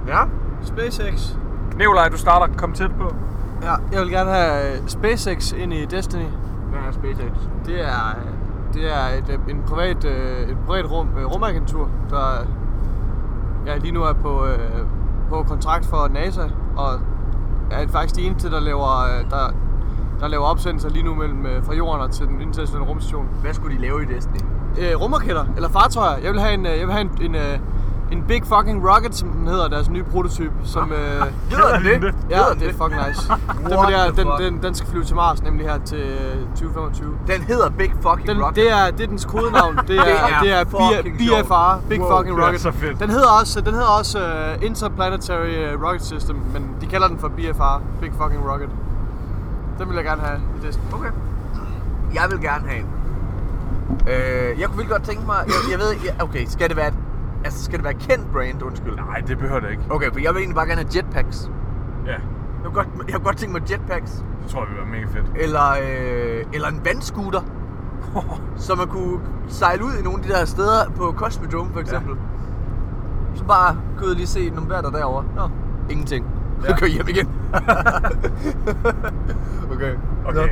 Ja. SpaceX. Nikolaj, du starter. Kom tæt på. Ja, jeg vil gerne have øh, SpaceX ind i Destiny. Hvad er SpaceX? Det er, øh, det er et, øh, en privat, et privat rum, rumagentur, der ja, lige nu er på, på kontrakt for NASA, og er faktisk de eneste, der laver, der, der laver opsendelser lige nu mellem, fra jorden og til den internationale rumstation. Hvad skulle de lave i Destiny? Øh, rumraketter, eller fartøjer. Jeg vil have en, jeg vil have en, en, en Big Fucking Rocket, som den hedder, deres nye prototype, som... Øh, Hedder den det? Ja, det er fucking nice. den, the den, den, den skal flyve til Mars, nemlig her til øh, 2025. Den hedder Big Fucking Den, Rocket. det, er, det er dens kodenavn. Det er, Det er det er B-. BFR, Big Wow, Fucking det er Rocket. så fedt. Den hedder også, den hedder også uh, Interplanetary øh, Rocket System, men de kalder den for BFR, Big Fucking Rocket. Den vil jeg gerne have i Destiny. Okay. Jeg vil gerne have en. Øh, jeg kunne virkelig godt tænke mig... Jeg, jeg ved... Jeg, okay, skal det være et, Altså, skal det være kendt brand, undskyld? Nej, det behøver det ikke. Okay, for jeg vil egentlig bare gerne have jetpacks. Ja, Jeg kunne godt, jeg kunne godt tænke mig jetpacks. det tror jeg vil være mega fedt. Eller, øh, eller en vandscooter. så man kunne sejle ud i nogle af de der steder på Cosmodrome for eksempel. Ja. Så bare gå og lige se nogle værter derovre. Nå, ingenting. Så Ja. kør hjem igen. okay. Okay,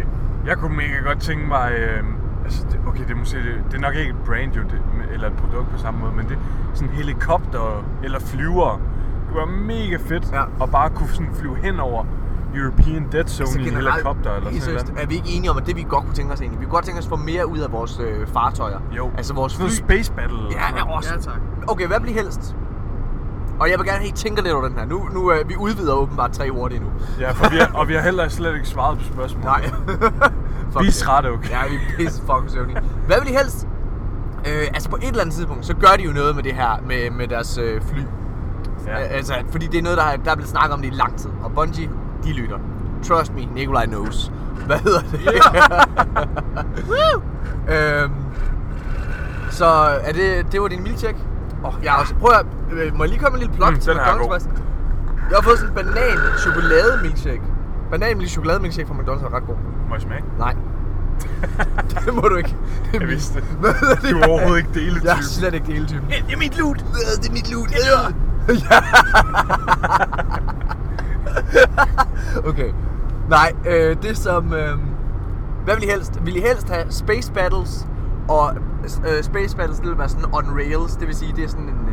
jeg kunne mega godt tænke mig... Øh, altså, det, okay, det er, måske, det, det er nok ikke et brand jo, det, eller et produkt på samme måde, men det er sådan helikopter eller flyver. Det være mega fedt Ja. at bare kunne sådan flyve hen over European Dead Zone Altså i en helikopter eller helt sådan noget. Er vi ikke enige om, at det vi godt kunne tænke os egentlig? Vi kunne godt tænke os at få mere ud af vores øh, fartøjer. Jo, Altså vores fly. noget Space Battle. Ja, ja, også. Ja, tak. Okay, hvad bliver helst? Og jeg vil gerne have, at I tænker lidt over den her. Nu, nu øh, vi udvider åbenbart tre ord endnu. Ja, for vi har, og vi har heller slet ikke svaret på spørgsmålet. Nej. Er det. trætte, okay? Ja, vi er pisse fucking søvnige. Hvad vil I helst? Øh, altså på et eller andet tidspunkt, så gør de jo noget med det her, med, med deres øh, fly. Ja. Ja. Altså, fordi det er noget, der, er- der er blevet snakket om det i lang tid. Og Bungie, de lytter. Trust me, Nikolaj knows. Hvad hedder det? Woo! øhm, så er det, det var din milkshake? Oh, jeg har også, prøv at, øh, må jeg lige komme med en lille plot Mm, til den her er? Jeg har fået sådan en banan chokolade milkshake. Banan chokolade milkshake fra McDonald's er ret god. Må jeg smage? Nej. det må du ikke. Det Jeg vidste det. Du er overhovedet ikke deletypen. Jeg er slet ikke deletypen. Det er mit loot. Det er mit loot. okay. Nej, øh, det som... Øh, hvad vil I helst? Vil I helst have Space Battles? Og øh, Space Battles, det vil være sådan on rails. Det vil sige, det er sådan en...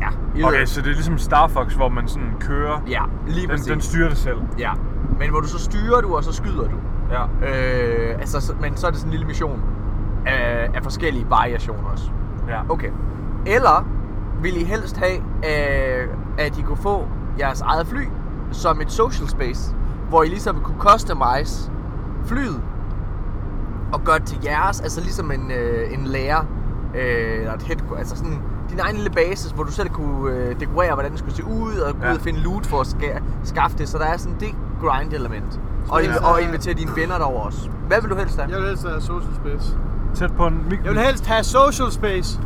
ja, Okay, så det er ligesom Star Fox, hvor man sådan kører. Ja, lige Den, præcis. den styrer det selv. Ja. Men hvor du så styrer du, og så skyder du. Ja. Øh, altså, så, men så er det sådan en lille mission af, af forskellige variationer også. Ja. Okay. Eller vil I helst have, øh, at I kunne få jeres eget fly som et social space, hvor I ligesom kunne customize flyet og gøre det til jeres, altså ligesom en, øh, en lærer, øh, eller et head, altså sådan din egen lille basis, hvor du selv kunne øh, dekorere, hvordan det skulle se ud, og gå Ja. ud og finde loot for at ska- skaffe det, så der er sådan det grind element. Og, Ja. inv- og invitere dine venner derover også. Hvad vil du helst have? Jeg vil helst have social space. Tæt på en mikro. Jeg vil helst have social space.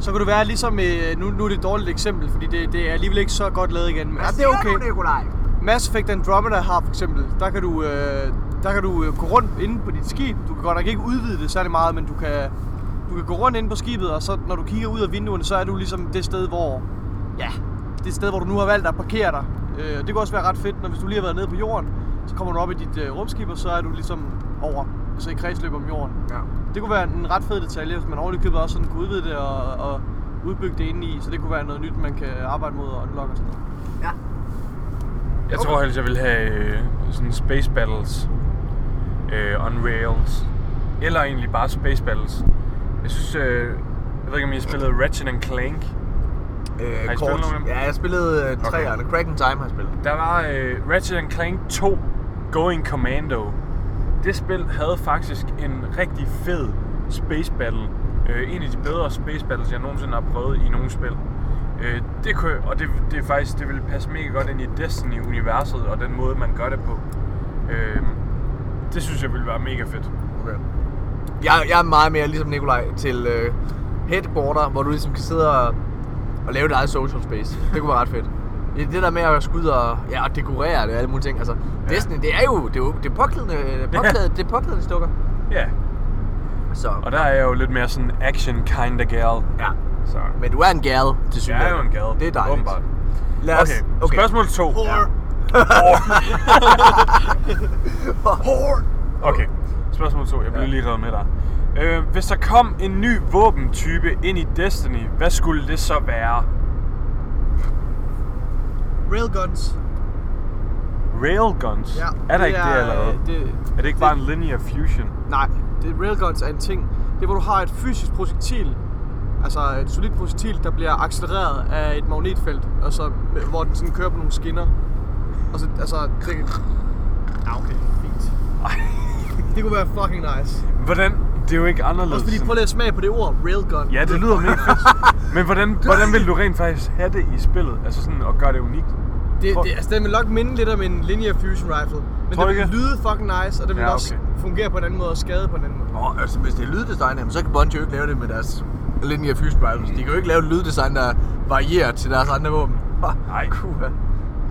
Så kunne det være ligesom, øh, nu, nu er det et dårligt eksempel, fordi det, det er alligevel ikke så godt lavet igen. Men ja, det er okay. Nikolaj? Mass Effect Andromeda har for eksempel, der kan du, øh, der kan du øh, gå rundt inde på dit skib. Du kan godt nok ikke udvide det særlig meget, men du kan, du kan gå rundt inde på skibet, og så når du kigger ud af vinduerne, så er du ligesom det sted, hvor, ja, det sted, hvor du nu har valgt at parkere dig. Øh, det kunne også være ret fedt, når hvis du lige har været nede på jorden, så kommer du op i dit øh, rumskib, og så er du ligesom over, altså i kredsløb om jorden. Ja. Det kunne være en ret fed detalje, hvis man ordentligt købet også sådan kunne udvide det og, og udbygge det indeni, så det kunne være noget nyt, man kan arbejde mod og unlock og sådan noget. Jeg tror helst, jeg vil have øh, sådan Space Battles øh, on Rails. Eller egentlig bare Space Battles. Jeg synes, øh, jeg ved ikke om I har spillet Ratchet and Clank. Øh, Har I kort. spillet nogle af dem? Ja, jeg spillede øh, træerne. Okay. Crack in Time har jeg spillet. Der var øh, Ratchet and Clank 2 Going Commando. Det spil havde faktisk en rigtig fed Space Battle. Øh, en af de bedre Space Battles, jeg nogensinde har prøvet i nogle spil. Øh, det kunne, og det, det er faktisk, det vil passe mega godt ind i Destiny-universet og den måde, man gør det på. Øh, det synes jeg ville være mega fedt. Jeg, jeg er meget mere ligesom Nikolaj til øh, headquarter, hvor du ligesom kan sidde og, og lave dit eget social space. Det kunne være ret fedt. Det, der med at skulle ud og, ja, og dekorere det og alle mulige ting. Altså, ja. Destiny, det er jo, det er jo det er påklædende, påklædende, det er påklædende stukker. Ja, Så, og der er jeg jo lidt mere sådan action kind of gal. ja. Så. Men du er en gal, til Jeg er jo en gal. Det er dejligt. Åbenbart. Lad os, Okay, okay. spørgsmål 2. Okay, spørgsmål 2. Jeg bliver Ja. lige revet med dig. Øh, hvis der kom en ny våbentype ind i Destiny, hvad skulle det så være? Railguns. Railguns? er der ikke det allerede? Det, Er det ikke bare en linear fusion? Nej, det, railguns er en ting. Det er, hvor du har et fysisk projektil, altså et solidt projektil, der bliver accelereret af et magnetfelt, og så, hvor den sådan kører på nogle skinner. Og så, altså, det... Ja, okay, fint. Det kunne være fucking nice. Hvordan? Det er jo ikke anderledes. Også fordi, prøv lige at smage på det ord, railgun. Ja, det lyder mega fedt. Men hvordan, hvordan vil du rent faktisk have det i spillet? Altså sådan at gøre det unikt? Det, det, altså, den vil nok minde lidt om en linear fusion rifle. Men Tror det du vil lyde fucking nice, og det vil Ja, også okay. fungere på en anden måde og skade på en anden måde. Åh, altså hvis det er lyddesign, så kan Bungie jo ikke lave det med deres linear fusion rifles. De kan jo ikke lave et lyddesign, der varierer til deres andre våben. Nej. Kuha.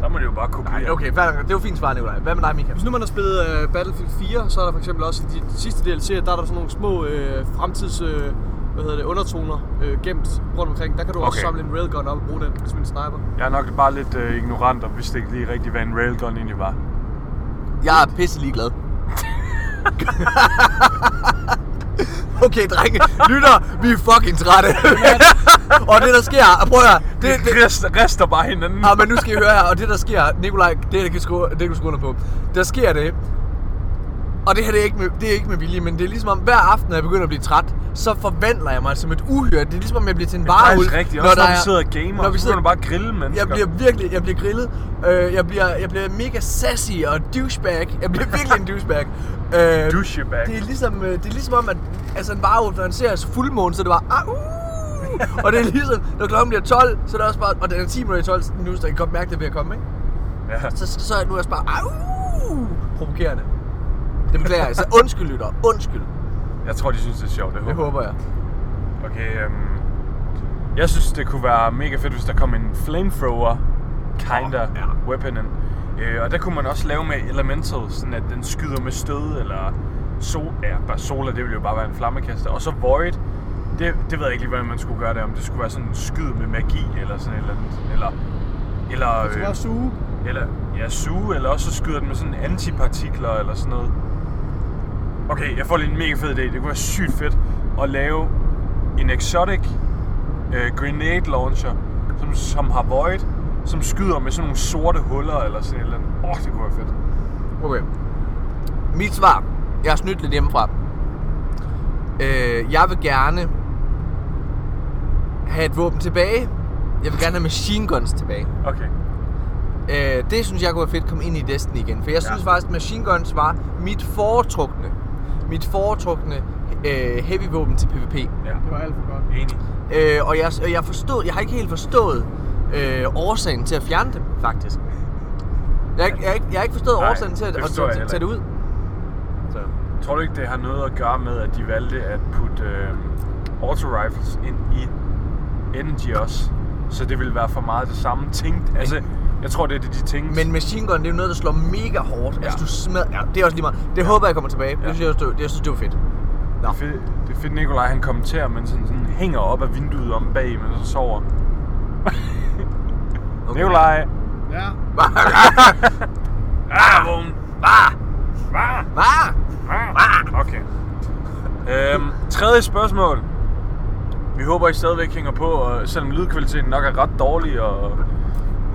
Så må det jo bare kopiere. Nej, okay, fair det er jo fint svar, Nikolaj. Hvad med dig, Michael? Hvis nu man har spillet uh, Battlefield 4, så er der for eksempel også i de sidste DLC, der er der sådan nogle små øh, fremtids øh, hvad hedder det, undertoner øh, gemt rundt omkring. Der kan du også Okay. samle en railgun op og bruge den som en sniper. Jeg er nok bare lidt øh, ignorant og vidste ikke lige rigtigt, hvad en railgun egentlig var. Jeg er pisse ligeglad. okay, drenge. Lytter, vi er fucking trætte. og det der sker, prøv at høre, det, Det, det, det rester, rester bare hinanden. Ja, men nu skal I høre her, og det der sker, Nikolaj, det kan skrue, det kan du skrue under på. Der sker det, og det her det er, ikke med, det er ikke med vilje, men det er ligesom om, hver aften, når jeg begynder at blive træt, så forvandler jeg mig som et uhyre. Det er ligesom om, jeg bliver til en Det er varehul. rigtigt. Også når, vi er- sidder og gamer, når vi så sidder- du bare at grille mennesker. Jeg bliver virkelig, jeg bliver grillet. Øh, jeg, bliver, jeg bliver mega sassy og douchebag. Jeg bliver virkelig en douchebag. Øh, Douchebag. Det er ligesom, øh, det er ligesom om, at altså en varehul, når han ser fuldmåne, så er det bare, ah, uh, og det er ligesom, når klokken bliver 12, så er det også bare, og den er 10 minutter i 12 nu, så jeg kan godt mærke, det er ved at komme, ikke? Ja. Så, så, så er jeg nu også bare, au, provokerende. Det beklager jeg. Så undskyld, lytter. Undskyld. Jeg tror, de synes, det er sjovt. Det, Det håber jeg. Okay, øhm, jeg synes, det kunne være mega fedt, hvis der kom en flamethrower kinda Åh, ja. weapon ind. Øh, og der kunne man også lave med elemental, sådan at den skyder med stød, eller sol, ja, bare sola, det ville jo bare være en flammekaster. Og så void, det, det ved jeg ikke lige, hvordan man skulle gøre det, om det skulle være sådan en skyd med magi, eller sådan et eller andet. Eller, eller, Det skal øh, bare suge. eller ja, suge, eller også så skyder den med sådan antipartikler, eller sådan noget. Okay, jeg får lige en mega fed idé. Det kunne være sygt fedt at lave en exotic øh, grenade launcher, som, som har void, som skyder med sådan nogle sorte huller, eller sådan et eller andet. Åh, oh, det kunne være fedt. Okay. Mit svar. Jeg har snydt lidt hjemmefra. Øh, jeg vil gerne have et våben tilbage. Jeg vil gerne have machine guns tilbage. Okay. Øh, det synes jeg kunne være fedt at komme ind i Destiny igen. For jeg synes Ja. faktisk, at machine guns var mit foretrukne, mit foretrukne øh, heavy våben til PvP. Ja, Det var alt for godt. enig. Øh, og jeg, jeg, forstod, jeg har ikke helt forstået øh, årsagen til at fjerne dem, faktisk. Jeg har ikke, jeg har ikke, jeg har ikke forstået Nej, årsagen til at, det at, tage det heller ud. Så. Tror du ikke, det har noget at gøre med, at de valgte at putte øh, auto-rifles ind i Energy også? Så det ville være for meget det samme ting. Altså, jeg tror, det er det, de tænkte. Men machine gun, det er jo noget, der slår mega hårdt. Ja. Altså, du smadrer... Ja, det er også lige meget. Det håber jeg kommer tilbage. Ja. Det synes jeg, det, jeg synes, det var fedt. Nå. Det er fedt, det er fedt Nikolaj han kommenterer, men sådan, sådan hænger op af vinduet om bag, men så sover. okay. Nikolaj! Ja. Ah, vågen. Hvad? Ah, Hvad? ah. Okay. Øhm, tredje spørgsmål. Vi håber, I stadigvæk hænger på, og selvom lydkvaliteten nok er ret dårlig, og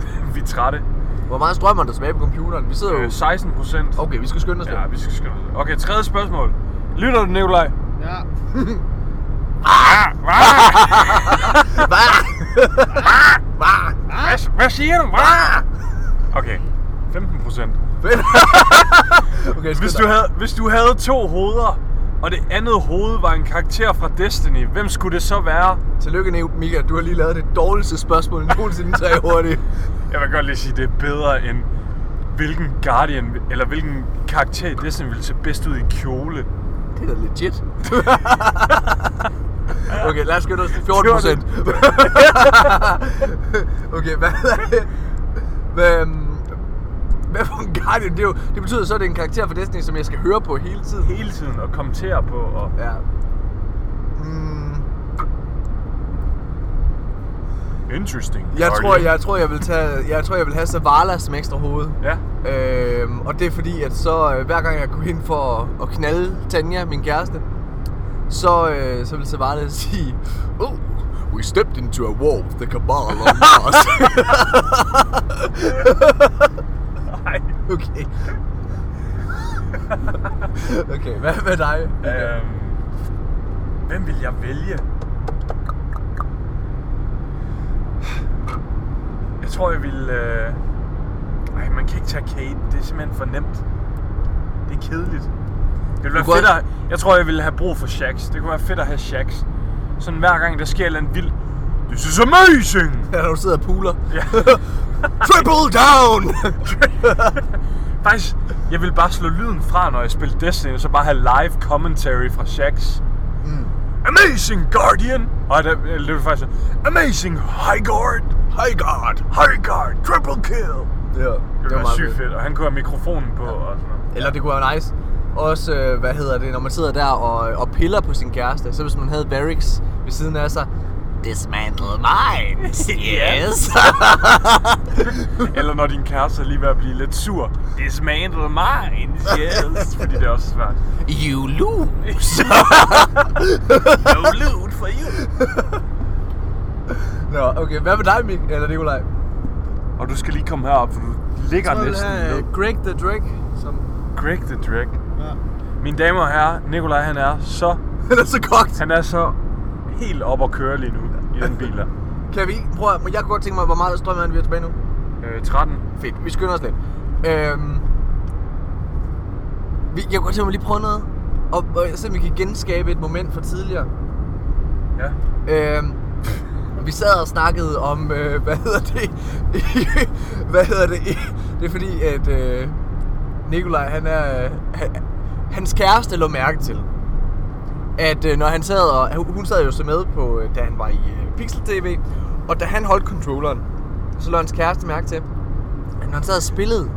vi er trætte. Hvor meget strømmer der tilbage på computeren? Vi sidder jo... Øh, 16 procent. Okay, vi skal skynde os lidt. Ja, vi skal skynde os. Okay, tredje spørgsmål. Lytter du, Nikolaj? Ja. Ah, ah. Hvad? Hvad? Hvad, hvad siger du? Okay, 15 procent. Okay, Hvis du, havde, hvis du havde to hoveder, og det andet hoved var en karakter fra Destiny, hvem skulle det så være? Tillykke, Mika. Du har lige lavet det dårligste spørgsmål nogensinde tre hurtigt. Jeg vil godt lige sige, det er bedre end hvilken Guardian, eller hvilken karakter i Destiny ville se bedst ud i kjole. Det er da legit. okay, lad os skynde os. 14 Det var procent. okay, hvad det? Hvad, øhm, hvad for en Guardian? Det, er jo, det betyder så, at det er en karakter fra Destiny, som jeg skal høre på hele tiden. Hele tiden og kommentere på. Og... Ja. Mm, Interesting. jeg, tror, Guardian. jeg, tror, jeg vil tage, jeg tror, jeg vil have Zavala som ekstra hoved. Ja. Øhm, og det er fordi, at så øh, hver gang jeg går ind for at, at knalde Tanja, min kæreste, så, øh, så vil Zavala sige, Oh, we stepped into a war with the Cabal on Mars. Okay. okay, hvad med dig? Øhm, hvem vil jeg vælge? Jeg tror, jeg vil... Øh... Ej, man kan ikke tage Kate. Det er simpelthen for nemt. Det er kedeligt. Det ville være fedt at... Jeg tror, jeg ville have brug for Shax. Det kunne være fedt at have Shax. Sådan hver gang, der sker et eller andet vildt... This is amazing! Ja, når du sidder og puler. Ja. Triple down! Faktisk, jeg vil bare slå lyden fra, når jeg spiller Destiny, og så bare have live commentary fra Shax. Mm. Amazing Guardian! Og det, det var faktisk Amazing High Guard! High God! High Guard! Triple kill! Ja, Det ville være sygt fedt, og han kunne have mikrofonen på og sådan noget. Eller det kunne være nice. Også, øh, hvad hedder det, når man sidder der og, og piller på sin kæreste, så hvis man havde Varix ved siden af sig, Dismantle minds, yes. Eller når din kæreste er lige ved at blive lidt sur. Dismantle mine, yes! Fordi det er også svært. you lose. No loot for you! Nå, okay, hvad med dig, Mik? Eller Nikolaj? Og du skal lige komme herop, for du ligger Så næsten have ned. Greg the Drake, som... Greg the Drake. Ja. Mine damer og herrer, Nikolaj han er så, Den er så kogt. han er så helt op at køre lige nu i den bil der. Kan vi, prøv at, jeg kunne godt tænke mig, hvor meget strøm er det, vi er tilbage nu? Øh, 13. Fedt, vi skynder os lidt. Øhm, vi, jeg kunne godt tænke mig lige prøve noget, og, og se om vi kan genskabe et moment fra tidligere. Ja. Øhm, vi sad og snakkede om, øh, hvad hedder det? hvad hedder det? Det er fordi, at øh, Nikolaj, han er, øh, han, hans kæreste lå mærke til, at øh, når han sad og, hun sad jo så med på, øh, da han var i øh, Pixel TV, og da han holdt controlleren, så lå hans kæreste mærke til, at når han sad og spillede,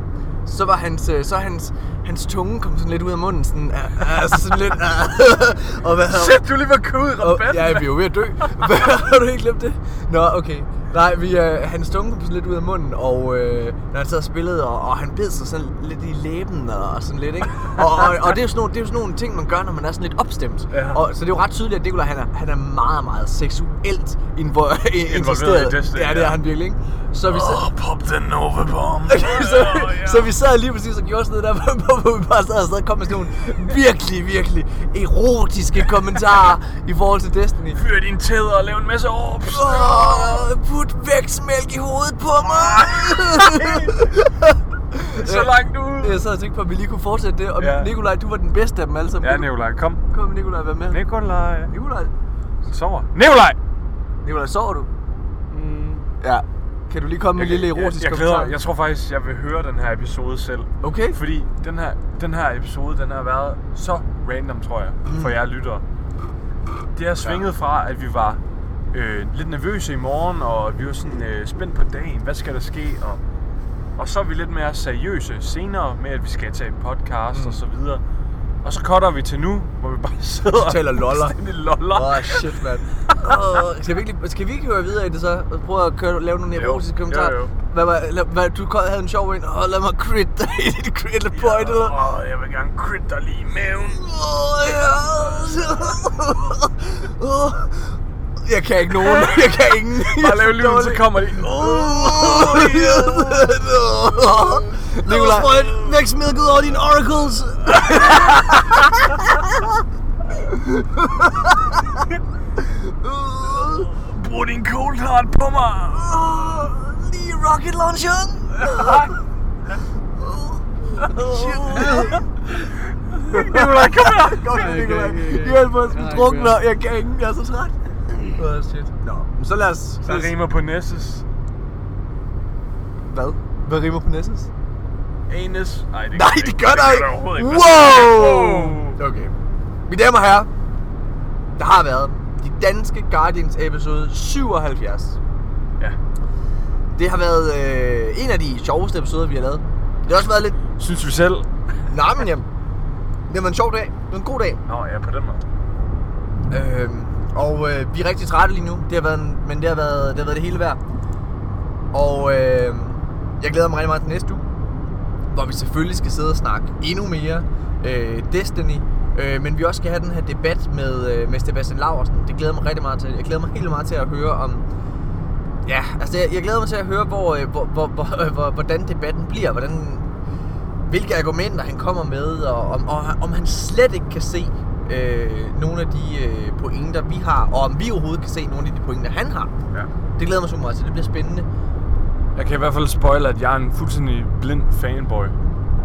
så var hans, øh, så hans, hans tunge kom sådan lidt ud af munden, sådan, uh, altså sådan lidt, uh, og hvad hedder Shit, du lige var kød i og, ja, vi er jo ved at dø. Hvad, har du ikke glemt det? Nå, okay. Nej, vi, øh, kom sådan lidt ud af munden, og øh, når han sad og spillede, og, og han bed sig sådan lidt i læben og, og sådan lidt, ikke? Og, og, og det, er jo sådan nogle, det er jo sådan nogle ting, man gør, når man er sådan lidt opstemt. Ja. Og, så det er jo ret tydeligt, at Nikolaj, han er, han er meget, meget seksuelt invo- interesseret. i Destiny, Ja, det er ja. han virkelig, ikke? Så vi sad, Åh, pop den Nova Bomb. så, så vi sad lige præcis og gjorde sådan noget der, hvor- vi bare sad og sad og kom med sådan nogle virkelig, virkelig erotiske kommentarer i forhold til Destiny. Fyr din tæder og lav en masse orbs. Åh, put vækstmælk i hovedet på mig! Så langt ud. Jeg sad og tænkte på, at vi lige kunne fortsætte det, og Ja. Nikolaj, du var den bedste af dem alle sammen. Ja, Nikolaj, kom. Kom, Nikolaj, vær med. Nikolaj. Nikolaj, Sover. Nikolaj! Nikolaj, sover du? Mm, Ja. Kan du lige komme med en lille erotisk jeg, jeg, kommentar? glæder, jeg tror faktisk, jeg vil høre den her episode selv. Okay. Fordi den her, den her episode, den har været så random, tror jeg, for jer lyttere. Det har svinget fra, at vi var øh, lidt nervøse i morgen, og vi var sådan øh, spændt på dagen. Hvad skal der ske? Og, og så er vi lidt mere seriøse senere med, at vi skal tage en podcast mm. og så videre. Og så cutter vi til nu, hvor vi bare sidder Så taler loller. loller. Åh, oh, shit, mand. Oh, skal, vi ikke, skal vi ikke høre videre i det så? Og prøve at køre, lave nogle Jo. neurotiske kommentarer? Jo, jo. Hvad, var, lad, hvad, du havde en sjov en. Åh, oh, lad mig crit dig i dit crit point, eller? Åh, jeg vil gerne crit dig lige i maven. Åh, ja. Åh. Jeg kan ikke nogen. Jeg kan ingen. Bare lav lyden, så kommer de. Nikolaj. Væk smilket over dine oracles. Brug din cold heart på mig. Lige rocket launcheren. Nikolaj, kom her. Kom kan Nikolaj. ikke, jeg kan Jeg er på ikke. at Jeg kan ikke. Jeg er så træt. Åh, shit. Nå, men så lad os... Så rimer på Nesses. Hvad? Hvad rimer på Nessus? Anus. Nej, det Nej, ikke. det gør der ikke. overhovedet ikke. Wow! Okay. Mine damer og herrer, der har været de danske Guardians episode 77. Ja. Det har været øh, en af de sjoveste episoder, vi har lavet. Det har også været lidt... Synes vi selv. Nej, men jamen, det var en sjov dag. Det var en god dag. Nå, ja, på den måde. Øhm, og øh, vi er rigtig trætte lige nu. Det har været en, men det har været, det har været det hele værd. Og øh, jeg glæder mig rigtig meget til næste uge. Hvor vi selvfølgelig skal sidde og snakke endnu mere øh, Destiny. Øh, men vi også skal have den her debat med, øh, med Sebastian Laversen. Det glæder mig rigtig meget til. Jeg glæder mig helt meget til at høre om... Ja, altså jeg, jeg glæder mig til at høre, hvor, øh, hvor, hvor, hvor, hvor, hvordan debatten bliver. Hvordan, hvilke argumenter han kommer med, og om, og, om han slet ikke kan se øh, nogle af de øh, pointer, vi har, og om vi overhovedet kan se nogle af de pointer, han har. Ja. Det glæder mig så meget til. Det bliver spændende. Jeg kan i hvert fald spoile, at jeg er en fuldstændig blind fanboy.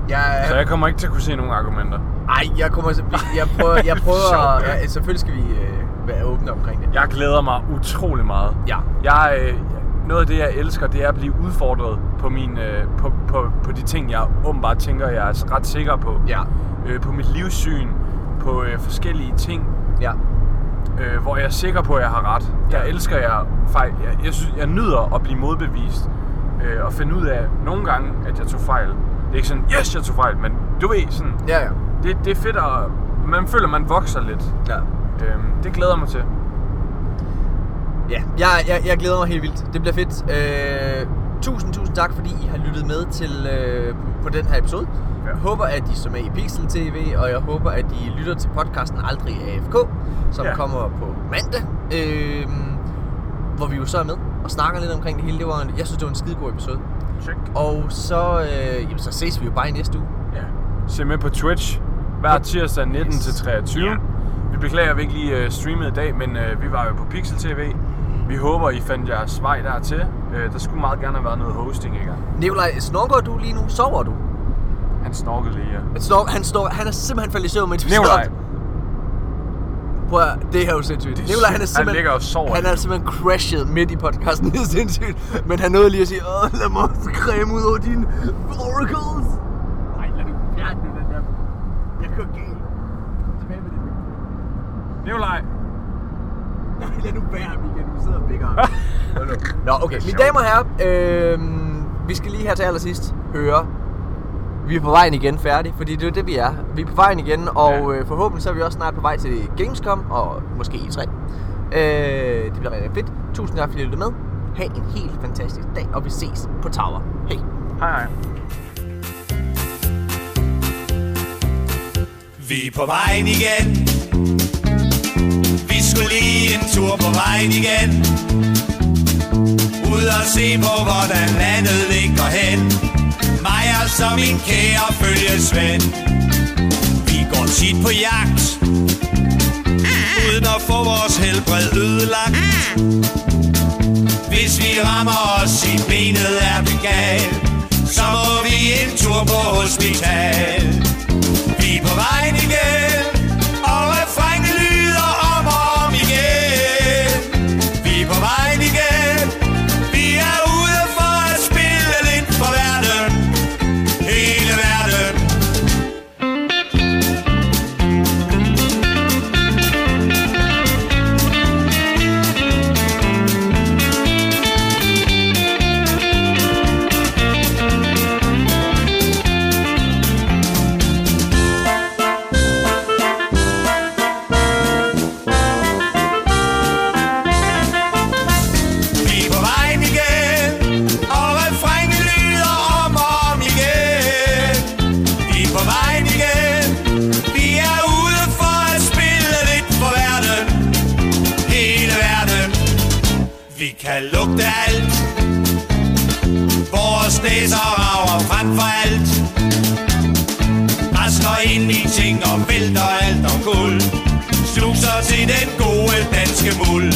Jeg, Så jeg kommer ikke til at kunne se nogen argumenter. ej, jeg kommer, jeg prøver, jeg prøver, Sjovt, ja, selvfølgelig skal vi øh, være åbne omkring det. Jeg glæder mig utrolig meget. Ja. Jeg, øh, noget af det, jeg elsker, det er at blive udfordret på, min, øh, på, på, på de ting, jeg åbenbart tænker, jeg er ret sikker på. Ja. Øh, på mit livssyn, på øh, forskellige ting, Ja. øh, hvor jeg er sikker på, at jeg har ret. Der elsker jeg fejl. Jeg, jeg, synes, jeg nyder at blive modbevist. Øh, og finde ud af nogle gange, at jeg tog fejl. Det er ikke sådan, yes, jeg tog fejl, men du ved, sådan, Ja, ja. det, det er fedt at... Man føler, man vokser lidt. ja. Øh, det glæder jeg mig til. Ja, jeg, jeg, jeg glæder mig helt vildt. Det bliver fedt. Øh, tusind, tusind tak, fordi I har lyttet med til øh, på den her episode. Ja. Jeg håber, at I så med i Pixel TV, og jeg håber, at I lytter til podcasten Aldrig AFK, som Ja. kommer på mandag. Øh, hvor vi jo så er med og snakker lidt omkring det hele. Det var en, jeg synes, det var en skide god episode. Check. Og så, øh, jamen, så ses vi jo bare i næste uge. Ja. Se med på Twitch hver tirsdag 19 til 23. Ja. Vi beklager, at vi ikke lige øh, streamede i dag, men øh, vi var jo på Pixel TV. Vi håber, I fandt jeres vej dertil. Øh, der skulle meget gerne have været noget hosting i gang. Nikolaj, snorker du lige nu? Sover du? Han snorkede lige, ja. Han, snor, han, snor, han er simpelthen faldet i søvn, mens vi Nikolaj. Prøv at, det her er jo sindssygt. Nikolaj, han er simpelthen, ligger og sover han er simpelthen crashet midt i podcasten. Det er sindssygt. Men han nåede lige at sige, åh, lad mig creme ud over dine oracles. Nej, lad nu fjerne den der. Jeg kører galt. Tilbage med det. Nikolaj. Lad nu være, Michael. Du sidder og bækker Nå, okay. Mine damer og herrer, øh, vi skal lige her til allersidst høre. Vi er på vejen igen færdig, fordi det er det, vi er. Vi er på vejen igen, og Ja. øh, forhåbentlig så er vi også snart på vej til Gamescom, og måske i 3. Øh, det bliver rigtig fedt. Tusind tak, fordi I lyttede med. Ha' en helt fantastisk dag, og vi ses på Tower. Hej. Hej, hej. Vi er på vejen igen skulle lige en tur på vejen igen. Ud og se på, hvordan landet ligger hen. Mig og så min kære følgesvend Vi går tit på jagt. Uden at få vores helbred ødelagt. Hvis vi rammer os i benet er vi gal Så må vi en tur på hospital. Vi er på vejen igen, ting og vælter alt og kul. Sluser til den gode danske muld.